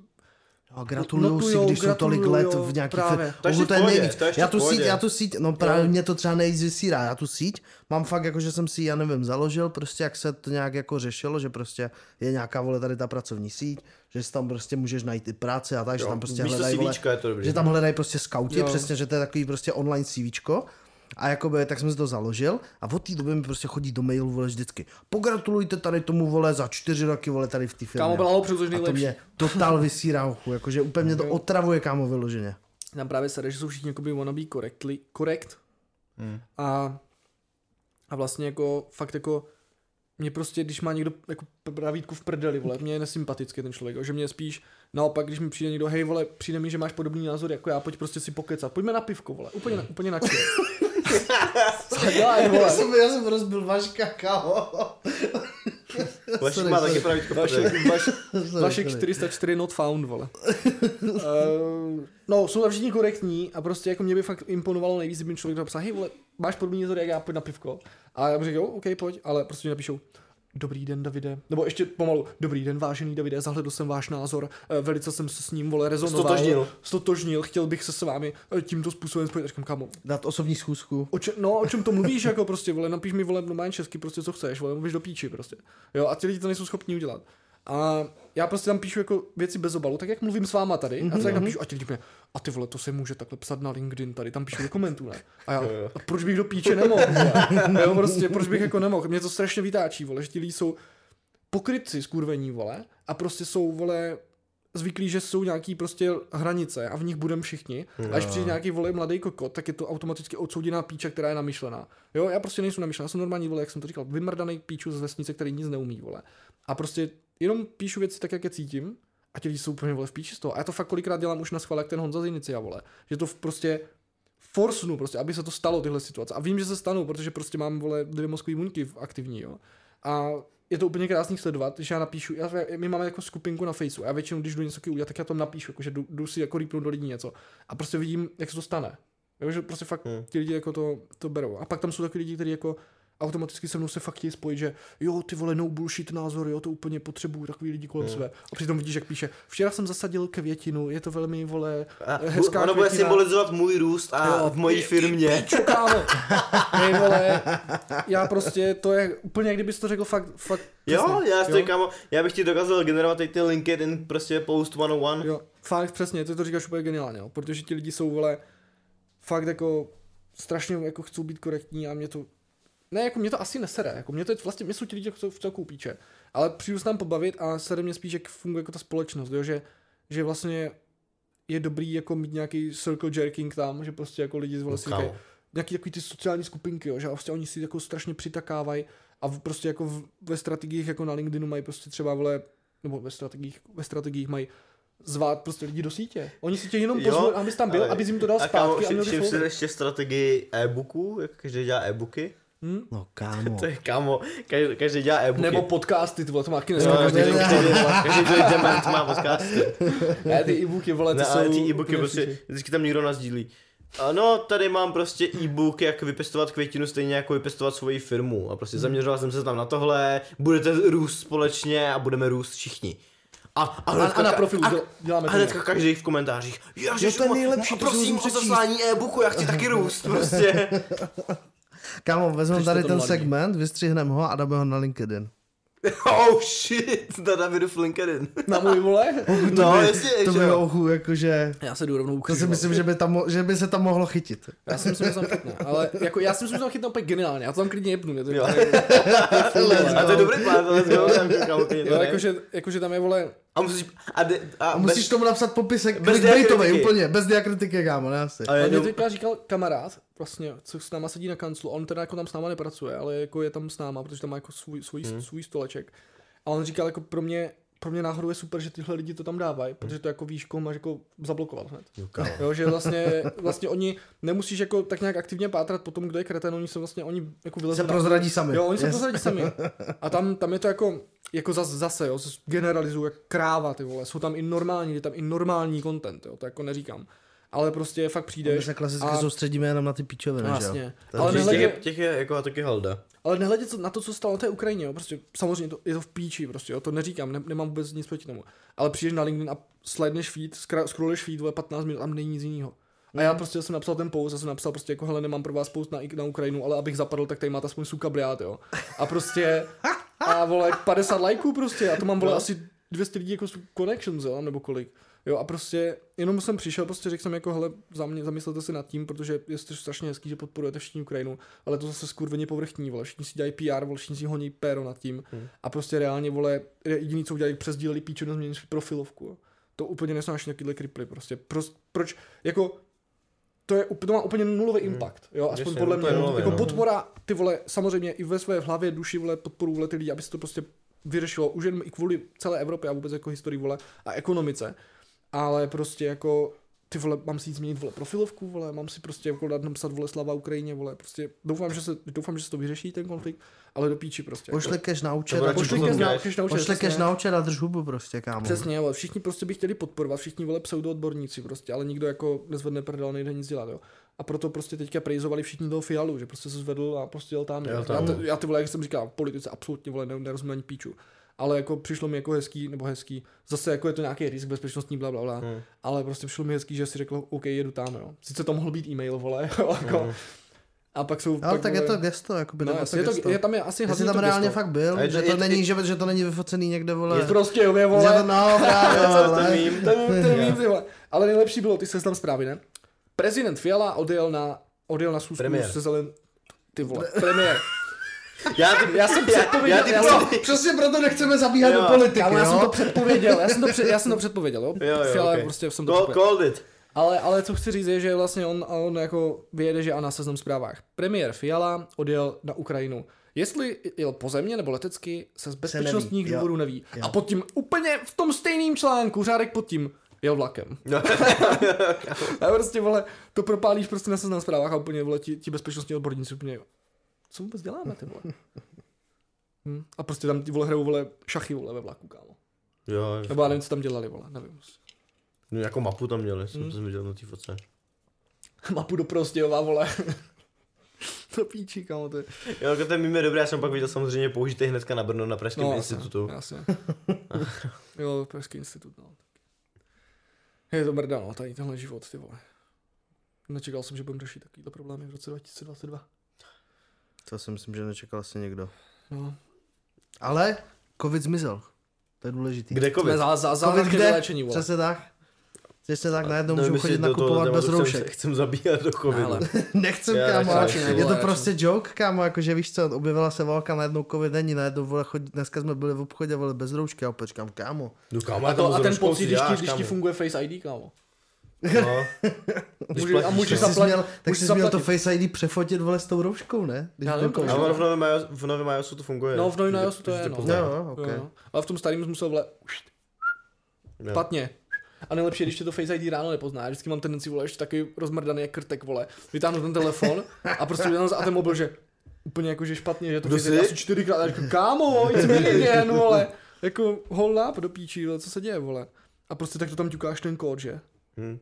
A gratulujou si, Notujou, když jsou tolik let v nějaký právě. To ještě v pohodě, nejvíc. to ještě já tu síť, já tu síť, no právě Jo. mě to třeba nejvíc vysírá, já tu síť mám fakt jako, že jsem si, já nevím, založil prostě, jak se to nějak jako řešilo, že prostě je nějaká, vole, tady ta pracovní síť, že si tam prostě můžeš najít i práci a tak, že tam prostě hledají, vole, je to dobrý. že tam hledají prostě skauti, Jo. přesně, že to je takový prostě online CVčko. A jakoby, tak jsem si to založil a od té doby mi prostě chodí do mailu, vole, vždycky. Pogratulujte tady tomu, vole, za čtyři roky, vole, tady v té firmě. Kámo, byla přes a to mě totál vysírá uchu, jakože úplně mě to otravuje, kámo, vyloženě. Tam právě se že jsou všichni jakoby wannabe correctly, correct. Hmm. A, a vlastně jako fakt jako mě prostě, když má někdo jako pravítku v prdeli, vole, mě je nesympatický ten člověk, jo, že mě spíš naopak, když mi přijde někdo, hej vole, přijde mi, že máš podobný názor jako já, pojď prostě si pokecat, pojďme na pivko, vole, úplně, na, úplně na. Co děláš, Já vole? jsem, já jsem rozbil Vaška, kámo. Vašek má taky pravítko v Vašek, vaš, Vašek sorry. 404 not found, vole. uh, no, jsou tam všichni korektní a prostě jako mě by fakt imponovalo nejvíc, kdyby člověk napsal, hej vole, máš podobný názor jak já, pojď na pivko. A já bych řekl, jo, OK, pojď, ale prostě mi napíšou, Dobrý den, Davide. Nebo ještě pomalu. Dobrý den, vážený Davide, zahledl jsem váš názor, eh, velice jsem se s ním, vole, rezonoval. Stotožnil. Stotožnil, chtěl bych se s vámi eh, tímto způsobem spojit. Říkám, kámo, Dát osobní schůzku. O če- no, o čem to mluvíš, jako prostě, vole, napiš mi, vole, normálně česky, prostě, co chceš, vole, mluvíš do píči, prostě. Jo, a ti lidi to nejsou schopni udělat. A já prostě tam píšu jako věci bez obalu, tak jak mluvím s váma tady, a tak napíšu, a ti lidi mě, a ty vole, to se může takhle psat na LinkedIn, tady tam píšu do komentů, ne? A já, a proč bych do píče nemohl? Jo, prostě, proč bych jako nemohl? Mě to strašně vytáčí, vole, že ti lidi jsou pokrytci skurvení, vole, a prostě jsou, vole, zvyklí, že jsou nějaký prostě hranice a v nich budeme všichni. A když přijde nějaký vole mladý kokot, tak je to automaticky odsouděná píča, která je namyšlená. Jo, já prostě nejsem namyšlená, já jsem normální vole, jak jsem to říkal, vymrdaný píču z vesnice, který nic neumí, vole. A prostě jenom píšu věci tak, jak je cítím, a ti lidi jsou úplně vole v píči z toho. A já to fakt kolikrát dělám už na schvál, jak ten Honza z Inicia, vole. Že to v- prostě forsnu, prostě, aby se to stalo, tyhle situace. A vím, že se stanou, protože prostě mám, vole, dvě mozkové buňky aktivní, jo. A je to úplně krásný sledovat, že já napíšu, já, my máme jako skupinku na Faceu a já většinou, když jdu něco udělat, tak já tam napíšu, jako, že jdu, jdu, si jako rýpnout do lidí něco a prostě vidím, jak se to stane. Jo, že prostě fakt Hmm. ti lidi jako to, to berou. A pak tam jsou takový lidi, kteří jako automaticky se mnou se fakt chtějí spojit, že jo, ty vole, no bullshit názor, jo, to úplně potřebuju, takový lidi kolem sebe. A přitom vidíš, jak píše, včera jsem zasadil květinu, je to velmi, vole, A hezká ono bude symbolizovat můj růst a Jo, v mojí firmě. Čo, kámo? Hej, vole, já prostě, to je úplně, jak kdybys to řekl fakt, fakt Jo, přesně, já si kámo, já bych ti dokázal generovat tady ty LinkedIn prostě post 101. Jo, fakt přesně, ty to říkáš úplně geniálně, jo, protože ti lidi jsou, vole, fakt jako strašně jako chcou být korektní a mě to, ne, jako mě to asi nesere, jako mě to je vlastně, mě jsou ti lidi v celku píče, ale přijdu se tam pobavit a sere mě spíš, jak funguje jako ta společnost, jo, že, že vlastně je dobrý jako mít nějaký circle jerking tam, že prostě jako lidi kámo. říkají, nějaký takový ty sociální skupinky, jo, že vlastně oni si jako strašně přitakávají a v, prostě jako v, ve strategiích jako na LinkedInu mají prostě třeba vole, nebo ve strategiích, ve strategiích mají zvát prostě lidi do sítě. Oni si tě jenom pozvou, abys tam byl, ale- abys jim to dal A kámo, zpátky a měl všim si ještě strategii e-booků, jak každý dělá e-booky. Hm? No kámo. To je kámo, každý, každý dělá e-booky. Nebo podcasty, ty vole, to má taky dneska každý, každý. každý, každý, každý dement má podcasty. Ne, ty e-booky, vole, ty Ne, jsou ale ty e-booky prostě, vždycky tam někdo nazdílí. Ano, tady mám prostě e-book, jak vypěstovat květinu, stejně jako vypěstovat svoji firmu. A prostě zaměřoval jsem se tam na tohle, budete růst společně a budeme růst všichni. A, a, A, hnedka, a na profilu a, děl- děláme a to. hnedka každý v komentářích. Ježiš, to je nejlepší, a to prosím musím o přečíst." zaslání e-booku, já chci taky růst, prostě. Kámo, vezmeme Přečte tady ten mladý. segment, vystřihneme ho a dáme ho na LinkedIn. oh shit, na Davidu v LinkedIn. Na můj vole? No, jasně, To by jo. ochu, jakože... Já se jdu rovnou To si ukřižovat. myslím, že by, tam, že by se tam mohlo chytit. Já si myslím, že tam chytne, ale jako, já si myslím, že tam chytne úplně geniálně, já to tam klidně jebnu, mě to Jo. je A to je dobrý plán, let's go, tam kámo, Jo, jakože, jakože tam je, vole, A musíš, a, de, a, A musíš tomu napsat popisek bez diakritiky. úplně, bez diakritiky, kámo, ne asi. a mě teďka říkal kamarád, vlastně, co s náma sedí na kanclu, on teda jako tam s náma nepracuje, ale jako je tam s náma, protože tam má jako svůj, svůj, hmm. svůj stoleček. A on říkal, jako pro mě, pro mě náhodou je super, že tyhle lidi to tam dávají, protože to jako víš, koho máš jako zablokovat hned. Jo, že vlastně, vlastně oni nemusíš jako tak nějak aktivně pátrat po tom, kdo je kreten, oni se vlastně, oni jako vylezou Se na- prozradí sami. Jo, oni se Yes. prozradí sami. A tam, tam je to jako, jako zase, zase jo, generalizuju jak kráva, ty vole. Jsou tam i normální, je tam i normální content, jo, to jako neříkám. Ale prostě fakt My přijdeš. se klasicky a- soustředíme jenom na ty pičoviny, že jo? Vlastně. Ale těch, je, těch je jako taky halda. Ale nehledě na to, co stalo na té Ukrajině, jo, prostě samozřejmě to, je to v píči, prostě, jo, to neříkám, ne, nemám vůbec nic proti tomu. Ale přijdeš na LinkedIn a sledneš feed, scrolluješ feed, vole, 15 minut, tam není nic jiného. A já prostě jsem napsal ten post, já jsem napsal prostě jako hele, nemám pro vás post na, na Ukrajinu, ale abych zapadl, tak tady máte aspoň suka briát, jo. A prostě, a vole, 50 lajků prostě, a to mám vole asi 200 lidí jako connections, jo, nebo kolik. Jo a prostě jenom jsem přišel, prostě řekl jsem jako, hele, za mě, zamyslete se nad tím, protože je to strašně hezký, že podporujete všichni Ukrajinu, ale to zase skurveně povrchní, vole, všichni si dělají PR, vole, všichni si honí péro nad tím Hmm. a prostě reálně, vole, jediný, co udělali, přesdíleli píču, změnili svou profilovku. Jo. To úplně nesnáš takovýhle kriply, prostě. Prost, proč, jako, to, je, to má úplně nulový impact, jo, aspoň Jasně, podle mě, nulový, jako no. podpora, ty vole, samozřejmě i ve své hlavě, duši, vole, podporu, vole, ty lidi, aby se to prostě vyřešilo, už jen i kvůli celé Evropě a vůbec jako historii, vole, a ekonomice, ale prostě jako, ty vole, mám si jít změnit, vole, profilovku, vole, mám si prostě jako dát napsat, vole, slava Ukrajině, vole, prostě doufám, že se, doufám, že se to vyřeší, ten konflikt, ale do píči prostě. Cash na účet radši Pošli potom cash na, děláš. cash na účet, přesně. cash na účet a drž hubu prostě, kámo. Přesně, ale všichni prostě by chtěli podporovat, všichni vole pseudoodborníci prostě, ale nikdo jako nezvedne prdel, nejde nic dělat, jo. A proto prostě teďka prejzovali všichni toho Fialu, že prostě se zvedl a prostě jel tam. Jel Já, tam. t- já ty vole, jak jsem říkal, politice absolutně vole, ne- nerozumím ani píču. Ale jako přišlo mi jako hezký, nebo hezký, zase jako je to nějaký risk bezpečnostní, bla, bla, bla. Hmm. ale prostě přišlo mi hezký, že si řekl, OK, jedu tam, jo. Sice to mohl být e-mail, vole, jako. Hmm. A pak jsou... Ale pak, tak je vole- to gesto, jako by No, jasně, je, to, je tam je asi hlavně tam to reálně gesto. fakt byl, je to- že to je- není, je- že, že to není vyfocený někde, vole. Je prostě, jo, je, Že vole. to no, právě, to ale... Ten, vole. Nejlepší bylo, ty se tam zprávy, ne? Prezident Fiala odjel na, odjel na schůzku se zelen... Ty vole, premiér. Já, ty, Já jsem předpověděl, já, ty, já já, jsem- Přesně proto nechceme zabíhat Jo. do politiky, Kámo, já jsem to jo? předpověděl, já jsem to, před, já jsem to předpověděl, jo? Jo, jo, Fiala okay. prostě jsem to Call, called it. Ale, ale co chci říct je, že vlastně on, on jako vyjede, že a na seznam zprávách. Premiér Fiala odjel na Ukrajinu. Jestli jel pozemně nebo letecky, se z bezpečnostních neví, jo. důvodů neví. Jo. A pod tím úplně v tom stejným článku, řádek pod tím, jel vlakem. No. a prostě, vole, to propálíš prostě na seznam zprávách a úplně, vole, ti, ti bezpečnostní odborníci úplně, co vůbec děláme, ty vole? Hm. A prostě tam ty vole hrajou, vole, šachy, vole, ve vlaku, kámo. Jo, Nebo já nevím, co tam dělali, vole, nevím. no, jako mapu tam měli, jsem, Hmm. jsem viděl na té fotce. Mapu do Prostějova, vole. to píči, kámo, to je. Jo, jako ten mým je dobrý, já jsem pak viděl samozřejmě použitý hnedka na Brno na Pražském No, institutu. Jasně. jo, Pražský institut, no. Je to mrda, no, tady tenhle život, ty vole. Nečekal jsem, že budeme řešit takovýhle problémy v roce 2022. To si myslím, že nečekal asi někdo. No. Ale covid zmizel. To je důležitý. Kde covid? za, za, za Covid kde? vyléčení, vole. Přesně tak. Přesně tak, najednou můžu chodit do toho nakupovat bez chcem- roušek. Chcem zabíhat do covidu. Ale, Nechcem, Já kámo. radši ale ne, Je to vole, prostě joke, kámo, jakože víš co, objevila se válka, najednou covid není, najednou vole, chodí, dneska jsme byli v obchodě, vole, bez roušky, a opět říkám, kámo. No kámo, a, to, a ten pocit, když ti, když funguje Face ID, kámo. No. Když Může- a můžeš no. Tak jsi zaplatit- měl, tak můžeš jsi měl to. Face ID přefotit, vole, s tou rouškou, ne? Když Já nevím, covid. A ono v novém v novém iOSu to funguje. No, v novém iOSu to je, no. pozná. Jo, jo, ok. Jo, jo. Ale v tom starém musel, vole, Jo. špatně. A nejlepší je, když tě to Face ID ráno nepozná. Já vždycky mám tendenci, vole, ještě taky rozmrdaný jak krtek, vole. Vytáhnu ten telefon a prostě vytáhnu a ten mobil, že úplně jako, že špatně, že to Kdo Face ID jsi? asi čtyřikrát. A říkám, kámo, jsi mi jen, vole. Jako, hold up do píčí, vole, co se děje, vole. A prostě tak to tam ťukáš ten kód, že? Hm.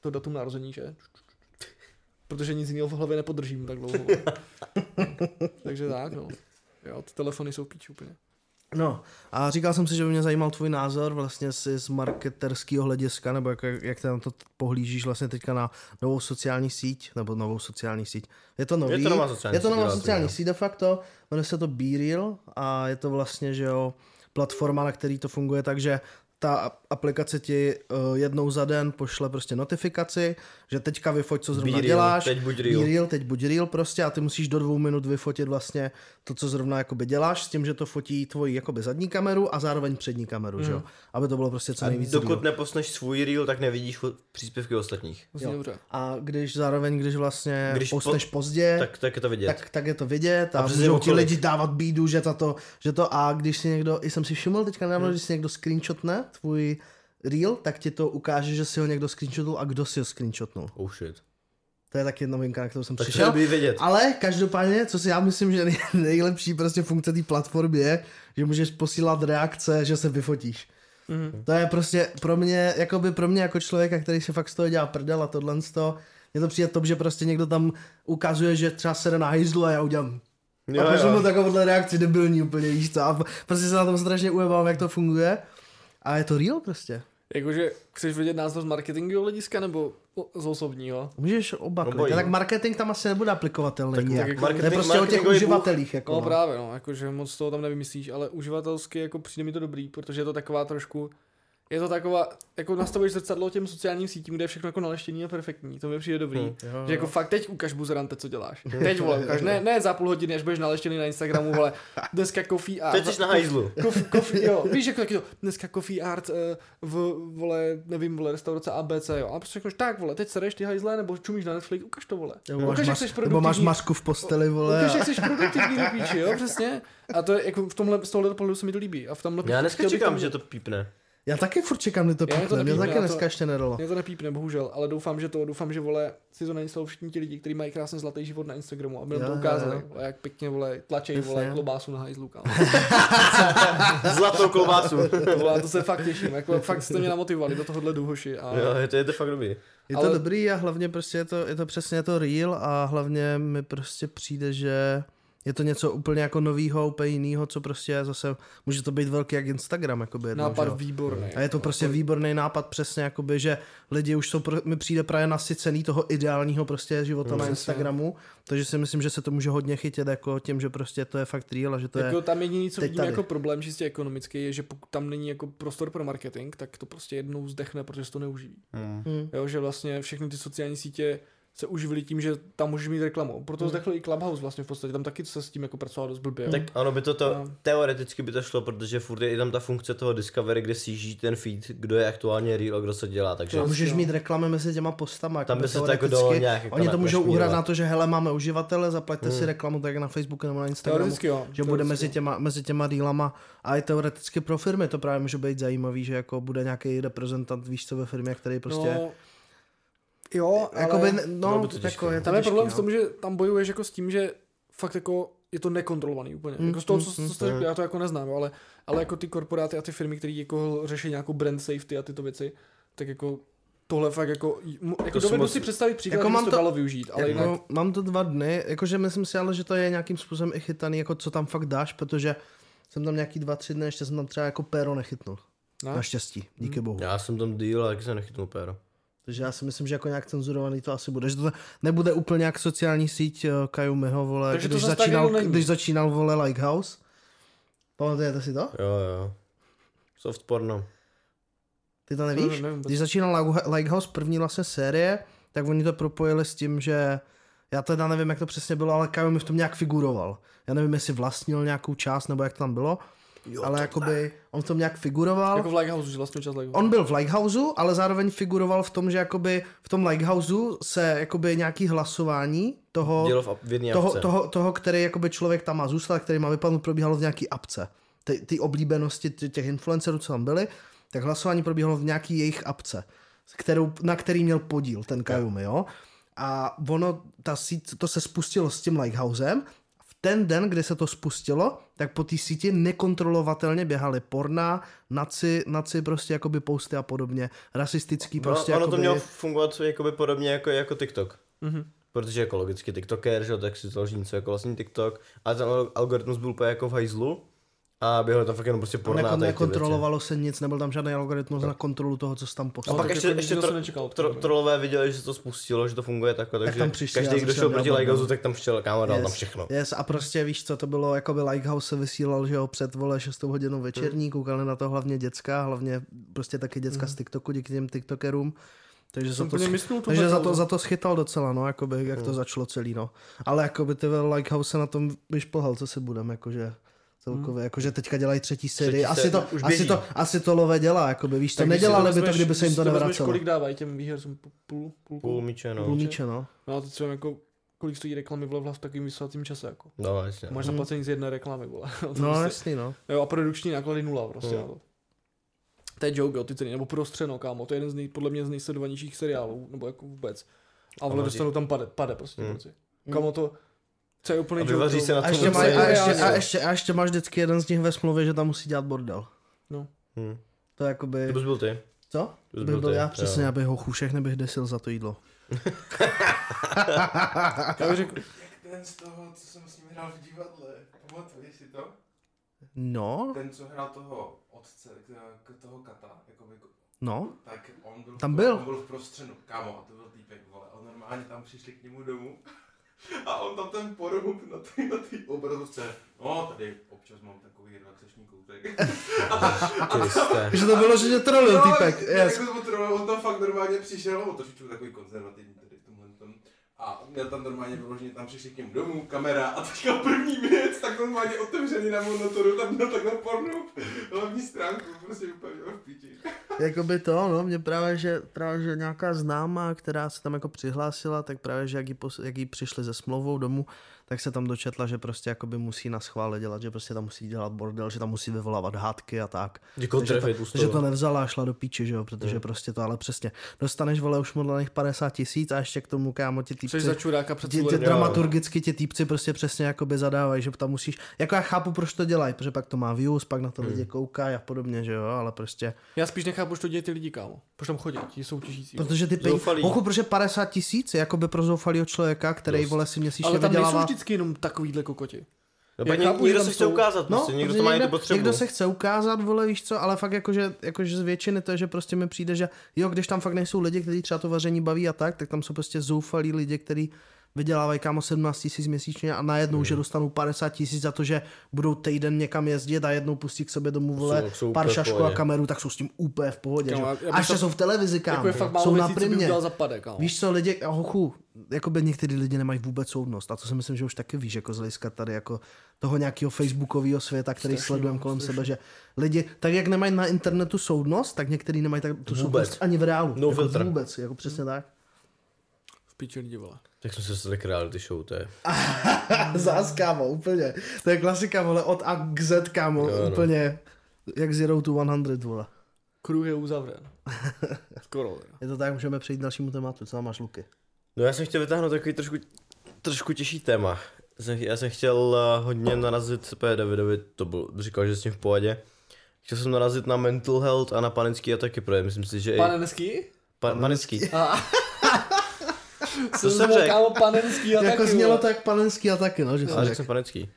To datum narození, že? Protože nic jiného v hlavě nepodržím tak dlouho. Takže tak, no. Jo, ty telefony jsou píč úplně. No, a říkal jsem si, že by mě zajímal tvůj názor vlastně si z marketerského hlediska, nebo jak, jak ty na to pohlížíš vlastně teďka na novou sociální síť, nebo novou sociální síť. Je to nový, Je to nová sociální je to síť, nová sociální no. síť de facto, jmenuje se to BeReal a je to vlastně, že jo, platforma, na který to funguje, takže ta aplikace ti uh, jednou za den pošle prostě notifikaci, že teďka vyfoť, co zrovna Be real, děláš. teď buď real. Be real, teď buď real prostě a ty musíš do dvou minut vyfotit vlastně to, co zrovna jakoby děláš, s tím, že to fotí tvoji jakoby zadní kameru a zároveň přední kameru, mm. že jo? Aby to bylo prostě co A nejvíc dokud real. neposneš svůj reel, tak nevidíš příspěvky ostatních. Jo. A když zároveň, když vlastně Když když po- postneš pozdě, Tak, tak je to vidět. tak, tak je to vidět a, A můžou ti lidi dávat bídu, že to, to, že to a když si někdo, i jsem si všiml teďka nedávno, Hmm. když si někdo screenshotne tvůj reel, tak ti to ukáže, že si ho někdo screenshotnul a kdo si ho screenshotnul. Oh shit. To je taky novinka, na kterou jsem Tak to přišel. vědět. Ale každopádně, co si já myslím, že nej- nejlepší prostě funkce té platformy je, že můžeš posílat reakce, že se vyfotíš. Mhm. To je prostě pro mě, jako by pro mě jako člověka, který se fakt z toho dělá prdel a tohle z toho, je to přijde top, že prostě někdo tam ukazuje, že třeba sede na hajzlu a já udělám Jo, a pošlu jo. mu takovouhle reakci debilní úplně, víš co, a prostě se na tom strašně ujebám, jak to funguje. A je to real prostě. Jakože chceš vědět názor z marketingového hlediska nebo z osobního? Můžeš oba Obojí. Tak marketing tam asi nebude aplikovatelný Tak- nijak. tak jako- to je marketing- prostě o těch uživatelích. Jako, No, no. právě, no, jakože moc toho tam nevymyslíš, ale uživatelsky jako přijde mi to dobrý, protože je to taková trošku, je to taková, jako nastavuješ zrcadlo těm sociálním sítím, kde je všechno jako naleštěný a perfektní, to mi přijde dobrý. Hmm. Jo, Že jako fakt teď ukaž buzerante, co děláš. Teď vole, ukaž, ne, ne za půl hodiny, až budeš naleštěný na Instagramu, vole, dneska coffee art. Teď jsi na hajzlu. Coffee, coffee, jo, víš, jako taky to, dneska coffee art eh, v, vole, nevím, vole, restaurace ABC, jo, a prostě řekneš, tak, vole, teď sereš ty hajzle, nebo čumíš na Netflix, ukaž to, vole. Nebo máš, Ukaž, jak mas, jsi nebo máš produktivní. masku v posteli, vole. Ukaž, jak jsi produktivní do píči, jo, přesně. A to je, jako v tomhle, z tohohle pohledu se mi to líbí. A v tomhle Já dneska čekám, že to pípne. Já taky furt čekám, kdy to mě to pípne, mě nepípne, taky to- dneska ještě nedalo. Mě to nepípne, bohužel, ale doufám, že to, doufám, že vole, si to nainstalují všichni ti lidi, kteří mají krásně zlatý život na Instagramu, aby nám Jo, to jo, ukázali, jo. vole, jak pěkně, vole, tlačej, vole, klobásu na hajzlu. Zlatou klobásu. Vole, to se fakt těším, jako fakt jste mě namotivovali do tohohle důhoši a jo, je to, je to fakt dobrý. Je to Ale- dobrý a hlavně prostě je to, je to přesně to real a hlavně mi prostě přijde, že je to něco úplně jako novýho, úplně jinýho, co prostě zase, může to být velký jak Instagram, jakoby jednou, že nápad jo. výborný. A je to prostě výborný nápad přesně, jakoby, že lidi už jsou, pro, mi přijde právě nasycený toho ideálního prostě života na Přesně. Instagramu, takže si myslím, že se to může hodně chytit jako tím, že prostě to je fakt real a že to je... Jako tam jediný, co vidím tady. jako problém čistě ekonomický, je, že pokud tam není jako prostor pro marketing, tak to prostě jednou zdechne, protože se to neuživí. Hmm. Jo, že vlastně všechny ty sociální sítě se uživily tím, že tam můžeš mít reklamu. Proto Hmm. zdechl i Clubhouse vlastně v podstatě, tam taky se s tím jako pracovalo dost blbě. Tak ano, by to, to No. teoreticky by to šlo, protože furt je i tam ta funkce toho Discovery, kde si žít ten feed, kdo je aktuálně real a kdo se dělá, takže To- můžeš jo. mít reklamy mezi těma postama. tam jakoby by se to jako teoreticky. dalo nějak jako Oni to na- můžou uhrát na to, že hele, máme uživatele, zaplaťte Hmm. si reklamu tak na Facebooku nebo na Instagramu. Teoreticky jo. že bude mezi teoreticky těma, mezi těma dílama a i teoreticky pro firmy to právě může být zajímavý, že jako bude nějaký reprezentant, víš co, ve firmě, který prostě, No, jo, ale jakoby, bylo no, by to těžké. jako je to tam je problém no. v tom, že tam bojuješ jako s tím, že fakt jako je to nekontrolovaný úplně. Mm, jako z toho, mm, co, co mm, jste řekli, já to jako neznám, ale, ale jako ty korporáty a ty firmy, které jako řeší nějakou brand safety a tyto věci, tak jako tohle fakt jako, jako jsou dovedu moc- si představit příklad, Jako jako mám to, to- dalo využít, ale jako, jinak, mám to dva dny, jakože myslím si ale, že to je nějakým způsobem i chytaný, jako co tam fakt dáš, protože jsem tam nějaký dva, tři dny, ještě jsem tam třeba jako péro nechytnul. no, Naštěstí, díky bohu. Já jsem tam deal, ale taky jsem nechytnul péro. Takže já si myslím, že jako nějak cenzurovaný to asi bude. Že to nebude úplně jak sociální síť uh, Kayumiho, vole, Takže to když začínal, když začínal, vole, Likehouse. Pamatujete si to? Jo, jo. Soft porno. Ty to to nevíš? nevím vůbec. Když začínal Like- Likehouse první vlastně série, tak oni to propojili s tím, že já teda nevím, jak to přesně bylo, ale Kayumi v tom nějak figuroval. Já nevím, jestli vlastnil nějakou část, nebo jak to tam bylo, jo, ale jakoby on v tom nějak figuroval. jako v Lighthouse, že vlastně čas Lighthouse. On byl v Lighthouseu, ale zároveň figuroval v tom, že jakoby v tom Lighthouseu se jakoby nějaký hlasování toho, toho, toho, toho, který jakoby člověk tam má zůstal, který má vypadnout, probíhalo v nějaký apce. Ty, ty oblíbenosti tě- těch influencerů, co tam byli, tak hlasování probíhalo v nějaký jejich apce, kterou, na který měl podíl ten Kayumi, jo. A ono, ta síť, to se spustilo s tím Lighthousem, ten den, kdy se to spustilo, tak po té síti nekontrolovatelně běhaly porna, naci, naci prostě jakoby posty a podobně, rasistický prostě no, ono jakoby... to mělo fungovat jakoby podobně jako, jako TikTok. Mhm. Protože jako logicky TikToker, že jo, tak si založí něco jako vlastní TikTok. A ten al- algoritmus byl úplně jako v hajzlu. A běhalo tam fakt jenom prostě porná jako věci. nekontrolovalo se nic, nebyl tam žádný algoritmus na kontrolu toho, co se tam A poslal. pak tak ještě, ještě tro, nečekal tro, toho. trolové viděli, že se to spustilo, že to funguje takhle, takže tam přišli a každý, kdo šel proti Lighthouse, tak tam šel, kámo, dal Yes. tam všechno. Yes, a prostě víš co, to bylo, jako by Lighthouse se vysílal, že jo, před vole 6 hodinou večerní, Hmm. koukali na to hlavně děcka, hlavně prostě taky děcka z TikToku díky těm TikTokerům. Takže za Jsem to, tu takže za to, Lighthouse. za to schytal docela, no, jakoby, jak Hmm. to začalo celý, no. Ale jakoby ty Lighthouse se na tom vyšplhal, co si budem, jakože celkově, jakože teďka dělají třetí sérii. Asi série, to, už asi to, asi to lové dělá, jakoby, víš, to nedělali by to, kdyby se jim to nevracelo. kolik dávají těm výhercům? Půl, půl, půl, Půl míče, no. Půl míče, no. No a teď si vem jako, kolik stojí reklamy vole v takovým vysílacím čase, jako. No, jasně. Máš Mhm. zaplacení z jedné reklamy, vole. No, prostě, jasný, no. jo, a produkční náklady nula, prostě. Hmm. no. To je joke, jo, ty ceny, nebo prostřeno, kámo, to je jeden z nej, podle mě z nejsledovanějších seriálů, nebo jako vůbec. A vole Ano, dostanou tam pade, pade prostě, Hmm. hmm. Kámo to, co je úplný A joke. to- se na A tom ještě, maj, a, ještě, a, ještě, a ještě máš vždycky jeden z nich ve smlouvě, že tam musí dělat bordel. Hm. To je jakoby... To bys byl ty. Co? To bys Bych byl byl ty, já přesně, abych ho chušek nebych desil za to jídlo. Já bych řekl, Jak ten z toho, co jsem s ním hrál v divadle, pamatuješ si to? No, Ten, co hrál toho otce, k, k toho kata, jako by, no. tak on byl, Tam v, byl. on byl v prostřenu, kámo, a to byl týpek, vole, a normálně tam přišli k němu domů a on tam ten porhub na té na tý obrazovce, no tady ob, občas mám takový relaxační koutek. Že to bylo, že trolil Jo, týpek. Yes. Jako on tam fakt normálně přišel, on trošičku takový konzervativní tady v tomhle tom. A měl tam normálně vyloženě, tam přišli k němu domů, kamera a teďka první věc, tak normálně otevřený na monitoru, tam měl takhle pornu, hlavní stránku, prostě úplně v píči. Jakoby to, no, mě právě, že, právě, že nějaká známá, která se tam jako přihlásila, tak právě, že jak jí, jak jí přišli ze smlouvou domů, tak se tam dočetla, že prostě jakoby musí na schvále dělat, že prostě tam musí dělat bordel, že tam musí vyvolávat hádky a tak. Děkuji, Takže trefit to, že to nevzala a šla do píči, že jo, protože Hmm. prostě to ale přesně. Dostaneš, vole, už modlených 50 tisíc a ještě k tomu, kámo, ti týpci, za čuráka před tě, tě, dramaturgicky ti týpci prostě přesně jakoby zadávají, že tam musíš, jako já chápu, proč to dělají, protože pak to má views, pak na to Hmm. lidi koukají a podobně, že jo, ale prostě, Já spíš nechápu, proč to dělají ty lidi, kámo. Proč tam chodí, ti soutěžící. protože ty peníze. Ochu, protože 50 tisíc je jakoby pro zoufalýho člověka, který, Dost. vole, si měsíčně Ale tam vydělává. Vždycky jenom takovýhle kokoti. No, Já chápu, někdo se chce jsou- ukázat, No, prostě, někdo to má někdo, potřebu. někdo se chce ukázat, vole, víš co, ale fakt jakože, jakože z většiny to je, že prostě mi přijde, že jo, když tam fakt nejsou lidi, kteří třeba to vaření baví a tak, tak tam jsou prostě zoufalí lidi, kteří vydělávají kámo 17 tisíc měsíčně a najednou, Hmm. že dostanou 50 tisíc za to, že budou týden někam jezdit a jednou pustí k sobě domů vole Jsou- jsou pár šašku a kameru, tak jsou s tím úplně v pohodě. Kámo, že? já bych A ještě to- jsou v televizi, kámo. Jako je fakt málo jsou na primě. kámo. Víš co, lidi, a hochu, jakoby některý lidi nemají vůbec soudnost. A to si myslím, že už taky víš, jako z hlediska tady jako toho nějakého facebookového světa, který Strašně, sledujeme no, kolem strašně. sebe, že lidi, tak jak nemají na internetu soudnost, tak některý nemají tak, tu Vůbec. soudnost ani v reálu. No jako filter. Vůbec, jako přesně tak. V piči lidi, vole. Tak jsme se dostali k reality show, to je. Zás, kámo, úplně. To je klasika, vole, od A k Z, kámo, Jo, no. úplně jak Zero to 100, vole. Kruh je uzavřen. Skoro. teda. Je to tak, můžeme přejít k dalšímu tématu, co tam máš, Luky? No já jsem chtěl vytáhnout takový trošku, trošku těžší téma. Jsem- Já jsem chtěl uh, hodně narazit, P. Davidovi to byl, říkal, že s tím v pohodě. Chtěl jsem narazit na mental health a na panický ataky, protože myslím si, že i... Panenský? Pa, panický. Co jsem řekl? Kámo, panenský a jako taky, znělo to jak panenský a taky, no, že jsem řekl jsem panický.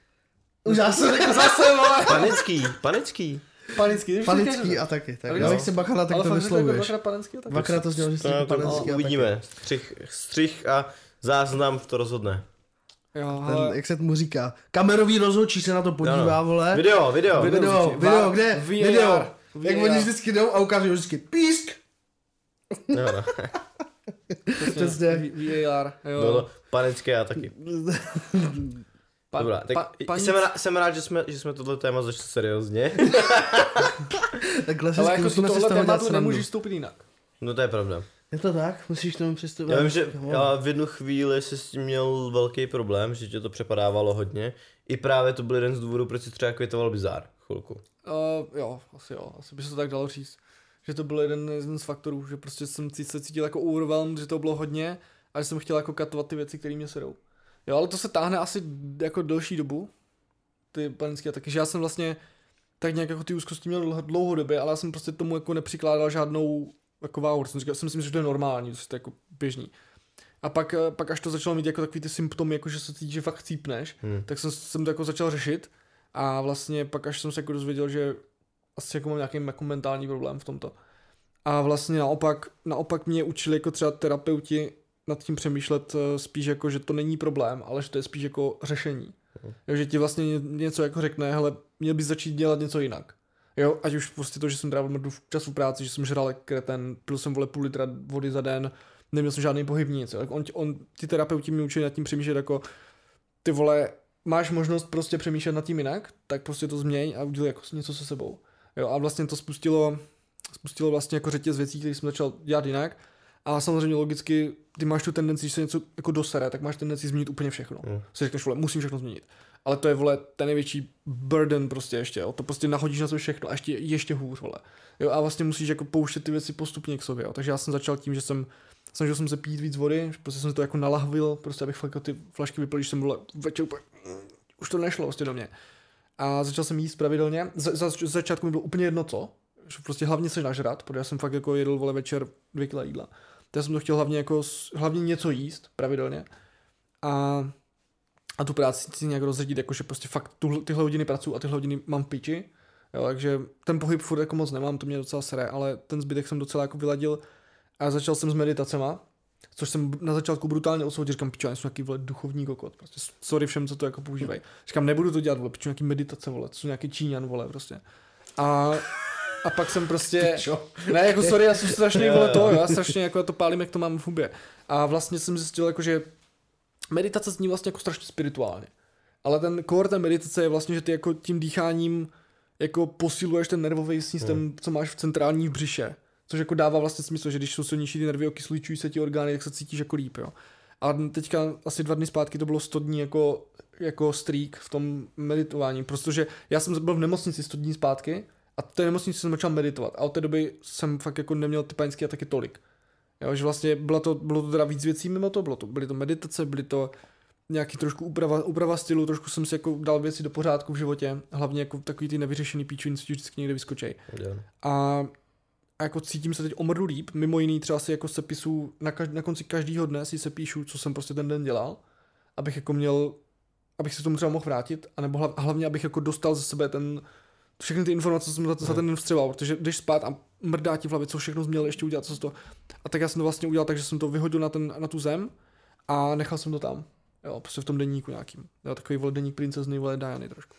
Už já jsem řekl Zase, vole. Panický, panický. Panický, ty panický a taky. Tak Ale já bacha na tak Ale to řekl jako vyslovuješ. dvakrát panenský to znělo, že jsi No, řekl to panenský a uvidíme. Střih, střih a záznam to rozhodne. Jo, Ten, jak se mu říká, kamerový rozhodčí se na to podívá, Ano. vole. Video, video. Video, video, video, Va- kde? VAR. Video. Jak VAR. oni vždycky jdou a ukážou vždycky písk. No, no. Přesně. VAR, jo. No, no, panické a taky. Pa- Dobrá, tak pa- panic- jsem, rád, jsem rád, že jsme, že jsme tohle téma začali seriózně. Takhle si Ale jako zkusíme to tohle tématu srandu. nemůžeš vstoupit jinak. No to je pravda. Je to tak? Musíš k tomu přistupovat. Já vím, že já v jednu chvíli jsi s tím měl velký problém, že tě to přepadávalo hodně. I právě to byl jeden z důvodů, proč si třeba kvitoval bizár chvilku. Uh, jo, asi jo, asi by se to tak dalo říct. Že to byl jeden, jeden z faktorů, že prostě jsem se cítil jako overwhelmed, že to bylo hodně a že jsem chtěl jako katovat ty věci, které mě serou. Jo, ale to se táhne asi jako delší dobu, ty panické ataky, že já jsem vlastně tak nějak jako ty úzkosti měl dlouho- dlouhodobě, ale já jsem prostě tomu jako nepřikládal žádnou jako váhu, jsem říkal, jsem si myslel, že to je normální, že to je jako běžný. A pak, eh, pak až to začalo mít jako takový ty symptomy, jako že se cítíš, že fakt chcípneš, Hmm. tak jsem, jsem to jako začal řešit a vlastně pak až jsem se jako dozvěděl, že asi jako mám nějaký jako mentální problém v tomto. A vlastně naopak, naopak mě učili jako třeba terapeuti nad tím přemýšlet eh, spíš jako, že to není problém, ale že to je spíš jako řešení. Jo, že ti vlastně ně- něco jako řekne, hele, měl bys začít dělat něco jinak. Jo, ať už prostě to, že jsem trávil mrdu čas v práci, že jsem žral jak kreten, pil jsem vole půl litra vody za den, neměl jsem žádný pohyb nic. Tak On, on, ty terapeuti mě učili nad tím přemýšlet jako, ty vole, máš možnost prostě přemýšlet nad tím jinak, tak prostě to změň a udělej jako něco se sebou. Jo, a vlastně to spustilo, spustilo vlastně jako řetěz věcí, které jsem začal dělat jinak. A samozřejmě logicky, ty máš tu tendenci, že se něco jako dosere, tak máš tendenci změnit úplně všechno. Mm. Si řekneš, vole, musím všechno změnit. Ale to je, vole, ten největší burden prostě ještě, jo. To prostě nahodíš na to všechno a ještě, ještě hůř, vole. Jo, a vlastně musíš jako pouštět ty věci postupně k sobě, jo. Takže já jsem začal tím, že jsem snažil jsem se pít víc vody, prostě jsem to jako nalahvil, prostě abych fakt jako ty flašky vypil, když jsem byl večer úplně, už to nešlo prostě do mě. A začal jsem jíst pravidelně. Z, za, z začátku mi bylo úplně jedno co, že prostě hlavně se nažrat, protože já jsem fakt jako jedl vole večer dvě kila jídla. Tak já jsem to chtěl hlavně jako, hlavně něco jíst pravidelně. A, a tu práci si nějak rozředit, jakože prostě fakt tuhle, tyhle hodiny pracuji a tyhle hodiny mám v piči. Jo, takže ten pohyb furt jako moc nemám, to mě docela sere, ale ten zbytek jsem docela jako vyladil a začal jsem s meditacema. Což jsem na začátku brutálně odsoudil, říkám, pičo, já jsem nějaký vole duchovní kokot, prostě sorry všem, co to jako používají. Říkám, nebudu to dělat, vole, pičo, nějaký meditace, vole, to jsou nějaký Číňan, vole, prostě. A, a pak jsem prostě, ne, jako sorry, já jsem strašně, vole, to, já strašně jako to pálím, jak to mám v hubě. A vlastně jsem zjistil, jako, že meditace zní vlastně jako strašně spirituálně. Ale ten core té meditace je vlastně, že ty jako tím dýcháním jako posiluješ ten nervový systém, hmm. co máš v centrální v břiše. Což jako dává vlastně smysl, že když jsou silnější ty nervy, okysličují se ti orgány, tak se cítíš jako líp, jo. A teďka asi dva dny zpátky to bylo 100 dní jako, jako streak v tom meditování, protože já jsem byl v nemocnici 100 dní zpátky a v té nemocnici jsem začal meditovat a od té doby jsem fakt jako neměl ty panické ataky tolik. Jo, že vlastně bylo to, bylo to teda víc věcí mimo to, bylo to, byly to meditace, byly to nějaký trošku úprava, úprava stylu, trošku jsem si jako dal věci do pořádku v životě, hlavně jako takový ty nevyřešený píčoviny, co ti vždycky někde vyskočej. Yeah. A, a jako cítím se teď omrdu líp, mimo jiný třeba si jako sepisu, na, kaž, na konci každého dne si sepíšu, co jsem prostě ten den dělal, abych jako měl, abych se tomu třeba mohl vrátit, anebo hlav, hlavně abych jako dostal ze sebe ten, všechny ty informace, co jsem za, za ten den vstřebal, protože když spát a mrdá ti v hlavě, co všechno měl ještě udělat, co to. A tak já jsem to vlastně udělal tak, že jsem to vyhodil na, ten, na tu zem a nechal jsem to tam. Jo, prostě v tom denníku nějakým. Jo, takový vole denník princezny, vole Diany trošku.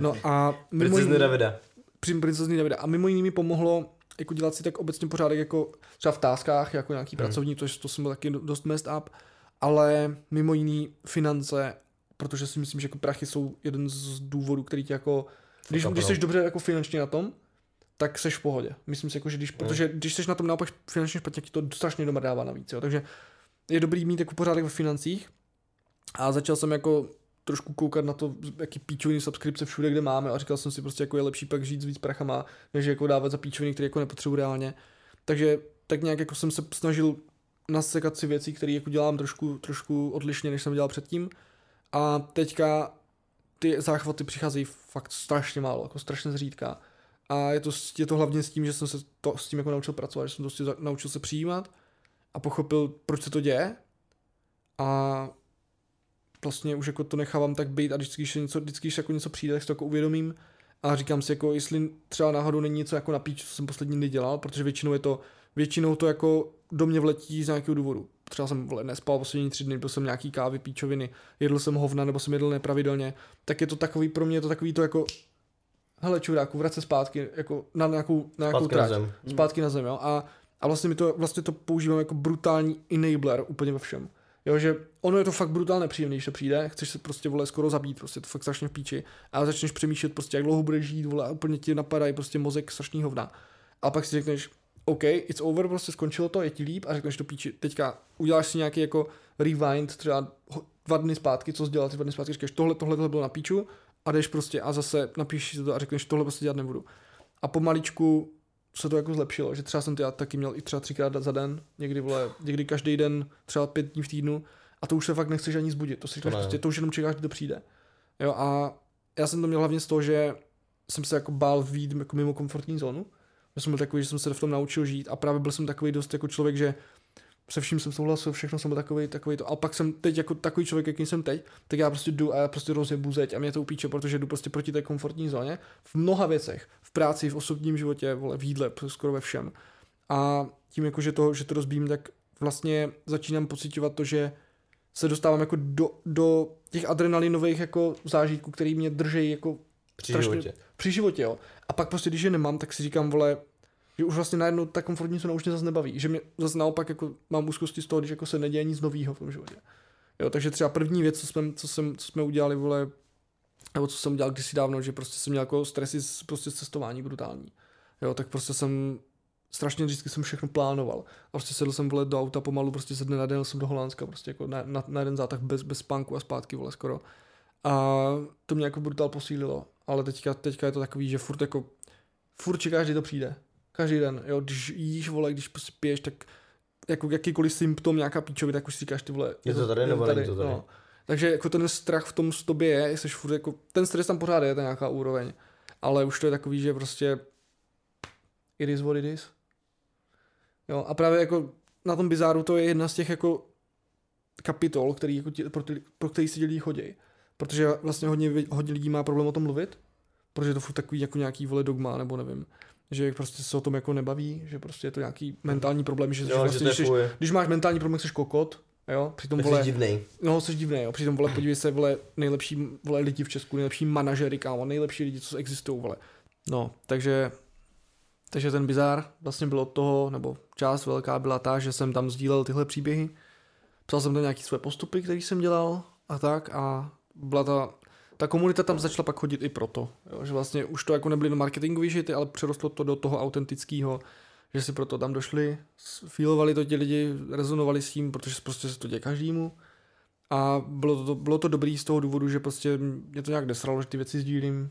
No a mimo Princezny jiný, Davida. princezny Davida. A mimo jiný mi pomohlo jako dělat si tak obecně pořádek jako třeba v táskách, jako nějaký Hmm. pracovní, to, to jsem byl taky dost messed up, ale mimo jiný finance, protože si myslím, že jako prachy jsou jeden z důvodů, který tě jako, když, když jsi dobře jako finančně na tom, tak seš v pohodě. Myslím si, jako, že když, Hmm. protože když jsi na tom naopak finančně špatně, tak ti to strašně domrdává navíc. Jo. Takže je dobrý mít jako pořádek ve financích a začal jsem jako trošku koukat na to, jaký píčoviny subskripce všude, kde máme a říkal jsem si prostě, jako je lepší pak žít s víc prachama, než jako dávat za píčoviny, které jako nepotřebuji reálně. Takže tak nějak jako jsem se snažil nasekat si věci, které jako dělám trošku, trošku odlišně, než jsem dělal předtím. A teďka ty záchvaty přicházejí fakt strašně málo, jako strašně zřídka. A je to, je to hlavně s tím, že jsem se to, s tím jako naučil pracovat, že jsem to prostě naučil se přijímat a pochopil, proč se to děje. A vlastně už jako to nechávám tak být a vždycky, když, se něco, vždycky, když jako něco přijde, tak si to jako uvědomím a říkám si, jako jestli třeba náhodou není něco jako na píč, co jsem poslední dny dělal, protože většinou je to, většinou to jako do mě vletí z nějakého důvodu. Třeba jsem nespal poslední tři dny, byl jsem nějaký kávy, píčoviny, jedl jsem hovna nebo jsem jedl nepravidelně, tak je to takový, pro mě je to takový to jako hele čuráku, vrať se zpátky, jako na nějakou, na nějakou Zpátky na trať, zem. zpátky na zem, jo, a, a vlastně mi to, vlastně to používám jako brutální enabler úplně ve všem. Jo, že ono je to fakt brutálně nepříjemné, když to přijde, chceš se prostě vole skoro zabít, prostě to fakt strašně v píči. A začneš přemýšlet prostě, jak dlouho budeš žít, vole, a úplně ti napadají prostě mozek strašný hovna. A pak si řekneš, OK, it's over, prostě skončilo to, je ti líp a řekneš to píči. Teďka uděláš si nějaký jako rewind, třeba dva dny zpátky, co jsi ty dva dny zpátky, říkáš, tohle, tohle, tohle bylo na píču a jdeš prostě a zase napíšeš to a řekneš, tohle prostě dělat nebudu. A pomaličku se to jako zlepšilo, že třeba jsem to já taky měl i třeba třikrát za den, někdy vole, někdy každý den, třeba pět dní v týdnu a to už se fakt nechceš ani zbudit, to si říkáš prostě, to už jenom čekáš, kdy to přijde. Jo a já jsem to měl hlavně z toho, že jsem se jako bál výjít jako mimo komfortní zónu, že jsem byl takový, že jsem se v tom naučil žít a právě byl jsem takový dost jako člověk, že se vším jsem souhlasil, všechno jsem byl takový, takový to. A pak jsem teď jako takový člověk, jaký jsem teď, tak já prostě jdu a já prostě rozjebu zeď a mě to upíče, protože jdu prostě proti té komfortní zóně v mnoha věcech. V práci, v osobním životě, vole, v jídle, skoro ve všem. A tím jako, že to, že to rozbím, tak vlastně začínám pocitovat to, že se dostávám jako do, do těch adrenalinových jako zážitků, který mě drží jako Při strašně- životě. při životě, jo. A pak prostě, když je nemám, tak si říkám, vole, že už vlastně najednou ta komfortní zóna už mě zase nebaví. Že mě zase naopak jako mám úzkosti z toho, když jako se neděje nic nového v tom životě. Jo, takže třeba první věc, co jsme, co jsem, co jsme udělali, vole, nebo co jsem udělal kdysi dávno, že prostě jsem měl jako stresy z, prostě cestování brutální. Jo, tak prostě jsem strašně vždycky jsem všechno plánoval. A prostě sedl jsem vole do auta pomalu, prostě ze dne na den jsem do Holandska, prostě jako na, na, na jeden zátah bez, bez spánku a zpátky, vole, skoro. A to mě jako brutál posílilo. Ale teďka, teďka je to takový, že furt jako, furt čekáš, kdy to přijde. Každý den, jo, když jíš, vole, když prostě piješ, tak jako jakýkoliv symptom, nějaká píčovina, tak už si říkáš, ty vole, Je to tady, nebo není to tady? No. Takže jako ten strach v tom s tobě je, jsi furt jako, ten stres tam pořád je, to je nějaká úroveň. Ale už to je takový, že prostě it is what it is. Jo, a právě jako na tom bizáru to je jedna z těch jako kapitol, který jako ti, pro, ty, pro který si lidi chodí. Protože vlastně hodně, hodně lidí má problém o tom mluvit, protože to furt takový jako nějaký vole dogma, nebo nevím. Že prostě se o tom jako nebaví, že prostě je to nějaký mentální problém, že, že, Jo, že vlastně, je když, fuj. když máš mentální problém, jsi kokot, jo, přitom vole, jsi divnej. no jsi divný, jo, přitom vole, podívej se, vole, nejlepší vole lidi v Česku, nejlepší manažery, kámo, nejlepší lidi, co existují, vole. No, takže, takže ten bizár vlastně byl od toho, nebo část velká byla ta, že jsem tam sdílel tyhle příběhy, psal jsem tam nějaký své postupy, které jsem dělal a tak a byla ta, ta komunita tam začala pak chodit i proto, jo, že vlastně už to jako nebyly marketingový šity, ale přerostlo to do toho autentického, že si proto tam došli, feelovali to ti lidi, rezonovali s tím, protože prostě se to děje každému. A bylo to, bylo to dobrý z toho důvodu, že prostě mě to nějak desralo, že ty věci sdílím,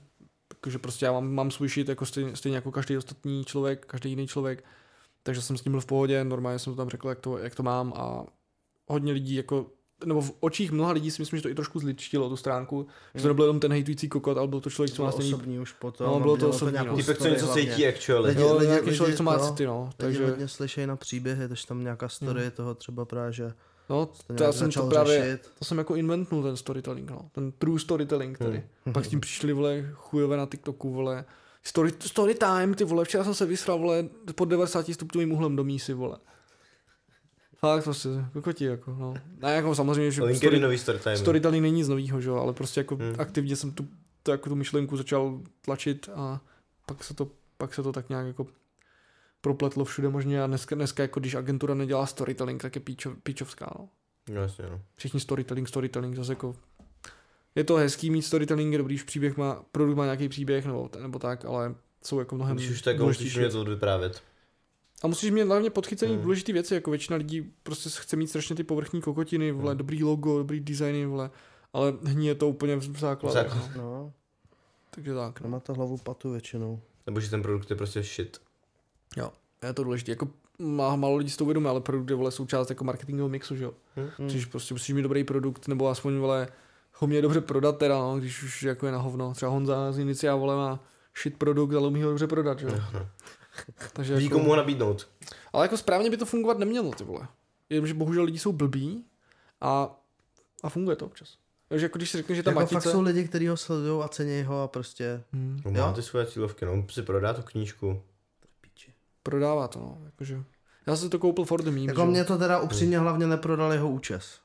že prostě já mám, mám svůj shit jako stejně, stejně jako každý ostatní člověk, každý jiný člověk, takže jsem s ním byl v pohodě, normálně jsem to tam řekl, jak to, jak to mám a hodně lidí jako nebo v očích mnoha lidí si myslím, že to i trošku zličtilo tu stránku, že to nebyl jenom ten hejtující kokot, ale byl to člověk, co má bylo stejný osobní už potom. No, bylo to osobní, nějakou no. Typek, co něco cítí actually. Lidi- Jo, lidi- nějaký člověk, lidi co má to- city, no, Takže takže, hodně slyšejí na příběhy, takže tam nějaká story Hmm. toho třeba právě, že no, to to já jsem to právě, řešit. to jsem jako inventnul ten storytelling, no, ten true storytelling tady. Hmm. Pak s tím přišli, vole, chujové na TikToku, vole, story, story time, ty vole, včera jsem se vysral, vole, pod 90 stupňovým úhlem do mísy, vole. Fakt prostě, kokoti, jako, no. Ne, jako samozřejmě, že story, nový storytelling není nic novýho, že jo, ale prostě jako Hmm. aktivně jsem tu, to, jako tu myšlenku začal tlačit a pak se to, pak se to tak nějak jako propletlo všude možně a dneska, dneska jako když agentura nedělá storytelling, tak je píčov, píčovská, no. No jasně, no. Všichni storytelling, storytelling, zase jako je to hezký mít storytelling, je dobrý, když příběh má, produkt má nějaký příběh nebo, nebo tak, ale jsou jako mnohem Když už tak musíš mě to vyprávět. A musíš mít hlavně podchycený Hmm. hmm. důležité věci, jako většina lidí prostě chce mít strašně ty povrchní kokotiny, vole, Hmm. dobrý logo, dobrý designy, vole, ale hníje to úplně v základu. Základ. No, Takže tak, no. nemá to hlavu patu většinou. Nebo že ten produkt je prostě shit. Jo, je to důležité. Jako má málo lidí si to uvědomuje, ale produkt je vole součást jako marketingového mixu, že jo. Hm? Hmm. Což prostě musíš mít dobrý produkt, nebo aspoň vole ho mě dobře prodat teda, no, když už jako je na hovno. Třeba Honza z Inicia vole má shit produkt, ale umí ho dobře prodat, že jo. Takže Ví, jako, komu ho nabídnout. ale jako správně by to fungovat nemělo, ty vole. Jenomže bohužel lidi jsou blbí a, a funguje to občas. Takže jako když si řekne, že ta Jako matice... fakt jsou lidi, kteří ho sledují a cení ho a prostě... Hmm, No, má Jo? ty svoje cílovky, no, si prodá tu knížku. Píči. prodává to, no. Jakože, já jsem to koupil for the meme, Jako že? mě to teda upřímně hlavně neprodal jeho účes.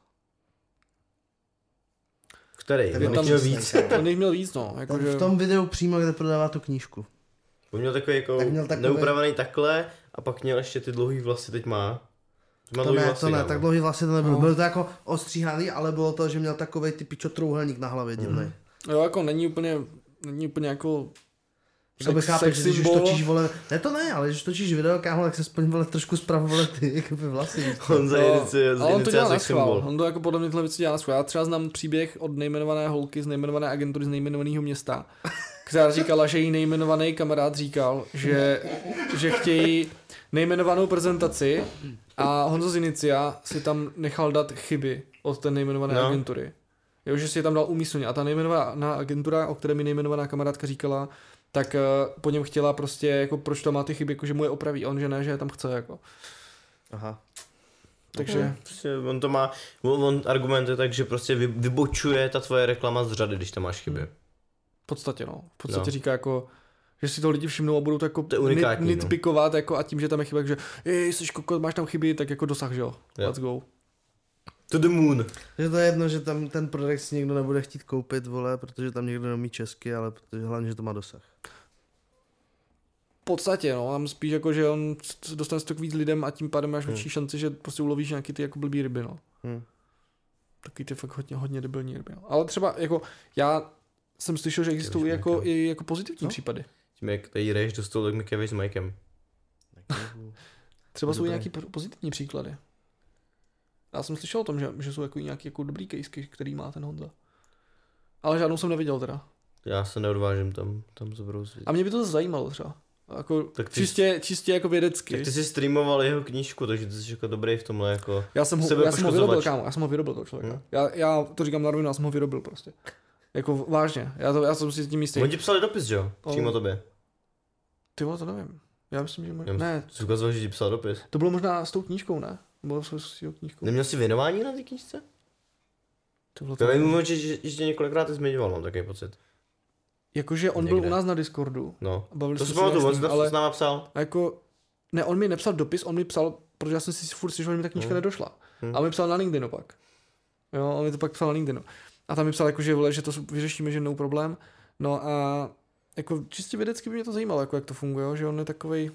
Který? Ten On tam- chtěl víc. On jich měl víc, no. Ten Jakože, v tom videu přímo, kde prodává tu knížku. On měl takový jako Tak měl takovej- neupravený takhle a pak měl ještě ty dlouhý vlasy, teď má. To má To ne, vlasy, to ne, kámo. tak dlouhý vlastně to nebylo. No. Bylo to jako ostříhaný, ale bylo to, že měl takový ty pičo trouhelník na hlavě divný. jo, jako není úplně, není úplně jako To by sex- chápeš, sex že když točíš, vole, ne to ne, ale když točíš video, kámo, tak se aspoň, vole, trošku zpravo, vole, ty, jako by vlasy. On za inici, za on to dělá na schvál. On to jako podle mě tyhle věci dělá na schvál. Já třeba znám příběh od nejmenované holky z nejmenované agentury z nejmenovaného města, která říkala, že jí nejmenovaný kamarád říkal, že, že chtějí nejmenovanou prezentaci a Honzo z Inicia si tam nechal dát chyby od té nejmenované No. agentury. Jo, že si je tam dal úmyslně. A ta nejmenovaná agentura, o které mi nejmenovaná kamarádka říkala, tak uh, po něm chtěla prostě, jako proč to má ty chyby, jako že mu je opraví. On, že ne, že je tam chce, jako. Aha. Takže, Prostě on to má, on, on argumentuje tak, že prostě vy, vybočuje ta tvoje reklama z řady, když tam máš chyby. V podstatě, no. V podstatě No. no. říká jako, že si to lidi všimnou a budou to jako To je nit, no. nitpikovat jako a tím, že tam je chyba, že jsi kokot, máš tam chyby, tak jako dosah, že jo. Jo. Let's go. To the moon. Takže to je jedno, že tam ten produkt si někdo nebude chtít koupit, vole, protože tam někdo neumí česky, ale protože hlavně, že to má dosah. V podstatě, no, mám spíš jako, že on s- dostane se to k víc lidem a tím pádem máš Hmm. větší šanci, že prostě ulovíš nějaký ty jako blbý ryby, no. Hm. Taky ty fakt hodně, hodně debilní ryby, no. Ale třeba jako, já jsem slyšel, že existují jako, i jako pozitivní Co? případy. Tím jak tady rejš dostal, tak mi Kevin s Mikem. Třeba jsou nějaký po- pozitivní příklady. Já jsem slyšel o tom, že, že jsou jako nějaký jako dobrý case, který má ten Honza. Ale žádnou jsem neviděl teda. Já se neodvážím tam, tam zabrousit. A mě by to zajímalo třeba. Jako Tak ty čistě, čistě jako vědecky. Tak ty jsi streamoval jeho knížku, takže ty jsi jako dobrý v tomhle jako... já jsem ho, já jsem ho vyrobil, kámo, já jsem ho vyrobil toho člověka. Hm. Já, já, to říkám na rovinu, já jsem ho vyrobil prostě. Jako vážně, já, to, já jsem si s tím jistý. Oni ti psali dopis, že jo? Přímo On- tobě. Ty vole, to nevím. Já myslím, že možná... Ne, Jsi ukazoval, že ti psal dopis. to bylo možná s tou knížkou, ne? Bylo s s tou knížkou. Neměl jsi věnování na té knížce? To bylo to... Já vím, že, že, že tě několikrát ty zmiňoval, mám takový pocit. Jakože on byl Někde. u nás na Discordu. No. Bavili To si se pamatuju, on si ale s náma psal. jako, ne, on mi nepsal dopis, on mi psal, protože já jsem si furt slyšel, že mi ta knížka Hmm. nedošla. Hmm. A on mi psal na LinkedInu pak. Jo, on mi to pak psal na LinkedInu. A tam mi psal, jako, že, vole, že to vyřešíme, že no problém. No a jako čistě vědecky by mě to zajímalo, jako jak to funguje, jo, že on je takový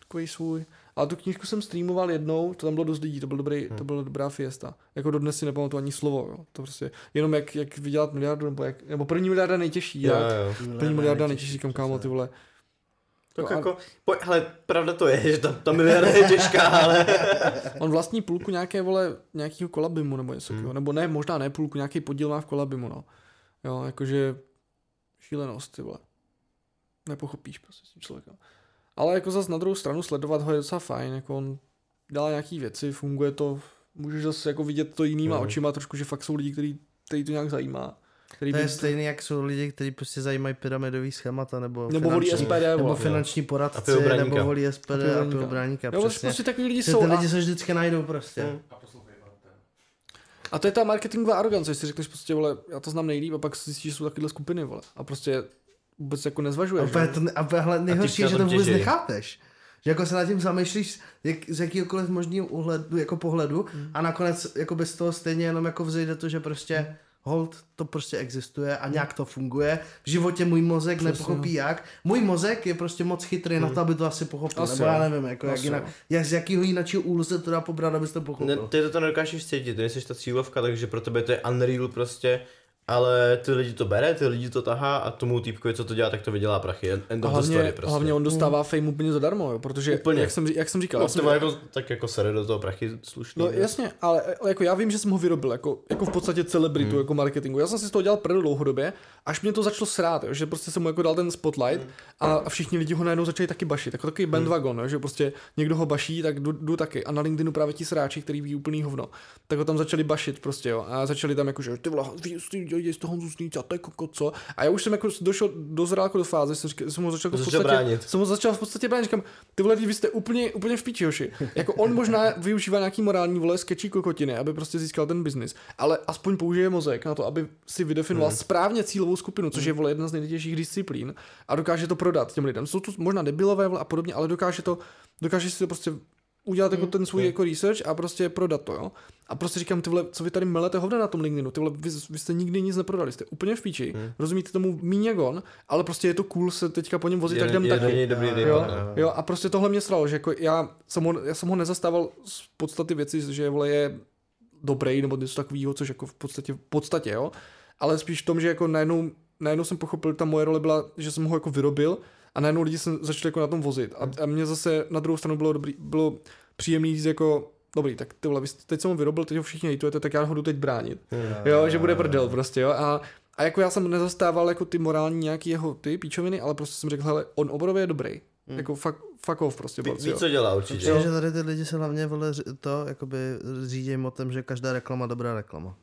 takový svůj. Ale tu knížku jsem streamoval jednou, to tam bylo dost lidí, to byl dobrý, Hmm. to byla dobrá fiesta. Jako dodnes si nepamatuju ani slovo, jo. To prostě jenom jak, jak vydělat miliardu, nebo, jak, nebo první miliarda nejtěžší, Jo, jak, jo. první miliarda nejtěžší, říkám kámo, ty vole. Tak No a- jako, poj, hele, pravda to je, že ta, ta miliarda je těžká, ale... On vlastní půlku nějaké, vole, nějakého kolabimu nebo něco Hmm. Nebo ne, možná ne půlku, nějaký podíl má v kolabimu, no. Jo, jakože šílenost, ty vole. Nepochopíš prostě s tím člověkem. Ale jako zas na druhou stranu sledovat ho je docela fajn, jako on dělá nějaký věci, funguje to, můžeš zase jako vidět to jinýma Mhm. očima trošku, že fakt jsou lidi, který, který to nějak zajímá. Který To je stejný, jak jsou lidi, kteří prostě zajímají pyramidový schémata, nebo, Nebo volí finanční- SPD, nebo finanční A poradci, nebo volí SPD A pijou a braníka. pijou braníka, Jo, prostě, přesně. prostě takový lidi jsou. ty A, lidi se vždycky najdou prostě. Hmm. A a, to je ta marketingová arogance, že si řekneš prostě, vole, já to znám nejlíp a pak si zjistíš, že jsou takovéhle skupiny, vole. A prostě vůbec jako A nezvažuješ. že? to, ne- a hele, nejhorší je, že to vůbec těží. nechápeš. Že jako se nad tím zamýšlíš jak, z jakýhokoliv možného uhledu, jako pohledu Hmm. a nakonec jako bez toho stejně jenom jako vzejde to, že prostě hold, to prostě existuje a nějak to funguje. V životě můj mozek Přesně. nepochopí jak. Můj mozek je prostě moc chytrý na to, aby to asi pochopil. Asi Nebo já nevím, jako jak Asi jinak, jo. jak z jakého jiného úhlu se to dá pobrat, abys to Ne, pochopil. ty to nedokážeš cítit, ty nejsi ta cílovka, takže pro tebe to je unreal prostě, ale ty lidi to bere, ty lidi to tahá a tomu týpkovi, co to dělá, tak to vydělá prachy. End A hlavně, story prostě. hlavně on dostává fame úplně zadarmo, jo, protože Úplně. Jak, jsem, jak jsem říkal, no, jsem, jako, tak jako sere do toho prachy slušný. no ne? jasně, ale jako já vím, že jsem ho vyrobil, jako, jako v podstatě celebritu, Hmm. jako marketingu. Já jsem si z toho dělal prdu dlouhodobě, až mě to začalo srát, jo, že prostě jsem mu jako dal ten spotlight Hmm. a, a všichni lidi ho najednou začali taky bašit, jako takový bandwagon, jo, že prostě někdo ho baší, tak jdu, jdu taky. A na LinkedInu právě ti sráči, který ví úplný hovno, tak ho tam začali bašit prostě, jo, a začali tam jako, že ty vole, dělají z toho Honzu a to je koko, co. A já už jsem jako došel, dozrál jako do fáze, jsem, říkal, jsem ho začal, jako v podstatě, bránit. jsem ho začal v podstatě bránit, říkám, ty vole, vy jste úplně, úplně v píči, hoši. Jako on možná využívá nějaký morální vole sketchy kokotiny, aby prostě získal ten biznis, ale aspoň použije mozek na to, aby si vydefinoval Hmm. správně cílovou skupinu, což je vole jedna z nejtěžších disciplín a dokáže to prodat těm lidem. Jsou tu možná debilové vole a podobně, ale dokáže to, dokáže si to prostě udělat jako ten svůj jako research a prostě prodat to, jo. A prostě říkám, ty vole, co vy tady melete hovna na tom LinkedInu, ty vole, vy, vy jste nikdy nic neprodali, jste úplně v píči, rozumíte tomu míň jak on, ale prostě je to cool se teďka po něm vozit, tak jdem je, taky. je dobrý Jo, no. jo, a prostě tohle mě sralo, že jako já jsem ho, já jsem ho nezastával z podstaty věci, že vole je dobrý nebo něco takového, což jako v podstatě, v podstatě, jo, ale spíš v tom, že jako najednou, najednou jsem pochopil, ta moje role byla, že jsem ho jako vyrobil a najednou lidi se začali jako na tom vozit a, a mě zase na druhou stranu bylo dobrý, bylo příjemný říct jako Dobrý, tak ty vole, teď jsem ho vyrobil, teď ho všichni hejtujete, tak já ho jdu teď bránit. Jo, že bude prdel prostě, jo. A, a jako já jsem nezastával jako ty morální nějaký jeho ty píčoviny, ale prostě jsem řekl, hele, on oborově je dobrý. Jako fuck, fuck off prostě, Ví, ví, co dělá určitě. Přijde, že tady ty lidi se hlavně vole, to jakoby řídí motem, že každá reklama dobrá reklama.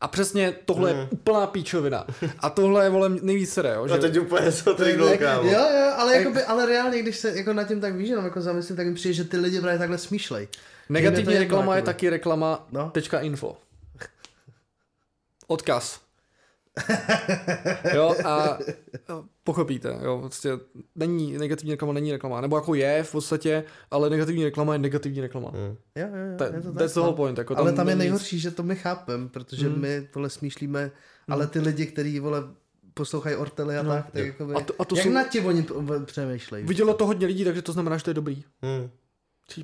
A přesně tohle je úplná píčovina. A tohle je, vole, nejvíc sere, jo. A Že... teď úplně se to jo, kámo. jo, ale, jakoby, ale reálně, když se jako nad tím tak víš, jako zamyslím, tak mi přijde, že ty lidi právě takhle smýšlej. Negativní reklama je jedno, taky reklama No. tečka info. Odkaz. jo, a pochopíte, jo, prostě není negativní reklama, není reklama, nebo jako je v podstatě, ale negativní reklama je negativní reklama. Hmm. Jo, jo, jo, To, je to that's tak, the no. whole point. Jako Ale tam je není nic- nejhorší, že to my chápem, protože Hmm. my vole smýšlíme, ale ty lidi, kteří vole poslouchají Ortely a No. tak, tak Jo. jakoby, A to- a to jak jsou- nad tím oni přemýšlejí? Vidělo to hodně lidí, takže to znamená, že to je dobrý. Hmm.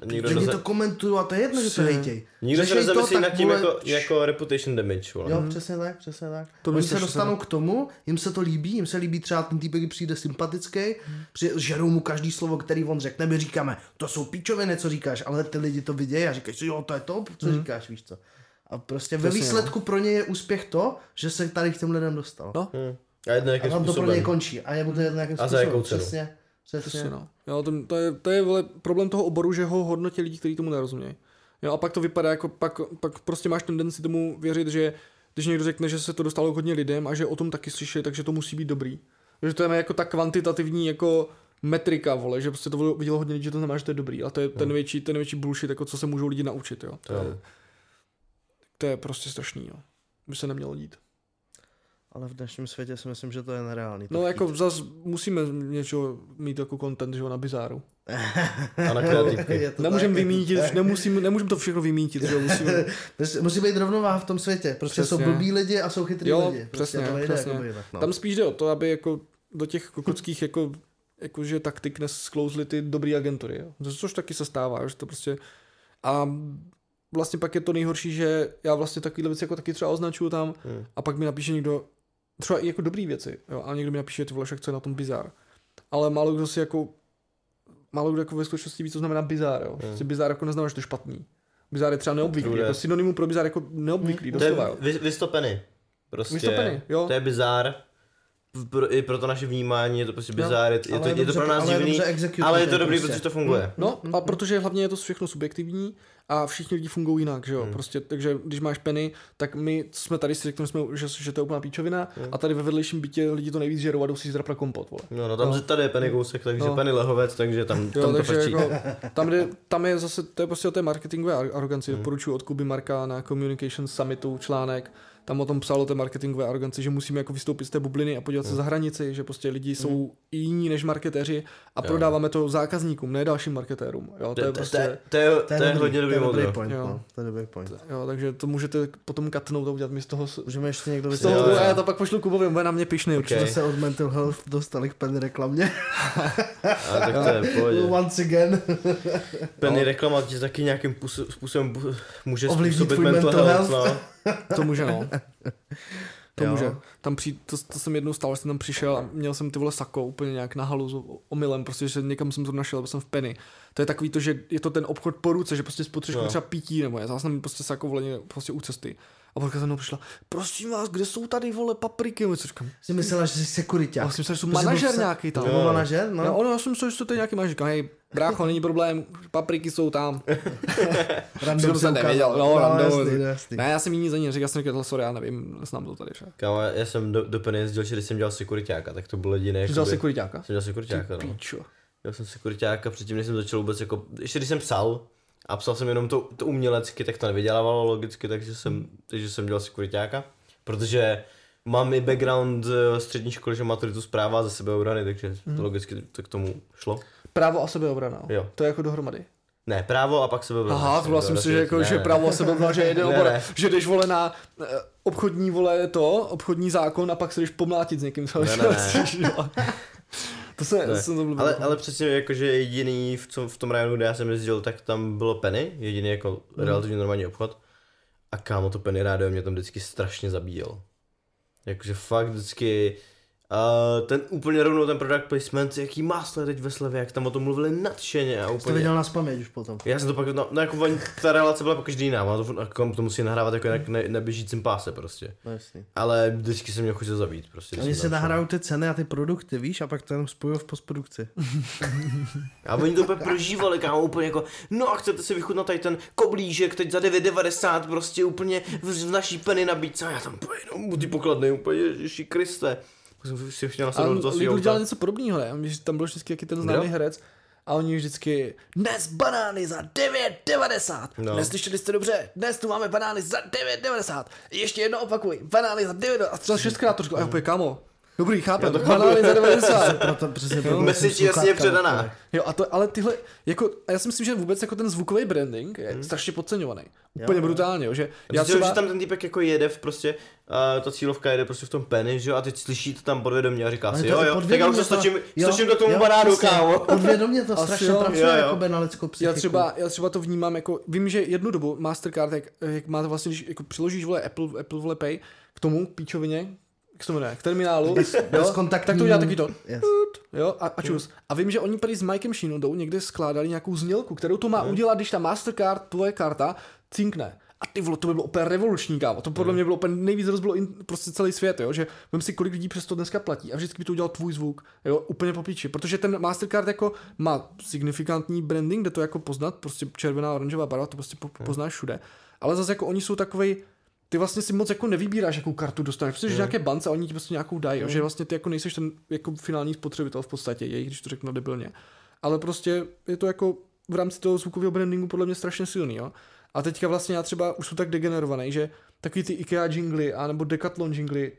Nikdo Že mě to komentují a to je jedno, že to hejtěj. Nikdo se nezamyslí tak nad tím vole, jako, jako reputation damage, vole. Jo, přesně tak, přesně tak. To Oni se dostanou k tomu, jim se to líbí, jim se líbí třeba ten týpek, který přijde sympatický, při, žerou mu každý slovo, který on řekne, my říkáme, to jsou píčoviny, co říkáš, ale ty lidi to vidějí a říkají si, jo, to je to, co říkáš, víš co. A prostě ve Přesně, výsledku pro ně je úspěch to, že se tady k těm lidem dostal. No. Hmm. A jedno a jakým tam to pro způsobem. něj končí. A je mu to jedno nějakým A za způsobem. jakou cenu. Přesně, přesně. Přesně, no. Jo, to, to, je, to je vole, problém toho oboru, že ho hodnotí lidi, kteří tomu nerozumějí. Jo, a pak to vypadá jako, pak, pak prostě máš tendenci tomu věřit, že když někdo řekne, že se to dostalo k hodně lidem a že o tom taky slyšeli, takže to musí být dobrý. Že to je jako ta kvantitativní jako metrika, vole, že prostě to vidělo hodně lidí, že to znamená, že to je dobrý. A to je ten největší, ten největší bullshit, jako co se můžou lidi naučit, jo. To, je, to je prostě strašný, jo. By se nemělo dít. Ale v dnešním světě si myslím, že to je nereálný. No jako zas musíme něčeho mít jako content, že jo, na bizáru. A na kreativky. Je to Nemůžeme tak. vymítit, nemusím, nemůžeme to všechno vymítit, že jo, musíme, Prostě Musí být rovnováha v tom světě. Prostě Přesně. jsou blbí lidi a jsou chytrý Jo, lidi. Prostě přesně, to nejde přesně. jinak, no. Tam spíš jde o to, aby jako do těch kokotských jako jakože taktik nesklouzly ty dobrý agentury, jo. Co- což taky se stává, že to prostě a vlastně pak je to nejhorší, že já vlastně takovýhle věci jako taky třeba označuju tam Hmm. a pak mi napíše někdo třeba i jako dobrý věci, jo, a někdo mi napíše, ty vole, však co je na tom bizár. Ale málo kdo si jako málo kdo jako ve skutečnosti ví, co znamená bizár, jo. Hmm. bizár jako neznamená, že to je špatný. Bizár je třeba neobvyklý, True jako synonymum pro bizár jako neobvyklý, To je doslova, jo. vy- vystopený. Prostě, Vystopený, jo. To je bizár. Pro, I pro to naše vnímání je to prostě bizár, je, je, Ale to, je, to dobře- pro nás ale je divný, executovaný ale je to dobrý, prostě. protože to funguje. No a protože hlavně je to všechno subjektivní a všichni lidi fungují jinak, že jo, Hmm. prostě, takže když máš Penny, tak my, jsme tady si řekli, jsme, že, že to je úplná píčovina Hmm. a tady ve vedlejším bytě lidi to nejvíc žerou a jdou si zdrapra kompot, vole. No, no tam No. tady je Penny kousek, takže No. Penny lehovec, takže tam, Jo, tam to takže jako, tam, jde, tam je zase, to je prostě o té marketingové ar- aroganci, Hmm. doporučuji od Kuby Marka na Communication Summitu článek, tam o tom psal o té marketingové aroganci, že musíme jako vystoupit z té bubliny a podívat Hmm. se za hranici, že prostě lidi jsou i jiní než marketéři a prodáváme to zákazníkům, ne dalším marketérům. Jo, to je To, to, prostě... to, je, to je hodně to dobrý model. point, Jo. no. To je dobrý point. Jo, takže to můžete potom katnout a udělat mi z toho... Můžeme ještě někdo z toho Jo, jo, jo. já to pak pošlu Kubovi, on bude na mě pišný určitě. Se od Mental Health dostali k Penny reklamě. A tak to je v pohodě. Once again. Penny reklama ti taky nějakým půso- způsobem může způsobit mental, mental health, health. no. To může, no. To Jo. může. Tam přijít, to, to, jsem jednou stalo, že jsem tam přišel a měl jsem ty vole sako úplně nějak na halu s omylem, prostě, že někam jsem to našel, byl jsem v Penny. To je takový to, že je to ten obchod po ruce, že prostě spotřebuješ No. třeba pití nebo já jsem prostě sako vole někde prostě u cesty. A pak za mnou přišla, prosím vás, kde jsou tady vole papriky? Co říkám, Jsi myslela, že jsi sekuriták. já jsem myslel, že jsou Protože manažer nějaký tam. To byl manažer, no. No, ono, já jsem myslel, že to je nějaký manažer. Říkám, hej, brácho, není problém, papriky jsou tam. Random jsem nevěděl, no, random. jasný, jasný. Ne, já jsem jiný za ní, říkal já jsem říkal, sorry, já nevím, znám to tady. Že? Kámo, já jsem do, do jezdil, že když jsem dělal sekuritáka, tak to bylo jediné. Jsi jakoby- sekuritáka? Jsem dělal sekuritáka, no. Píčo. Dělal jsem sekuritáka předtím, než jsem začal vůbec jako, ještě když jsem psal, a psal jsem jenom to, to umělecky, tak to nevydělávalo logicky, takže jsem, takže jsem dělal sekuritáka, protože mám i background eh, střední školy, že maturitu zpráva ze sebeobrany, takže to logicky to k tomu šlo. Právo a sebeobrana. jo. To je jako dohromady. Ne, právo a pak sebeobrana. Aha, to vlastně si, že, jako, Ne, že ne. právo a sebeobrana, že Ne, obor, že jdeš vole na eh, obchodní vole to, obchodní zákon a pak se jdeš pomlátit s někým. Co Ne, ne, ne. to se, Ne. to jsem to. Ale, ale přesně jakože jediný v, tom, v tom rajonu, kde já jsem jezdil, tak tam bylo Penny, jediný jako relativně normální obchod. A kámo, to Penny rádio mě tam vždycky strašně zabíjel. Jakože fakt vždycky, uh, ten úplně rovnou ten product placement, jaký máslo teď ve slevě, jak tam o tom mluvili nadšeně a Jsi to úplně. viděl na spaměť už potom. Já jsem to pak, no, no jako oni, ta relace byla po každý jiná, a to, jako, to musí nahrávat jako na, na, na běžícím páse prostě. No jasný. Ale vždycky jsem měl chuť to zabít prostě. Oni šel. nahrajou ty ceny a ty produkty, víš, a pak to jenom spojují v postprodukci. A oni to úplně prožívali, kámo, úplně jako, no a chcete si vychutnat tady ten koblížek teď za 9,90, prostě úplně v, v naší peny nabídce a já tam úplně jenom u ty pokladny, úplně ježiši Kriste. Jsem si chtěl nasadnout svého Lidl dělal něco podobného, ne? Když tam byl vždycky jaký ten známý herec a oni vždycky dnes banány za 9,90. No. Neslyšeli jste dobře, dnes tu máme banány za 9,90. Ještě jedno opakuj, banány za 9,90. A třeba šestkrát to řekl, a já úplně kamo. Dobrý, chápem, to banány za 90. Proto přesně pro Message jasně předaná. Jo, a to, ale tyhle, jako, a já si myslím, že vůbec jako ten zvukový branding je strašně podceňovaný. Úplně jo. brutálně, jo, že Já já třeba... že tam ten týpek jako jede v prostě, uh, ta cílovka jede prostě v tom penny, že jo, a teď slyší to tam podvědomě a říká Ale si, to jo, jo, tak já už to to- stočím, jo, stočím do tomu jo, banánu, kámo. Podvědomě to Asi strašně jo. pracuje Jo, jo. jakoby na lidskou psychiku. já třeba, já třeba to vnímám jako, vím, že jednu dobu Mastercard, jak, jak máte vlastně, když jako přiložíš vole Apple, Apple vole Pay k tomu píčovině, k tomu ne, k terminálu, Bez- jo, bezkontaktní- tak to udělá taky to. Yes. Jo, a, a čus. A vím, že oni tady s Mikem Shinodou někde skládali nějakou znělku, kterou to má udělat, když ta Mastercard, tvoje karta, cinkne. A ty vole, to by bylo úplně revoluční, kámo. To podle mě bylo úplně nejvíc rozbilo in, prostě celý svět, jo, že vím si, kolik lidí přes to dneska platí a vždycky by to udělal tvůj zvuk, jo, úplně po píči. Protože ten Mastercard jako má signifikantní branding, kde to jako poznat, prostě červená, oranžová barva, to prostě po, poznáš všude. Ale zase jako oni jsou takovej, ty vlastně si moc jako nevybíráš, jakou kartu dostaneš. Prostě, že nějaké bance a oni ti prostě nějakou dají, jo, že vlastně ty jako nejseš ten jako finální spotřebitel v podstatě, je, když to řeknu debilně. Ale prostě je to jako v rámci toho zvukového brandingu podle mě strašně silný, jo. A teďka vlastně já třeba už jsem tak degenerovaný, že takový ty IKEA jingly, anebo Decathlon jingly,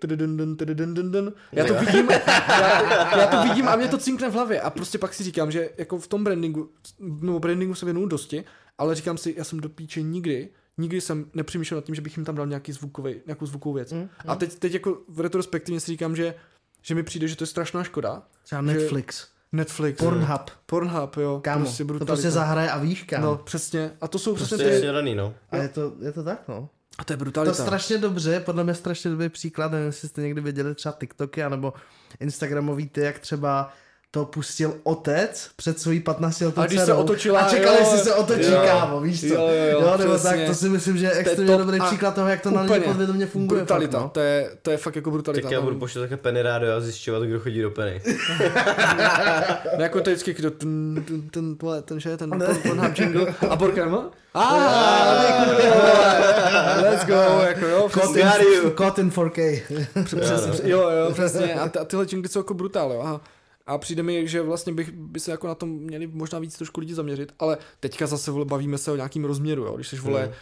já to vidím, já, já, to vidím a mě to cinkne v hlavě a prostě pak si říkám, že jako v tom brandingu, no brandingu se věnuju dosti, ale říkám si, já jsem do píče nikdy, nikdy jsem nepřemýšlel nad tím, že bych jim tam dal nějaký zvukový, nějakou zvukovou věc. Mm, A teď, teď jako v retrospektivně si říkám, že, že mi přijde, že to je strašná škoda. Třeba Netflix. Netflix. Pornhub. Pornhub, jo. Kámo, prostě to brutalita. prostě zahraje a víš kam. No, přesně. A to jsou přesně To je ty... daný, no. A je to, je to tak, no. A to je To brutalita. strašně dobře, podle mě strašně dobrý příklad, nevím, jestli jste někdy viděli třeba TikToky, anebo Instagramový ty, jak třeba to pustil otec před svojí 15 letou A když se dcerou otočila, a čekali, jo, jestli se otočí jo, kámo, víš co? jo, jo, jo, nebo přesně. tak, to si myslím, že je To extrémně top dobrý příklad toho, jak to na lidi podvědomě funguje. Brutalita, Fakt, no. to, je, to je fakt jako brutalita. Tak já tam. budu pošlet také Penny rádio a zjišťovat, kdo chodí do Penny. No, jako to je vždycky kdo, ten, ten, ten, ten, ten, že, ten porn- Pornhub jingle. A Borkem, a let's go, jako jo, in 4K. přesně, jo, jo, přesně, a, tyhle jingly jsou jako brutál, jo, aha. A přijde mi, že vlastně bych, by se jako na tom měli možná víc trošku lidi zaměřit, ale teďka zase vole, bavíme se o nějakým rozměru, jo, když jsi vole Hmm.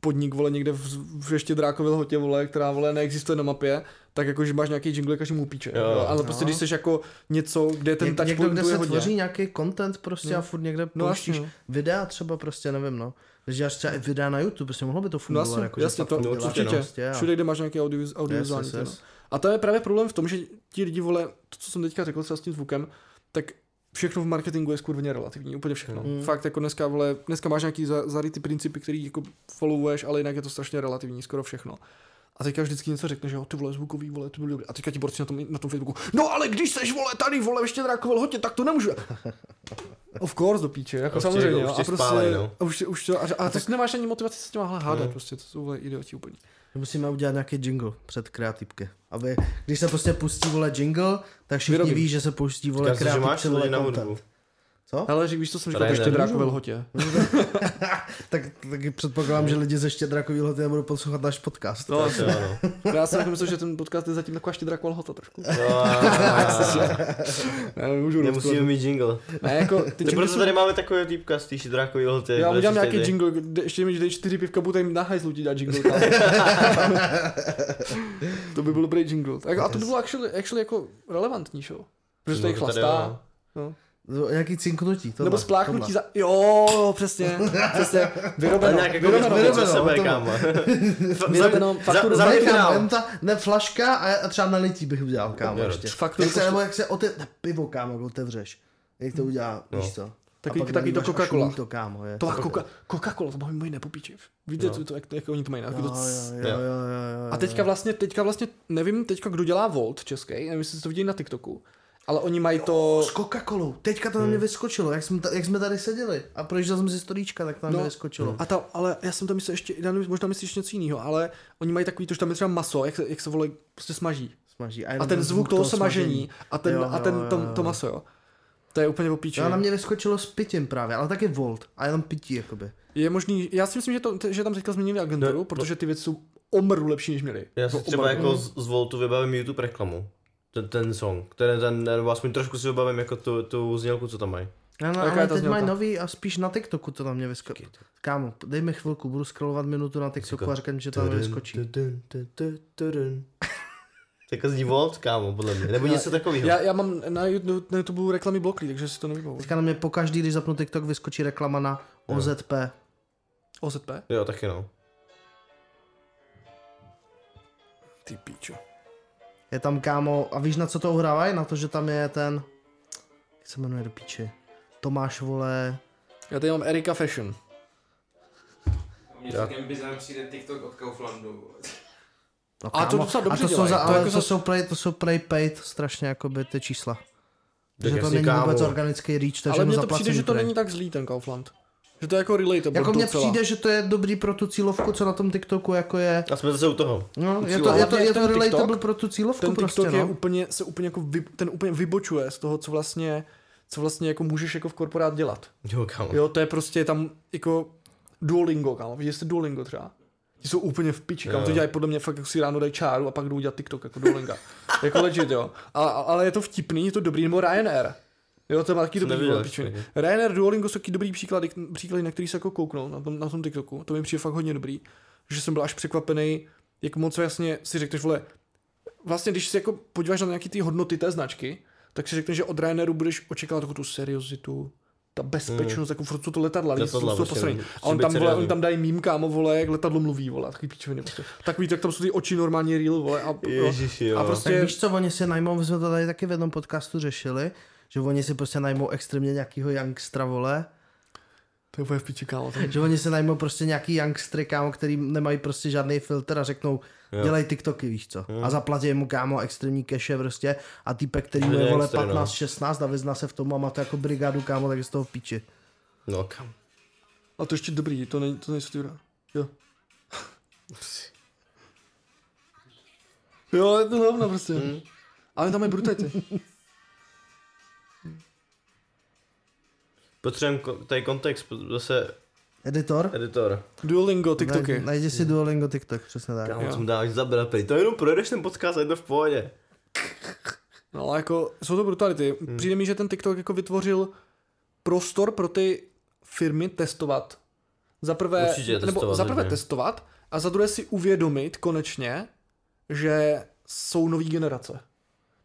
podnik, vole, někde v, v ještě drákově lhotě, vole, která, vole, neexistuje na mapě, tak jako, že máš nějaký jingle každému píče, Jo. jo, ale prostě No. když jsi jako něco, kde ten Něk, touch někdo, kde se hodně. tvoří nějaký content prostě No. a furt někde No pouštíš jasně, no. videa třeba prostě, nevím no. Když děláš třeba i videa na YouTube, prostě mohlo by to No fungovat. jasně, jako, jasně, to děláš určitě, určitě. prostě, Všude, kde máš nějaký audio, audiovizuální. Yes, yes, yes. A to je právě problém v tom, že ti lidi, vole, to, co jsem teďka řekl třeba s tím zvukem, tak všechno v marketingu je skurveně relativní, úplně všechno. Mm. Fakt jako dneska, vole, dneska máš nějaký za, zarytý principy, který jako followuješ, ale jinak je to strašně relativní, skoro všechno. A teďka vždycky něco řekne, že jo, ty vole, zvukový, vole, to bylo dobrý. A teďka ti borci na tom, na tom Facebooku, no ale když seš, vole, tady, vole, ještě drákové lhotě, tak to nemůžu. Of course, do píče, jako Prostě samozřejmě, jako jo. už A tě prostě, spálej, no. a už, už to, a, a tak nemáš ani motivaci se s těma hádat, No. prostě, to jsou vole idioti úplně. Musíme udělat nějaký jingle před kreativky. Aby, když se prostě pustí vole jingle, tak všichni Vyrobím. ví, že se pustí vole kreativce, vole na hudbu. Co? Ale že víš, co jsem říkal, Tady ještě ne. drákové lhotě. Tak taky předpokládám, že lidi ze Štědrakový lhoty nebudou poslouchat náš podcast. No, Tak jo, no. já jsem myslel, že ten podcast je zatím taková štědráková lhota trošku. No, Ne, nemůžu Nemusíme mít jingle. Ne, jako, ty Ty jingly proto jsou- tady máme takového týpka z té šidrákový lhoty. Já udělám nějaký tady- jingle, kde ještě mi dej čtyři pivka, budu tady na hajzlu ti dát jingle. to by byl dobrý jingle. Tak, a to by bylo actually, actually jako relevantní, show. Protože to to tady chlastá. No. No, Jaký cinknutí? Tohle, Nebo spláchnutí tohle. za... Jo, přesně. přesně. Vyrobeno. nějak jako Vyrobeno. vyrobeno, vyrobeno, sebe, kámo. Vyrobeno. Za, Fakturu za za- mě Kámo, finál. jen ta, ne flaška a, a třeba na lití bych udělal, kámo, Jo, ještě. fakturu Jak se, nebo jak se ote, ne, pivo, kámo, jak otevřeš. Jak to udělá, No. víš co? Pak takový to Coca-Cola. to, kámo, je. To má Coca- Coca-Cola, to mají moji nepopíči. Víte, No. co to, jak, jak oni to mají? Jo, Takový jo, to jo, Jo. jo, jo, jo, A teďka vlastně, teďka vlastně, nevím teďka, kdo dělá Volt český, nevím, jestli to viděli na TikToku, ale oni mají to, S Coca-Colou. Teďka to na mě vyskočilo, jak jsme, ta, jak jsme tady seděli. A projížděl jsem si storíčka, tak to na mě No. vyskočilo. a ta, ale já jsem tam myslel ještě, já nevím, možná myslíš něco jiného, ale oni mají takový to, že tam je třeba maso, jak se, jak se vole, prostě smaží. Smaží. A ten zvuk toho smažení a ten, Jo, a jo, ten, jo, to, jo. to maso, jo. To je úplně opíče. Jo, na mě vyskočilo s pitím právě, ale taky Volt. A jenom pití, jakoby. Je možný, já si myslím, že, to, že tam teďka změnili agenturu, No, protože ty věci jsou omru lepší, než měli. Já si Jako třeba omru. jako z, z Voltu vybavím YouTube reklamu. Ten, ten song, který ten, nebo aspoň trošku si vybavím jako tu, tu znělku, co tam mají. No, no, Jaká ale teď znělka? mají nový a spíš na TikToku to na mě vyskočilo. Kámo, dej mi chvilku, budu scrollovat minutu na TikToku a říkám, že to tam vyskočí. Tak zní Volt, kámo, podle mě. Nebo něco takového. Já, já mám na YouTube, na YouTube reklamy bloklí, takže si to nevybavuji. Teďka na mě pokaždý, když zapnu TikTok, vyskočí reklama na OZP. OZP? Jo, taky no. Ty píčo. Je tam kámo, a víš na co to uhrávají? Na to, že tam je ten, jak se jmenuje do píči? Tomáš, vole, Já tady mám Erika Fashion. Mně celkem bizarně přijde TikTok od Kauflandu. No, A to docela dobře a to jsou, dělají, za, to ale jako to, za- jsou prej, to jsou prej paid strašně jakoby ty čísla. Tak že to není kámo. vůbec organický reach, to je Ale mně to přijde, že to není tak zlý ten Kaufland. Že to je jako relatable Jako mně přijde, že to je dobrý pro tu cílovku, co na tom TikToku jako je. A jsme zase u toho. No, je to, je to, je to relatable pro tu cílovku ten prostě, TikTok je no. úplně, se úplně jako vy, ten úplně vybočuje z toho, co vlastně, co vlastně jako můžeš jako v korporát dělat. Jo, kámo. Jo, to je prostě tam jako Duolingo, kámo. Víš, jestli Duolingo třeba? Ti jsou úplně v piči, kámo. Jo. To dělají podle mě fakt, jak si ráno dají čáru a pak jdou dělat TikTok jako Duolinga. jako legit, jo. A, a- ale je to vtipný, je to dobrý, nebo Ryanair. Jo, to má taky dobrý neviděl pičoviny. Ryanair Duolingo jsou taky dobrý příklady, příklady, na který se jako kouknou na tom, na tom TikToku. To mi přijde fakt hodně dobrý. Že jsem byl až překvapený, jak moc jasně si řekneš, vole, vlastně když si jako podíváš na nějaký ty hodnoty té značky, tak si řekneš, že od Ryanairu budeš očekávat takovou tu seriositu, ta bezpečnost, jako furt jsou to letadla, lidi jsou prostě, posraný. musí A on tam, vole, on tam dají mím, kámo, vole, jak letadlo mluví, vole, takový pičoviny. Prostě. Takový, tak tam jsou ty oči normálně real, vole. A, Ježiši, jo. a Tak prostě, víš co, oni si najmou, my jsme to tady taky v jednom podcastu řešili, že oni si prostě najmou extrémně nějakýho youngstra, vole, to je úplně v piči, kámo. Že oni si najmou prostě nějaký youngstry, kámo, který nemají prostě žádný filtr a řeknou, Jo. dělej TikToky, víš co. A zaplatí mu, kámo, extrémní keše prostě a týpek, který mu je, vole, youngster, no. 15-16 a vyzná se v tom a má to jako brigádu, kámo, tak je z toho v piči. No kam. a to ještě dobrý, to, není, to nejsou ty Jo. Jo, je to hovno prostě. Hmm. Ale tam je brutality. Potřebujeme ko- tady kontext, zase Editor? editor. Duolingo, TikToky. Naj- Najdi si Duolingo TikTok, přesně tak. Kámo, co mu dáš zabrat, pej, to jenom projedeš ten podcast a je to v pohodě. No ale jako, jsou to brutality. Hmm. Přijde mi, že ten TikTok jako vytvořil prostor pro ty firmy testovat. Za prvé, Určitě nebo testovat za prvé testovat a za druhé si uvědomit konečně, že jsou nový generace.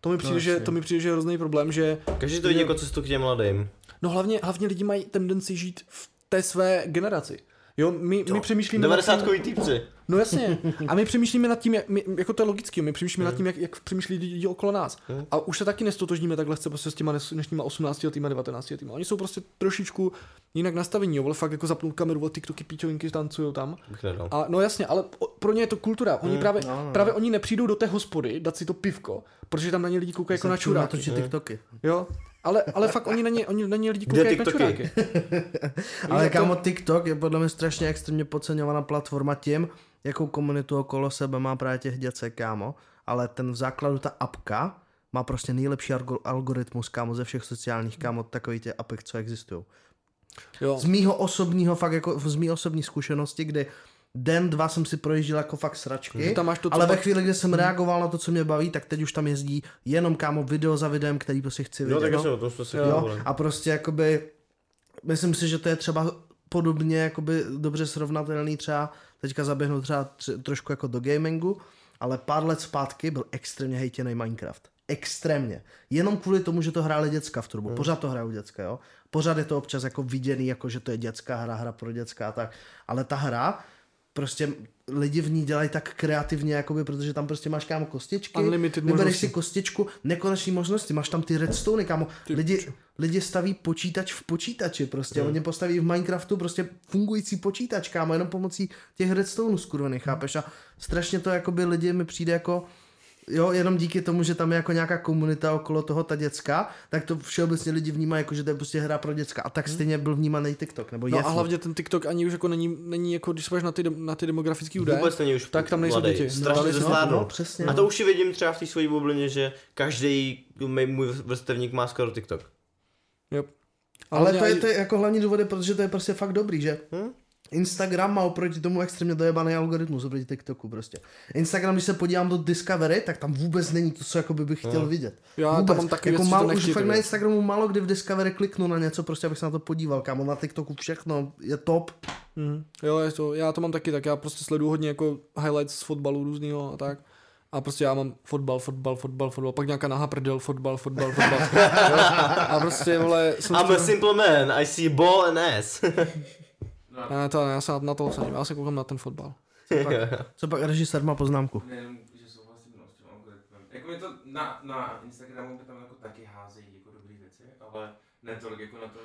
To mi přijde, No, že, to mi přijde, že je hrozný problém, že Každý to vidí jako cestu k těm mladým. no hlavně, hlavně lidi mají tendenci žít v té své generaci. Jo, my, my přemýšlíme... nad tím- 90 týpci. No jasně. A my přemýšlíme nad tím, jak, my, jako to je logický, my přemýšlíme nad tím, jak, jak přemýšlí lidi okolo nás. A už se taky nestotožníme takhle chce prostě s těma dnešníma 18 letýma, 19 letýma. Oni jsou prostě trošičku jinak nastavení, jo, vole, fakt jako zapnout kameru, vole, TikToky, píčovinky tancujou tam. A no jasně, ale pro ně je to kultura. Oni právě, no, no. právě oni nepřijdou do té hospody dát si to pivko, protože tam na ně lidi koukají jako na čuráky. TikToky. Jo, ale, ale fakt oni na ně, oni na ně lidi Kde koukají jako čuráky. Ale to- kámo, TikTok je podle mě strašně extrémně podceňovaná platforma tím, jakou komunitu okolo sebe má právě těch děcek, kámo. Ale ten v základu, ta apka, má prostě nejlepší algo- algoritmus, kámo, ze všech sociálních, kámo, takových těch apek, co existují. Jo. Z mýho osobního, fakt jako z mý osobní zkušenosti, kdy den, dva jsem si projížděl jako fakt sračky, Že tam máš to, ale ve chvíli, kdy jsem reagoval na to, co mě baví, tak teď už tam jezdí jenom, kámo, video za videem, který prostě chci Jo, vidět. tak no. jasně, o tom jsme si Jo, a prostě jakoby, myslím si, že to je třeba podobně jakoby dobře srovnatelný třeba, teďka zaběhnu třeba tři, trošku jako do gamingu, ale pár let zpátky byl extrémně hejtěný Minecraft. Extrémně. Jenom kvůli tomu, že to hráli děcka v turbu. Pořád to hrajou děcka, jo. Pořád je to občas jako viděný, jako že to je dětská hra, hra pro děcka a tak. Ale ta hra, prostě lidi v ní dělají tak kreativně, jakoby, protože tam prostě máš kámo kostičky, Unlimited vybereš možnosti. si kostičku, nekonečný možnosti, máš tam ty redstone, kámo. Lidi, lidi staví počítač v počítači prostě, Hmm. oni postaví v Minecraftu prostě fungující počítač, kámo, jenom pomocí těch redstoneů skurvených, chápeš? A strašně to jakoby lidi mi přijde jako Jo, jenom díky tomu, že tam je jako nějaká komunita okolo toho, ta děcka, tak to všeobecně lidi vnímají jako, že to je prostě hra pro děcka. A tak stejně byl vnímaný TikTok, nebo je Hmm. No a hlavně ten TikTok ani už jako není, není jako, když se podíváš na ty, na ty demografické údaje, Vůbec není už tak tam nejsou děti. Strašně No, no, no, přesně, A no. to už si vidím třeba v té své bublině, že každý můj vrstevník má skoro TikTok. Jo. Ale hlavně to je, to je jako hlavní důvod, je, protože to je prostě fakt dobrý, že Hm? Instagram má oproti tomu extrémně dojebaný algoritmus oproti TikToku prostě. Instagram, když se podívám do Discovery, tak tam vůbec není to, co jakoby bych chtěl vidět. Já tam vůbec. mám taky jako to málo, už fakt na. Instagramu málo kdy v Discovery kliknu na něco, prostě abych se na to podíval, kámo, na TikToku všechno je top. Mm, jo, je to, já to mám taky tak, já prostě sleduju hodně jako highlights z fotbalu různýho a tak. A prostě já mám fotbal, fotbal, fotbal, fotbal, pak nějaká nahá prdel, fotbal, fotbal, fotbal. A prostě, vole, jsem I'm a simple man, I see ball and ass. Ne, to, ne, já se na, na to se já se koukám na ten fotbal. Co pak režisér má poznámku? Nejenom, že souhlasím no, s tím algoritmem. Jako mi to na, na Instagramu by tam jako taky házejí jako dobré věci, ale ne tolik jako na tom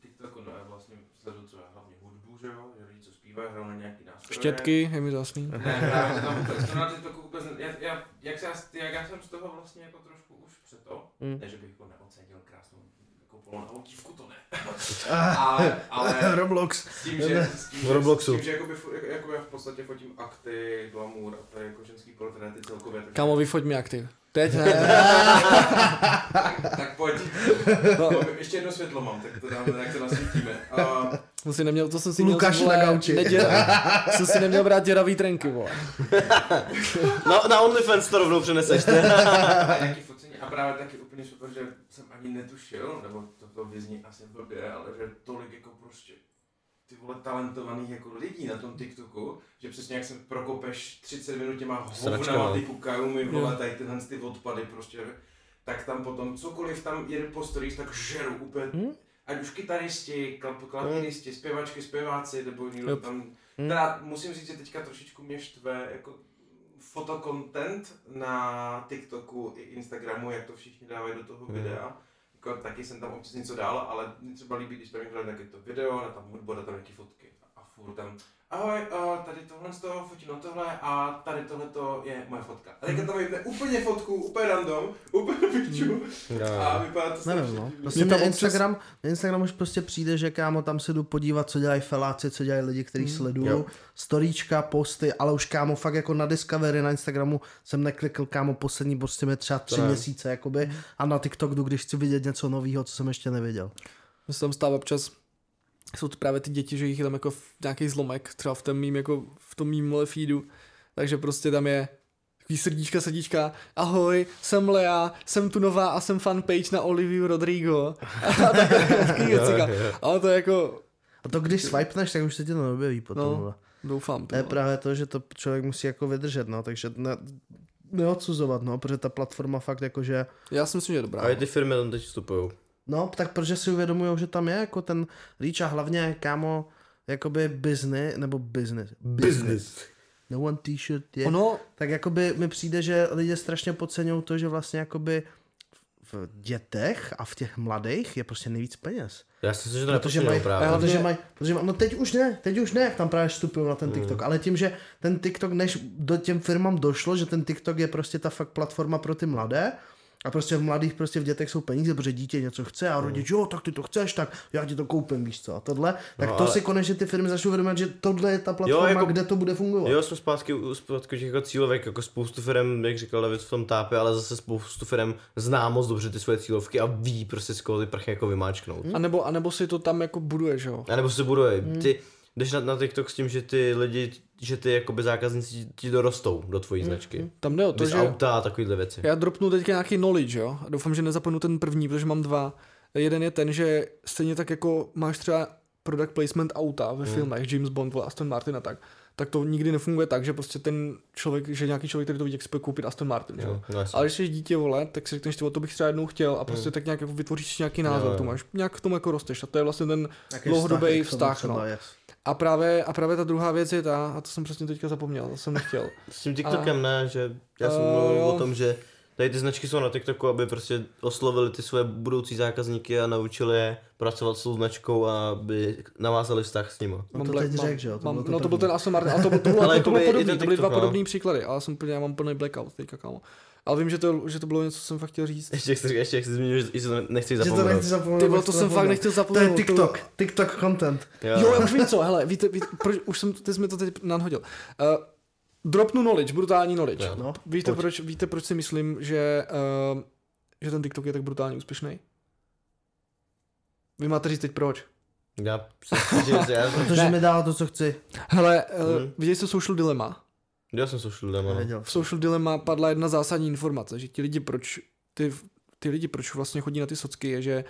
TikToku, no já vlastně sleduju co já hlavně hudbu, že jo, že lidi co zpívají, hrajou na nějaký nástroje. Štětky, je mi to jasný. Ne, právě to tam to na TikToku vůbec, ne, já, já, jak, se, já, jak já jsem z toho vlastně jako trošku už před to, Mm. ne, že bych jako neocenil krásnou jako polonahou dívku, to ne. ale, ale Roblox. s tím, že, s tím, V že, Robloxu. s tím, že jakoby, jako, jako já v podstatě fotím akty, glamour a to je jako ženský portréty celkově. Tak, Kámo, vyfoť mi aktiv. Teď ne. tak, tak pojď. No, No. Ještě jedno světlo mám, tak to dáme, jak to nasvítíme. Uh, to, si neměl, to jsem si Lukáš měl, na gauči. Neděra, jsem si neměl brát děravý trenky, vole. Na, na OnlyFans to rovnou přeneseš, ne? A právě taky úplně super, že jsem ani netušil, nebo to, to vyzní asi blbě, ale že tolik jako prostě ty vole talentovaných jako lidí na tom TikToku, že přesně jak se prokopeš 30 minut těma hovnama typu Kajumi, vole, tady tyhle ty odpady prostě, tak tam potom cokoliv tam jede po stories, tak žeru úplně, Hm? ať už kytaristi, klap, klaviristi, zpěvačky, zpěváci, nebo někdo Yep. tam, Hm. teda musím říct, že teďka trošičku mě štve jako fotokontent na TikToku i Instagramu, jak to všichni dávají do toho Hmm. videa. Jako, taky jsem tam občas něco dál, ale mě třeba líbí, když tam někdo dá to video, na tam hudbu, dá tam nějaký fotky a furt tam Ahoj, uh, tady tohle z toho fotím na tohle a tady tohle to je moje fotka. A teďka tam je úplně fotku, úplně random, úplně piču a vypadá to Nevím, strašně no. Prostě tam občas- Instagram, na Instagram už prostě přijde, že kámo, tam se jdu podívat, co dělají feláci, co dělají lidi, který Hmm. sledují, storíčka, posty, ale už kámo, fakt jako na Discovery na Instagramu jsem neklikl kámo poslední prostě mě třeba tři ne. měsíce, jakoby, a na TikTok jdu, když chci vidět něco nového, co jsem ještě neviděl. Mně se tam stává občas, jsou to právě ty děti, že jich je tam jako v nějaký zlomek, třeba v tom mým, jako v tom mým feedu, takže prostě tam je takový srdíčka, srdíčka, ahoj, jsem Lea, jsem tu nová a jsem fanpage na Oliviu Rodrigo. A takové takový věci, Jo, ká- jo. ale to je jako, A to když swipeneš, tak už se ti to neobjeví potom. No. doufám. To je To, právě to, že to člověk musí jako vydržet, no, takže ne, neodsuzovat, no, protože ta platforma fakt jakože, Já si myslím, že je dobrá. A i ty firmy tam teď vstupují. No, tak protože si uvědomují, že tam je jako ten reach a hlavně, kámo, jakoby business, nebo business, Business. no one t-shirt je, Ono, tak jakoby mi přijde, že lidi strašně podceňují to, že vlastně jakoby v dětech a v těch mladých je prostě nejvíc peněz. Já si myslím, že to Protože mají, právě. protože mají, protože mají, no teď už ne, teď už ne, jak tam právě vstupují na ten Hmm. TikTok, ale tím, že ten TikTok, než do těm firmám došlo, že ten TikTok je prostě ta fakt platforma pro ty mladé, a prostě v mladých, prostě v dětech jsou peníze, protože dítě něco chce Hmm. a rodič, jo, tak ty to chceš, tak já ti to koupím, víš co, a tohle, tak No, to ale- si konečně ty firmy začnou uvědomit, že tohle je ta platforma, jako- kde to bude fungovat. Jo, jsme zpátky u zpátky jako cílovek, jako spoustu firm, jak říkal David v tom tápe, ale zase spoustu firm zná moc dobře ty svoje cílovky a ví prostě z koho ty prchy jako vymáčknout. Hmm. a nebo, a nebo si to tam jako buduje, že jo. A nebo se buduje. Hmm. Ty jdeš na, na TikTok s tím, že ty lidi, že ty jakoby zákazníci ti- ti dorostou do tvojí Hmm. značky. Tam jde o to, Vys že... auta a takovýhle věci. Já dropnu teďka nějaký knowledge, jo. A doufám, že nezapomenu ten první, protože mám dva. Jeden je ten, že stejně tak jako máš třeba product placement auta ve filmech, James Bond, Aston Martin a tak, tak to nikdy nefunguje tak, že prostě ten člověk, že nějaký člověk, který to vidí, jak si bude koupit Aston Martin, že? Jo, no. Ale když jsi dítě, vole, tak si řekneš, ty, to bych třeba jednou chtěl a prostě tak nějak jako vytvoříš si nějaký názor, jo. tu máš, nějak k tomu jako rosteš a to je vlastně ten Jaký dlouhodobý vztah, třeba no. je. A právě, a právě ta druhá věc je ta, a to jsem přesně teďka zapomněl, to jsem nechtěl. S tím TikTokem ne, že já jsem Eh, mluvil jo. o tom, že tady ty značky jsou na TikToku, aby prostě oslovili ty své budoucí zákazníky a naučili je pracovat s tou značkou a aby navázali vztah s nimi. No to teď řek, že jo, to mám, bylo to no to byl ten Aston Martin, a to, to bylo, Ale to bylo jakoby i podobný, ten to byly dva no. podobné příklady, ale jsem úplně, já mám plný blackout teďka, kámo. Ale vím, že to, že to bylo něco, co jsem fakt chtěl říct. Ještě jak jsi, ještě jak jsi zmínil, že si to nechci Že to zapomenout. nechci zapomenout. Ty jak to jsem fakt nechtěl To je zapomenout. TikTok, TikTok content. Jo, já už vím co, hele, víte, víte proč, už jsem, ty jsi mi to teď nadhodil. Uh, dropnu knowledge, brutální knowledge. Jo. No, víte, pojď. proč, víte, proč si myslím, že, uh, že ten TikTok je tak brutálně úspěšný? Vy máte říct teď proč. Já se že já, Protože mi dál to, co chci. Hele, uh, Mhm. viděli jste Social Dilemma? Já jsem social demo. no. Nevěděl. V Social Dilemma padla jedna zásadní informace, že ti lidi, proč, ty, ty lidi, proč vlastně chodí na ty socky, je, že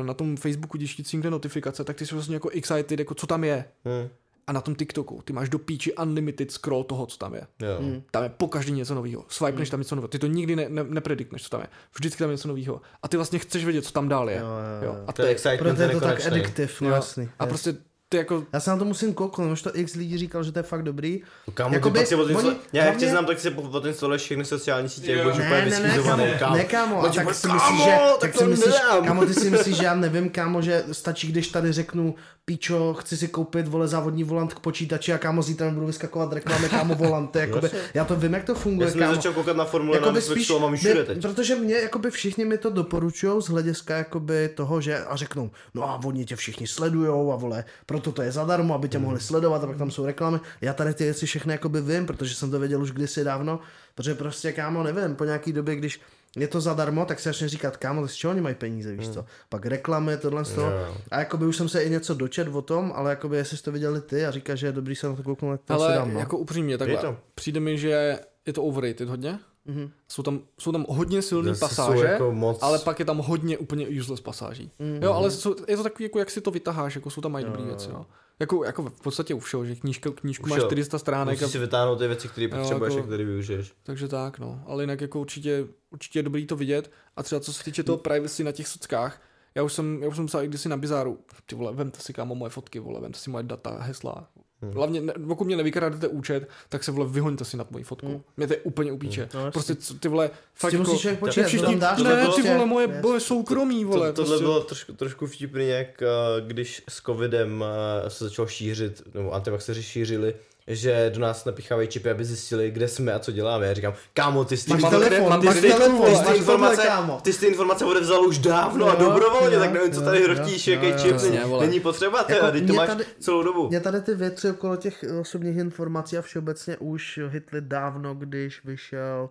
eh, na tom Facebooku, když ti cinkne notifikace, tak ty jsi vlastně jako excited, jako co tam je. Hm, A na tom TikToku, ty máš do píči unlimited scroll toho, co tam je. jo. Hmm. Tam je po každý něco nového. Swipeneš tam něco nového. Ty to nikdy ne, ne, nepredikneš, co tam je. Vždycky tam je něco nového. A ty vlastně chceš vědět, co tam dál je. Jo, jo, jo. A To je excitement, Proto je to tak addictive, no jasný. A prostě ty jako Já se na to musím kouknout, už to x lidí říkal, že to je fakt dobrý. Kámo, Jakoby, ty pak si oni- odinstalo... Já jak tě znám, tak si odinstaluješ všechny sociální sítě, Jo. jak budeš Ne, úplně ne, ne, kámo, kámo. ne, kámo, a tak si myslíš, že, tak si myslíš, kámo, ty si myslíš, že já nevím, kámo, že stačí, když tady řeknu, píčo, chci si koupit, vole, závodní volant k počítači a kámo, zítra mi budou vyskakovat reklamy, kámo, volanty, jakoby, já to vím, jak to funguje, Já jsem kámo. začal koukat na Formule 1 Jakoby na a mám všude teď. Protože mě, jakoby všichni mi to doporučují z hlediska jakoby toho, že a řeknou, no a oni tě všichni sledujou a vole, proto to je zadarmo, aby tě Hmm. mohli sledovat a pak tam jsou reklamy. Já tady ty věci všechny jakoby vím, protože jsem to věděl už kdysi dávno, protože prostě kámo, nevím, po nějaký době, když je to zadarmo, tak si začne říkat, kámo, z čeho oni mají peníze, víš co? Pak reklamy, tohle z toho. Hmm. Jo. A jakoby už jsem se i něco dočet o tom, ale jakoby jestli jsi to viděli ty a říkáš, že je dobrý se na to kouknout, tak to Ale dám, no. jako upřímně takhle. to. Přijde mi, že je to overrated hodně. Mhm. Jsou tam, jsou tam hodně silné pasáže, jako moc- ale pak je tam hodně úplně useless pasáží. Mhm. Jo, ale jsou, je to takový, jako jak si to vytaháš, jako jsou tam mají dobrý věci, jo. Jako, jako v podstatě u všeho, že knížka, knížku U máš všeho. 400 stránek, Musíš a, si vytáhnout ty věci, které potřebuješ jako- a které využiješ. takže tak, no. Ale jinak jako určitě, určitě je dobrý to vidět. A třeba co se týče toho privacy na těch sockách, já už jsem, já už jsem psal i kdysi na Bizáru, ty vole, vemte si kámo moje fotky, vole, vemte si moje data, hesla. Hmm. Hlavně, ne, pokud mě nevykradete účet, tak se vole vyhoňte si nad mojí fotku. Hmm. Mě to je úplně upíče. No, jasně. prostě co, ty vole, fakt jako, musíš počítat, všichni, to dáš, to ne, bylo- ty vole, moje, Yes. soukromí, vole. To, tohle prostě. bylo trošku, trošku vtipný, jak eh, když s covidem eh, se začalo šířit, nebo antivaxeři šířili, že do nás napíchávají čipy, aby zjistili, kde jsme a co děláme. Já říkám, kámo, ty jsi ty, Máš mám telefon, mám máš ty- telefon, ty, ty, informace, kámo. ty jsi ty informace odevzal už dávno a Jo, dobrovolně, jo, tak nevím, co tady hrotíš, jo, jaký čip, není, není potřeba, ty, Jako jako, teď to máš tady- celou dobu. Mě tady ty věci okolo těch osobních informací a všeobecně už hitly dávno, když vyšel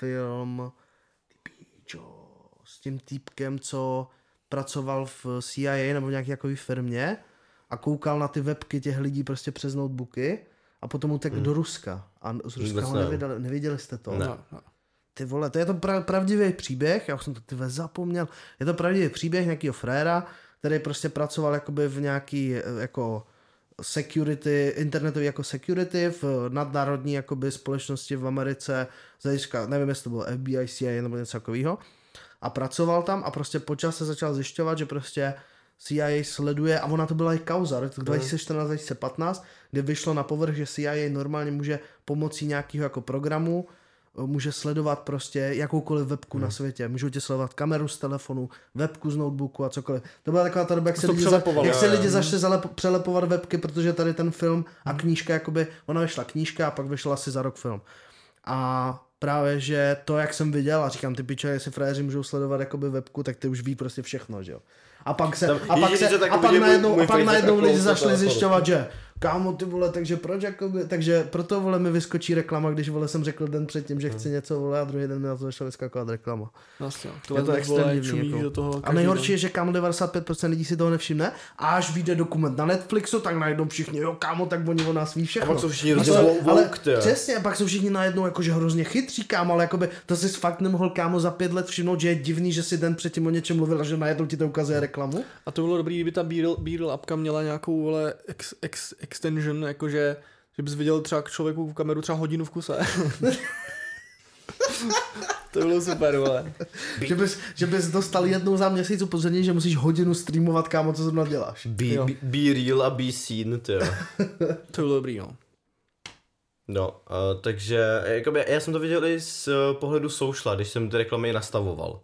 film píčo, s tím týpkem, co pracoval v CIA nebo v nějaké firmě a koukal na ty webky těch lidí prostě přes notebooky a potom utekl do Ruska. A z Ruska Vůbec ho ne. neviděli, neviděli jste to? Ne. No, no. Ty vole, to je to pra- pravdivý příběh, já už jsem to ty zapomněl. Je to pravdivý příběh nějakého fréra, který prostě pracoval jakoby v nějaký eh, jako security, internetový jako security v nadnárodní jakoby společnosti v Americe, z hlediska, nevím jestli to bylo FBI, CIA nebo něco takového. A pracoval tam a prostě počas se začal zjišťovat, že prostě CIA sleduje, a ona to byla i kauza, rok 2014-2015, kde vyšlo na povrch, že CIA normálně může pomocí nějakého jako programu eh, může sledovat prostě jakoukoliv webku Hmm. na světě. Můžou tě sledovat kameru z telefonu, webku z notebooku a cokoliv. To byla taková ta doba, jak se lidi, za, jak se lidi začali zalep, přelepovat webky, protože tady ten film a Hmm. knížka, jakoby, ona vyšla knížka a pak vyšla asi za rok film. A právě, že to, jak jsem viděl, a říkám, ty piče, jestli frajeři můžou sledovat jakoby webku, tak ty už ví prostě všechno, že jo. A pak se, a pak, se, a pak najednou, a pak najednou lidi zašli zjišťovat, že kámo ty vole, takže proč jakoby, takže proto vole mi vyskočí reklama, když vole jsem řekl den předtím, že chci něco vole a druhý den mi na to začala vyskakovat reklama. Vlastně, Je to to extrémně vole, jako. do toho A nejhorší den. je, že kámo 95% lidí si toho nevšimne a až vyjde dokument na Netflixu, tak najednou všichni, jo kámo, tak oni o nás ví všechno. A pak jsou všichni hrozně to- ale. Přesně, a pak jsou všichni najednou jakože hrozně chytří, kámo, ale jakoby to jsi fakt nemohl kámo za pět let všimnout, že je divný, že si den předtím o něčem mluvil a že najednou ti to ukazuje reklamu. A to bylo dobrý, kdyby ta Beetle, Beetle apka měla nějakou vole ex, ex, extension, jakože že bys viděl třeba k člověku v kameru třeba hodinu v kuse. to bylo super, vole. Že bys, že bys dostal jednou za měsíc upozornění, že musíš hodinu streamovat, kámo, co zrovna děláš. Be, Jo. be, be real a be seen, tyjo. To bylo dobrý, no. No, uh, takže jakoby, já jsem to viděl i z uh, pohledu sociala, když jsem ty reklamy nastavoval.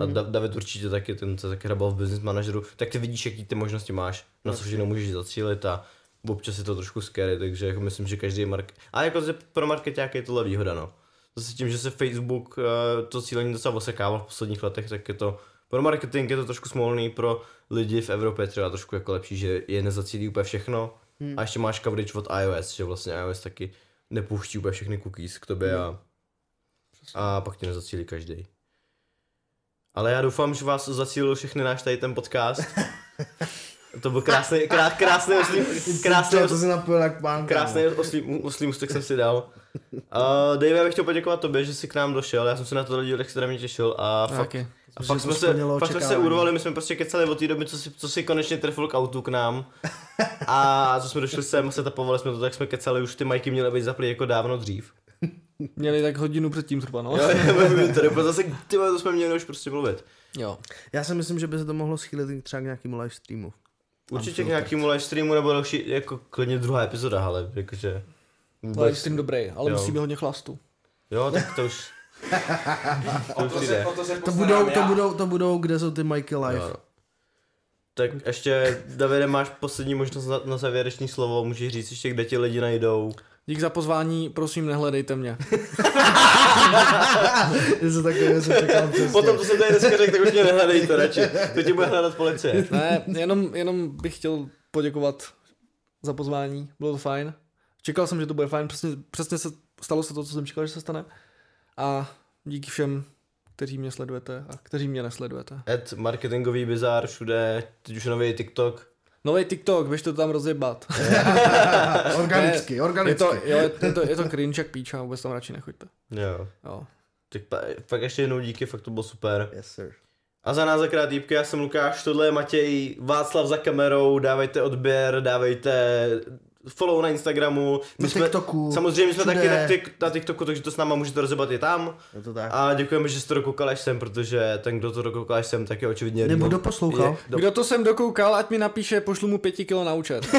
A Da- David určitě taky, ten co taky hrabal v business manažeru, tak ty vidíš, jaký ty možnosti máš, na co všechno můžeš zacílit a občas je to trošku scary, takže jako myslím, že každý mark... A jako pro marketáky je tohle výhoda, no. Zase tím, že se Facebook uh, to cílení docela osekával v posledních letech, tak je to pro marketing je to trošku smolný, pro lidi v Evropě třeba trošku jako lepší, že je nezacílí úplně všechno. A ještě máš coverage od iOS, že vlastně iOS taky nepouští úplně všechny cookies k tobě a, a pak tě nezacílí každý. Ale já doufám, že vás zacílil všechny náš tady ten podcast. To byl krásný, krás, krásný oslý, krásný, to, si napojil jak pán. krásný oslý, oslý mustek jsem si dal. Uh, Dave, já bych chtěl poděkovat tobě, že jsi k nám došel, já jsem se na to lidi extrémně těšil a fakt, Taky. a fakt to jsme, se, fakt jsme se urvali, my jsme prostě kecali od té doby, co si, co si konečně trefil k autu k nám. A co jsme došli sem, se tapovali jsme to, tak jsme kecali, už ty majky měly být zaplý jako dávno dřív. Měli tak hodinu předtím třeba, no. Jo, to nebo zase, ty to jsme měli už prostě mluvit. jo. Já si myslím, že by se to mohlo schýlit třeba k nějakému live streamu. Určitě k nějakému live streamu nebo další, jako klidně druhá epizoda, ale jakože... Live stream dobrý, ale Jo. musí být hodně chlastu. Jo, tak to už... O už to, se, o to se To budou, to budou, to budou, kde jsou ty Mikey live. Jo. Tak ještě, Davide, máš poslední možnost na, na závěrečný slovo, můžeš říct ještě, kde ti lidi najdou. Dík za pozvání, prosím nehledejte mě. Něco takového jsem čekal přesně. Potom, co jsem tady dneska řekl, tak už mě nehledejte radši. To ti bude hledat policie. Ne, jenom, jenom bych chtěl poděkovat za pozvání, bylo to fajn. Čekal jsem, že to bude fajn, přesně, přesně se stalo se to, co jsem čekal, že se stane. A díky všem, kteří mě sledujete a kteří mě nesledujete. Ed marketingový bizár všude, teď už nový TikTok. Nový TikTok, běž to tam rozjebat. Organicky, Je organicky. to, jo, je, je, to, je to cringe jak píč a vůbec tam radši nechoďte. Jo. Jo. Tak fakt ještě jednou díky, fakt to bylo super. Yes, sir. A za nás zakrát týpky, já jsem Lukáš, tohle je Matěj, Václav za kamerou, dávejte odběr, dávejte follow na Instagramu. Na TikToku, Samozřejmě jsme všude. taky na, tik, na TikToku, takže to s náma můžete rozebat i tam. Je to tak. A děkujeme, že jste to dokoukali až sem, protože ten, kdo to dokoukal až sem, tak je očividně Nebo kdo poslouchal. Je- do- Kdo to sem dokoukal, ať mi napíše, pošlu mu pěti kilo na účet.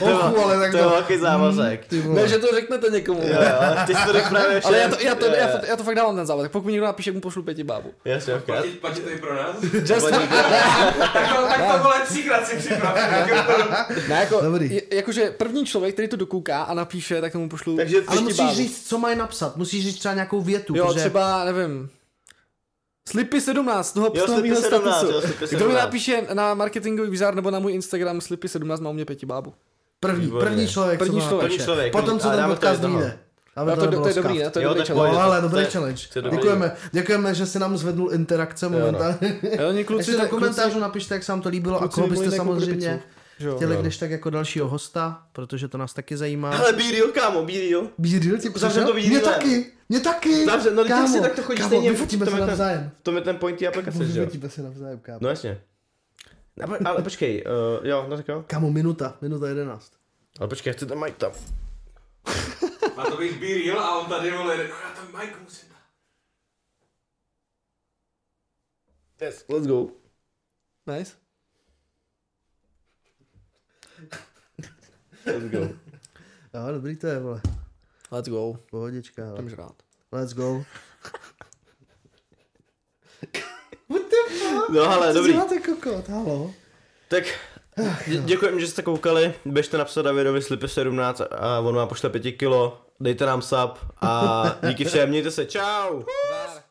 Ochu, ale tak To je velký závazek. Vole. ne, že to řeknete někomu. Jo, jo, ty jsi to řekl právě Ale já to, já, to, já, to, já to fakt dávám ten závazek. Pokud mi někdo napíše, mu pošlu pěti bábu. Jasně, ok. Platí, to i pro nás? Just, tak, to, tak to vole třikrát si připrav. ne, jako, Dobrý. Jakože první člověk, který to dokouká a napíše, tak tomu pošlu Takže Ale musíš bábu. říct, co mají napsat. Musíš říct třeba nějakou větu. Jo, protože... třeba, nevím, Slipy 17, toho, Jo, toho Slipy mýho 17, statusu. jo, Slipy Kdo mi 17. napíše na marketingový bizar nebo na můj Instagram Slipy 17, má u mě pěti bábu. První, Výborně. první člověk. První co člověk. První člověk, Potom, co a ten podcast vyjde. Aby No, to, to, to je dobrý, ne? To je Jo, dobrý challenge. No, ale To dobrý je- challenge. to je dobrý. Děkujeme, děkujeme, že se nám zvednul interakce no. momentálně. Jo, oni kluci, Ještě do komentářů kluci- napište, jak se vám to líbilo a kluci koho mi byste samozřejmě krpicu. Že jo. chtěli Jo. když tak jako dalšího hosta, protože to nás taky zajímá. Hele, be real, kámo, be real. Bídil ti přišel? to Mě taky, mě taky. Zavře, no, kámo, si tak to chodí kámo, stejně. vyfotíme v se ten- navzájem. V tom je ten point té aplikace, že jo? Vyfotíme se navzájem, kámo. No jasně. Po- ale počkej, uh, jo, no tak jo. Kámo, minuta, minuta jedenáct. Ale počkej, jak ty tam mají tam. Má to be real a on tady vole, no já tam Mike musím dát. Yes, let's go. Nice. Let's go. Jo, dobrý to je, vole. Let's go. Pohodička, hele. Jsem žrát. Let's go. No ale Co dobrý. si máte kokot, halo? Tak dě- děkujeme, že jste koukali. Běžte napsat Davidovi Slipy 17 a on vám pošle 5 kilo. Dejte nám sub a díky všem, mějte se, čau. Zdar.